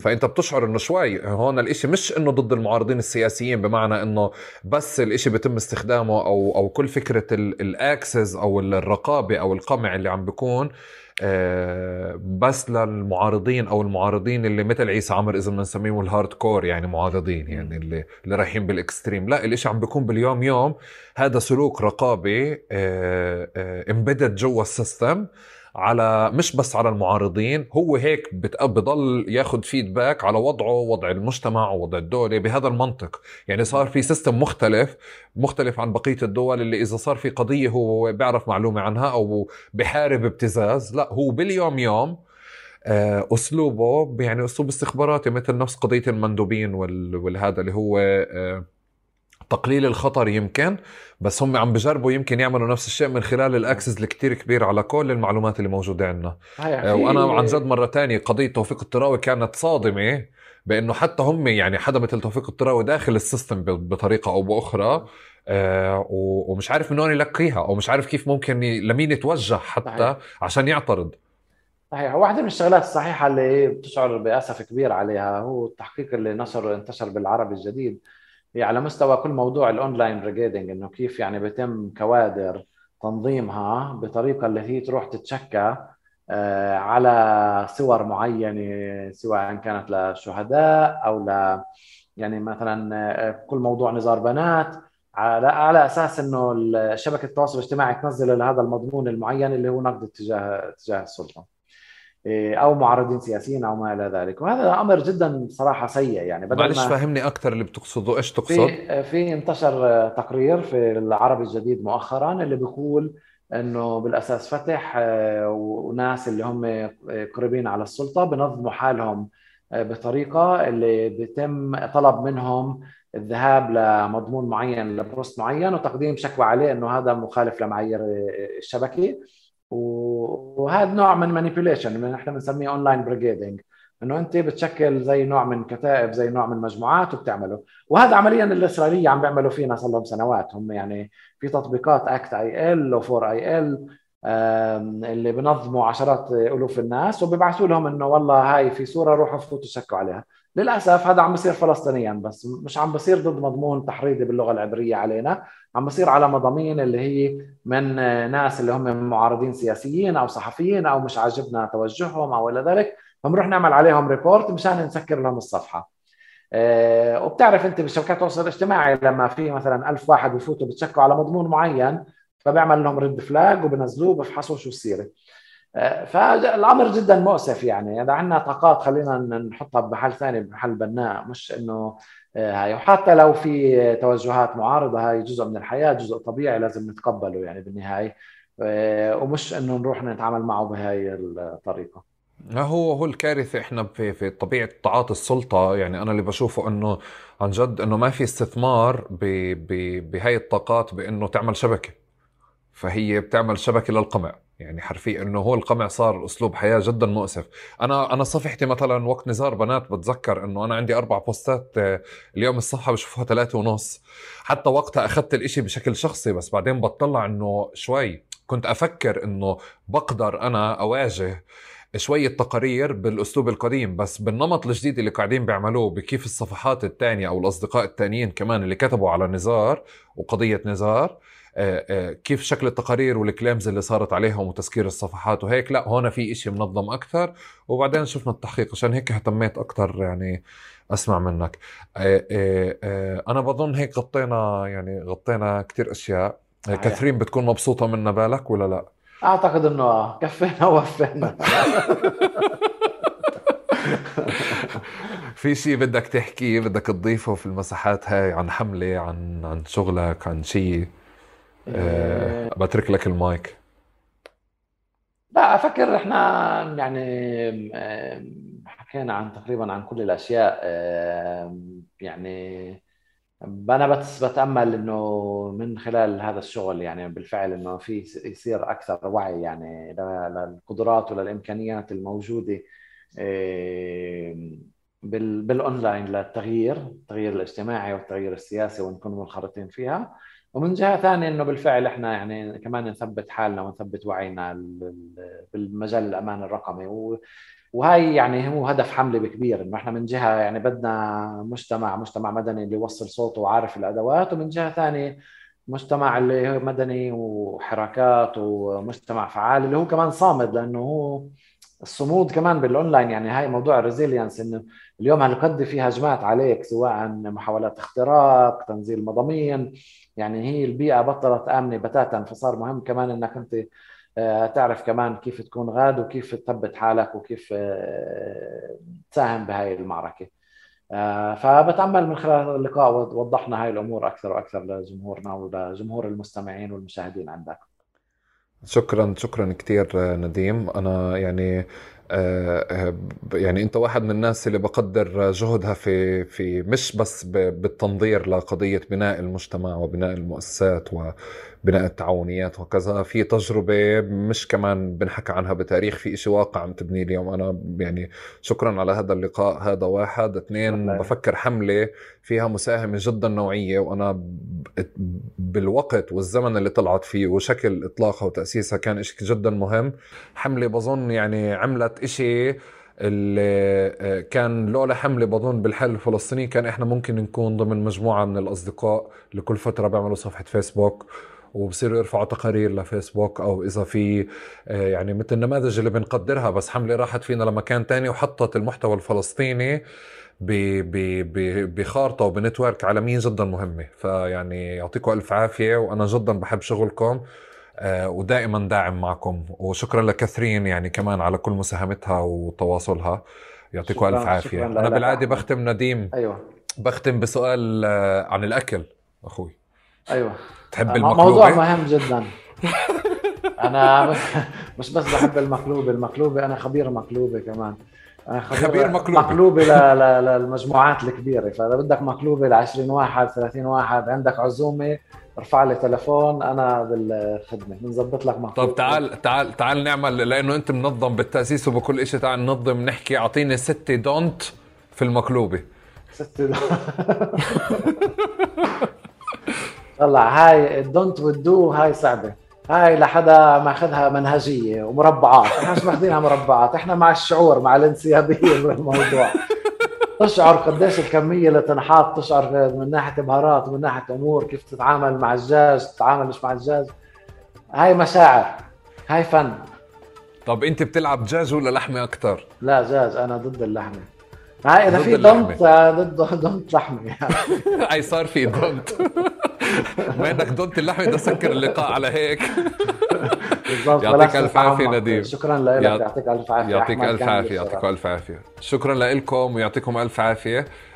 فأنت بتشعر إنه شوي هون الإشي مش إنه ضد المعارضين السياسيين بمعنى إنه بس الإشي بيتم استخدامه أو أو كل فكرة ال access أو الرقابة أو القمع اللي عم بيكون بس للمعارضين أو المعارضين اللي مثل عيسى عمر إذا بدنا نسميهم ال hardcore يعني معارضين يعني اللي اللي رايحين بال extreme. لا الإشي عم بيكون باليوم يوم هذا سلوك رقابي embedded آه، جوا ال system. على مش بس على المعارضين هو هيك بضل ياخذ feedback على وضعه وضع المجتمع ووضع الدولة بهذا المنطق. يعني صار في system مختلف مختلف عن بقية الدول اللي إذا صار في قضية هو بيعرف معلومة عنها أو بحارب ابتزاز. لا هو باليوم يوم آه، أسلوبه يعني أسلوب استخباراتي مثل نفس قضية المندوبين والهذا اللي هو آه، تقليل الخطر يمكن بس هم عم بجربوا يمكن يعملوا نفس الشيء من خلال ال access الكتير كبير على كل المعلومات اللي موجودة عندنا. آه، وأنا عن جد مرة تانية قضية توفيق الطراوي كانت صادمة بأنه حتى هم يعني حدا مثل توفيق الطراوي داخل ال system بطريقة أو بأخرى آه ومش عارف من وين يلقيها أو مش عارف كيف ممكن لمين يتوجه حتى صحيح. عشان يعترض. صحيح. واحدة من الشغلات الصحيحة اللي بتشعر بأسف كبير عليها هو التحقيق اللي نشر انتشر بالعربي الجديد. هي على مستوى كل موضوع ال online brigading إنه كيف يعني بيتم كوادر تنظيمها بطريقة اللي هي تروح تتشكى آه، على صور معينة سواء كانت لشهداء أو ل يعني مثلا آه، كل موضوع نزار بنات على على أساس إنه شبكة التواصل الاجتماعي تنزل هذا المضمون المعين اللي هو نقد تجاه تجاه السلطة. أو معارضين سياسيين أو ما إلى ذلك. وهذا أمر جدا صراحة سيء يعني. بدل معلش فهمني أكثر اللي بتقصده. إيش تقصد؟ في في انتشر تقرير في العربي الجديد مؤخرا اللي بيقول إنه بالأساس فتح آه، وناس اللي هم قريبين على السلطة بنظموا حالهم آه، بطريقة اللي بيتم طلب منهم الذهاب لمضمون معين لبوست معين وتقديم شكوى عليه إنه هذا مخالف لمعايير الشبكه وهذا نوع من manipulation اللي إحنا بنسميه online brigading إنه أنت بتشكل زي نوع من كتائب زي نوع من مجموعات وبتعمله. وهذا عمليا الإسرائيلية عم بيعملوا فينا صار لهم سنوات. هم يعني في تطبيقات Act.IL و 4IL اللي بنظموا عشرات ألوف الناس وبيبعثوا لهم إنه والله هاي في صورة روحوا فوتوا شكوا عليها. للأسف هذا عم بيصير فلسطينيا بس مش عم بيصير ضد مضمون تحريضي باللغة العبرية علينا. عم بصير على مضامين اللي هي من ناس اللي هم معارضين سياسيين أو صحفيين أو مش عاجبنا توجههم أو إلى ذلك فبنروح نعمل عليهم report مشان نسكر لهم الصفحة. أه وبتعرف أنت بشبكات التواصل الاجتماعي لما في مثلا ألف واحد بفوتوا بتشكوا على مضمون معين فبيعمل لهم red flag وبنزلوه وبفحصوا شو السيرة فالأمر جدا مؤسف يعني. إذا عندنا طاقات خلينا نحطها بمحل ثاني بمحل بناء. مش إنه هاي. وحتى لو في توجهات معارضة هاي جزء من الحياة جزء طبيعي لازم نتقبله يعني بالنهاية. آه، ومش إنه نروح نتعامل معه بهاي الطريقة. هو هو الكارثة إحنا في في طبيعة تعاطي السلطة. يعني أنا اللي بشوفه إنه عن جد إنه ما في استثمار بهاي الطاقات بإنه تعمل شبكة. فهي بتعمل شبكة للقمع. يعني حرفيا إنه هو القمع صار أسلوب حياة جدا مؤسف. أنا أنا صفحتي مثلا وقت نزار بنات بتذكر إنه أنا عندي أربع بوستات آه، اليوم الصفحه بشوفها ثلاثة ونص. حتى وقتها أخذت الإشي بشكل شخصي بس بعدين بطلع إنه شوي كنت أفكر إنه بقدر أنا أواجه شوية تقارير بالأسلوب القديم بس بالنمط الجديد اللي قاعدين بيعملوه بكيف الصفحات الثانية أو الأصدقاء الثانيين كمان اللي كتبوا على نزار وقضية نزار كيف شكل التقارير والكليمز اللي صارت عليهم وتسكير الصفحات وهيك. لا هون في إشي منظم أكثر. وبعدين شفنا التحقيق عشان هيك اهتميت أكثر يعني أسمع منك. آه، أنا بظن هيك غطينا يعني غطينا كتير أشياء. كثرين بتكون مبسوطة منا بالك ولا لا؟ أعتقد إنه كفينا ووفينا. في شيء بدك تحكيه بدك تضيفه في المساحات هاي عن حملة عن عن شغلك عن شيء أه بترك لك المايك. لا أفكر إحنا يعني حكينا عن تقريبا عن كل الأشياء. يعني أنا بس بتأمل إنه من خلال هذا الشغل يعني بالفعل إنه في يصير أكثر وعي يعني للقدرات وللإمكانيات الموجودة بالأونلاين للتغيير التغيير الاجتماعي والتغيير السياسي ونكون منخرطين فيها. ومن جهة ثانية إنه بالفعل إحنا يعني كمان نثبت حالنا ونثبت وعينا بالمجال الأمان الرقمي. وهي يعني هو هدف حمله بكبير إنه إحنا من جهة يعني بدنا مجتمع مجتمع مدني اللي يوصل صوته وعارف الأدوات ومن جهة ثانية مجتمع اللي هو مدني وحركات ومجتمع فعال اللي هو كمان صامد لأنه هو الصمود كمان بالأونلاين يعني هاي موضوع ال resilience إنه اليوم هالقد في هجمات عليك سواء محاولات اختراق تنزيل مضامين يعني هي البيئة بطلت آمنة بتاتا فصار مهم كمان إنك أنت آه، تعرف كمان كيف تكون guard وكيف تثبت حالك وكيف آه، تساهم بهاي المعركة. آه، فبتأمل من خلال اللقاء وضحنا هاي الأمور أكثر وأكثر لجمهورنا ولجمهور المستمعين والمشاهدين عندك شكرا شكرا كثير نديم. أنا يعني يعني انت واحد من الناس اللي بقدر جهدها في في مش بس بالتنظير لقضية بناء المجتمع وبناء المؤسسات وبناء التعاونيات وكذا. في تجربة مش كمان بنحكى عنها بتاريخ في شيء واقع عم تبني اليوم. أنا يعني شكرا على هذا اللقاء هذا واحد. اثنين بفكر حملة فيها مساهمة جدا نوعية وأنا بالوقت والزمن اللي طلعت فيه وشكل إطلاقها وتأسيسها كان شيء جدا مهم. حملة بظن يعني عملت إشي اللي آه، كان لولا حملة بظن بالحل الفلسطيني كان إحنا ممكن نكون ضمن مجموعة من الأصدقاء اللي كل فترة بيعملوا صفحة فيسبوك. وبصيروا يرفعوا تقارير لفيسبوك أو إذا في آه، يعني مثل النماذج اللي بنقدرها بس حملة راحت فينا لمكان تاني وحطت المحتوى الفلسطيني بخارطة وبنتورك عالمية جدا مهمة. فيعني يعطيكم ألف عافية وأنا جدا بحب شغلكم آه، ودائما داعم معكم. وشكرا لكاثرين يعني كمان على كل مساهمتها وتواصلها. يعطيكم ألف عافية. أنا بالعادة بختم نديم. أيوه. بختم بسؤال آه، عن الأكل أخوي. أيوه. تحب آه، المقلوبه موضوع مهم جدا. أنا مش بس بحب المقلوبه المقلوبه أنا خبير مقلوبه كمان. أنا خبير, خبير مقلوبه مقلوبه للمجموعات الكبيرة. فإذا بدك مقلوبه ل 20 واحد 30 واحد عندك عزومة ارفع لي تلفون أنا بالخدمة. بنظبط لك مخطوط طب تعال تعال تعال نعمل لأنه أنت منظم بالتأسيس وبكل شيء تعال ننظم نحكي أعطيني ستة don't في المقلوبة. ستة don't طلع هاي ال don't وال do هاي صعبة. هاي لحدا ماخذها منهجية ومربعات. إحنا مش ماخذينها مربعات إحنا مع الشعور مع الانسيابية بالموضوع تشعر قديش الكمية اللي تنحط تشعر من ناحية بهارات ومن ناحية أمور كيف تتعامل مع الدجاج تتعامل مش مع الدجاج هاي مشاعر هاي فن. طب أنت بتلعب دجاج ولا لحمة أكثر؟ لا دجاج أنا ضد اللحمة. هاي إذا في don't ضد don't لحمة يعني. هاي صار في don't ما عندك don't اللحمة؟ بدي أسكر اللقاء على هيك. يعطيك ألف عافية نديم شكرا لك يعطيك ألف عافية يعطيك ألف عافية يعطيكم ألف عافية. شكرا لكم ويعطيكم ألف عافية. آه، آه،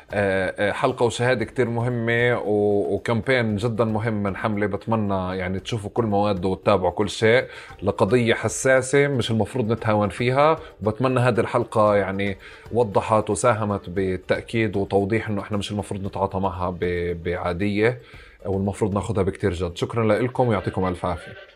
حلقة وشهادة كتير مهمة وكامبين جدا مهم من حملة بتمنى يعني تشوفوا كل مواده وتتابعوا كل شيء لقضية حساسة مش المفروض نتهاون فيها. وبتمنى هذه الحلقة يعني وضحت وساهمت بالتأكيد وتوضيح إنه إحنا مش المفروض نتعاطى معها بعادية والمفروض ناخذها بكتير جد. شكرا لكم ويعطيكم ألف عافية.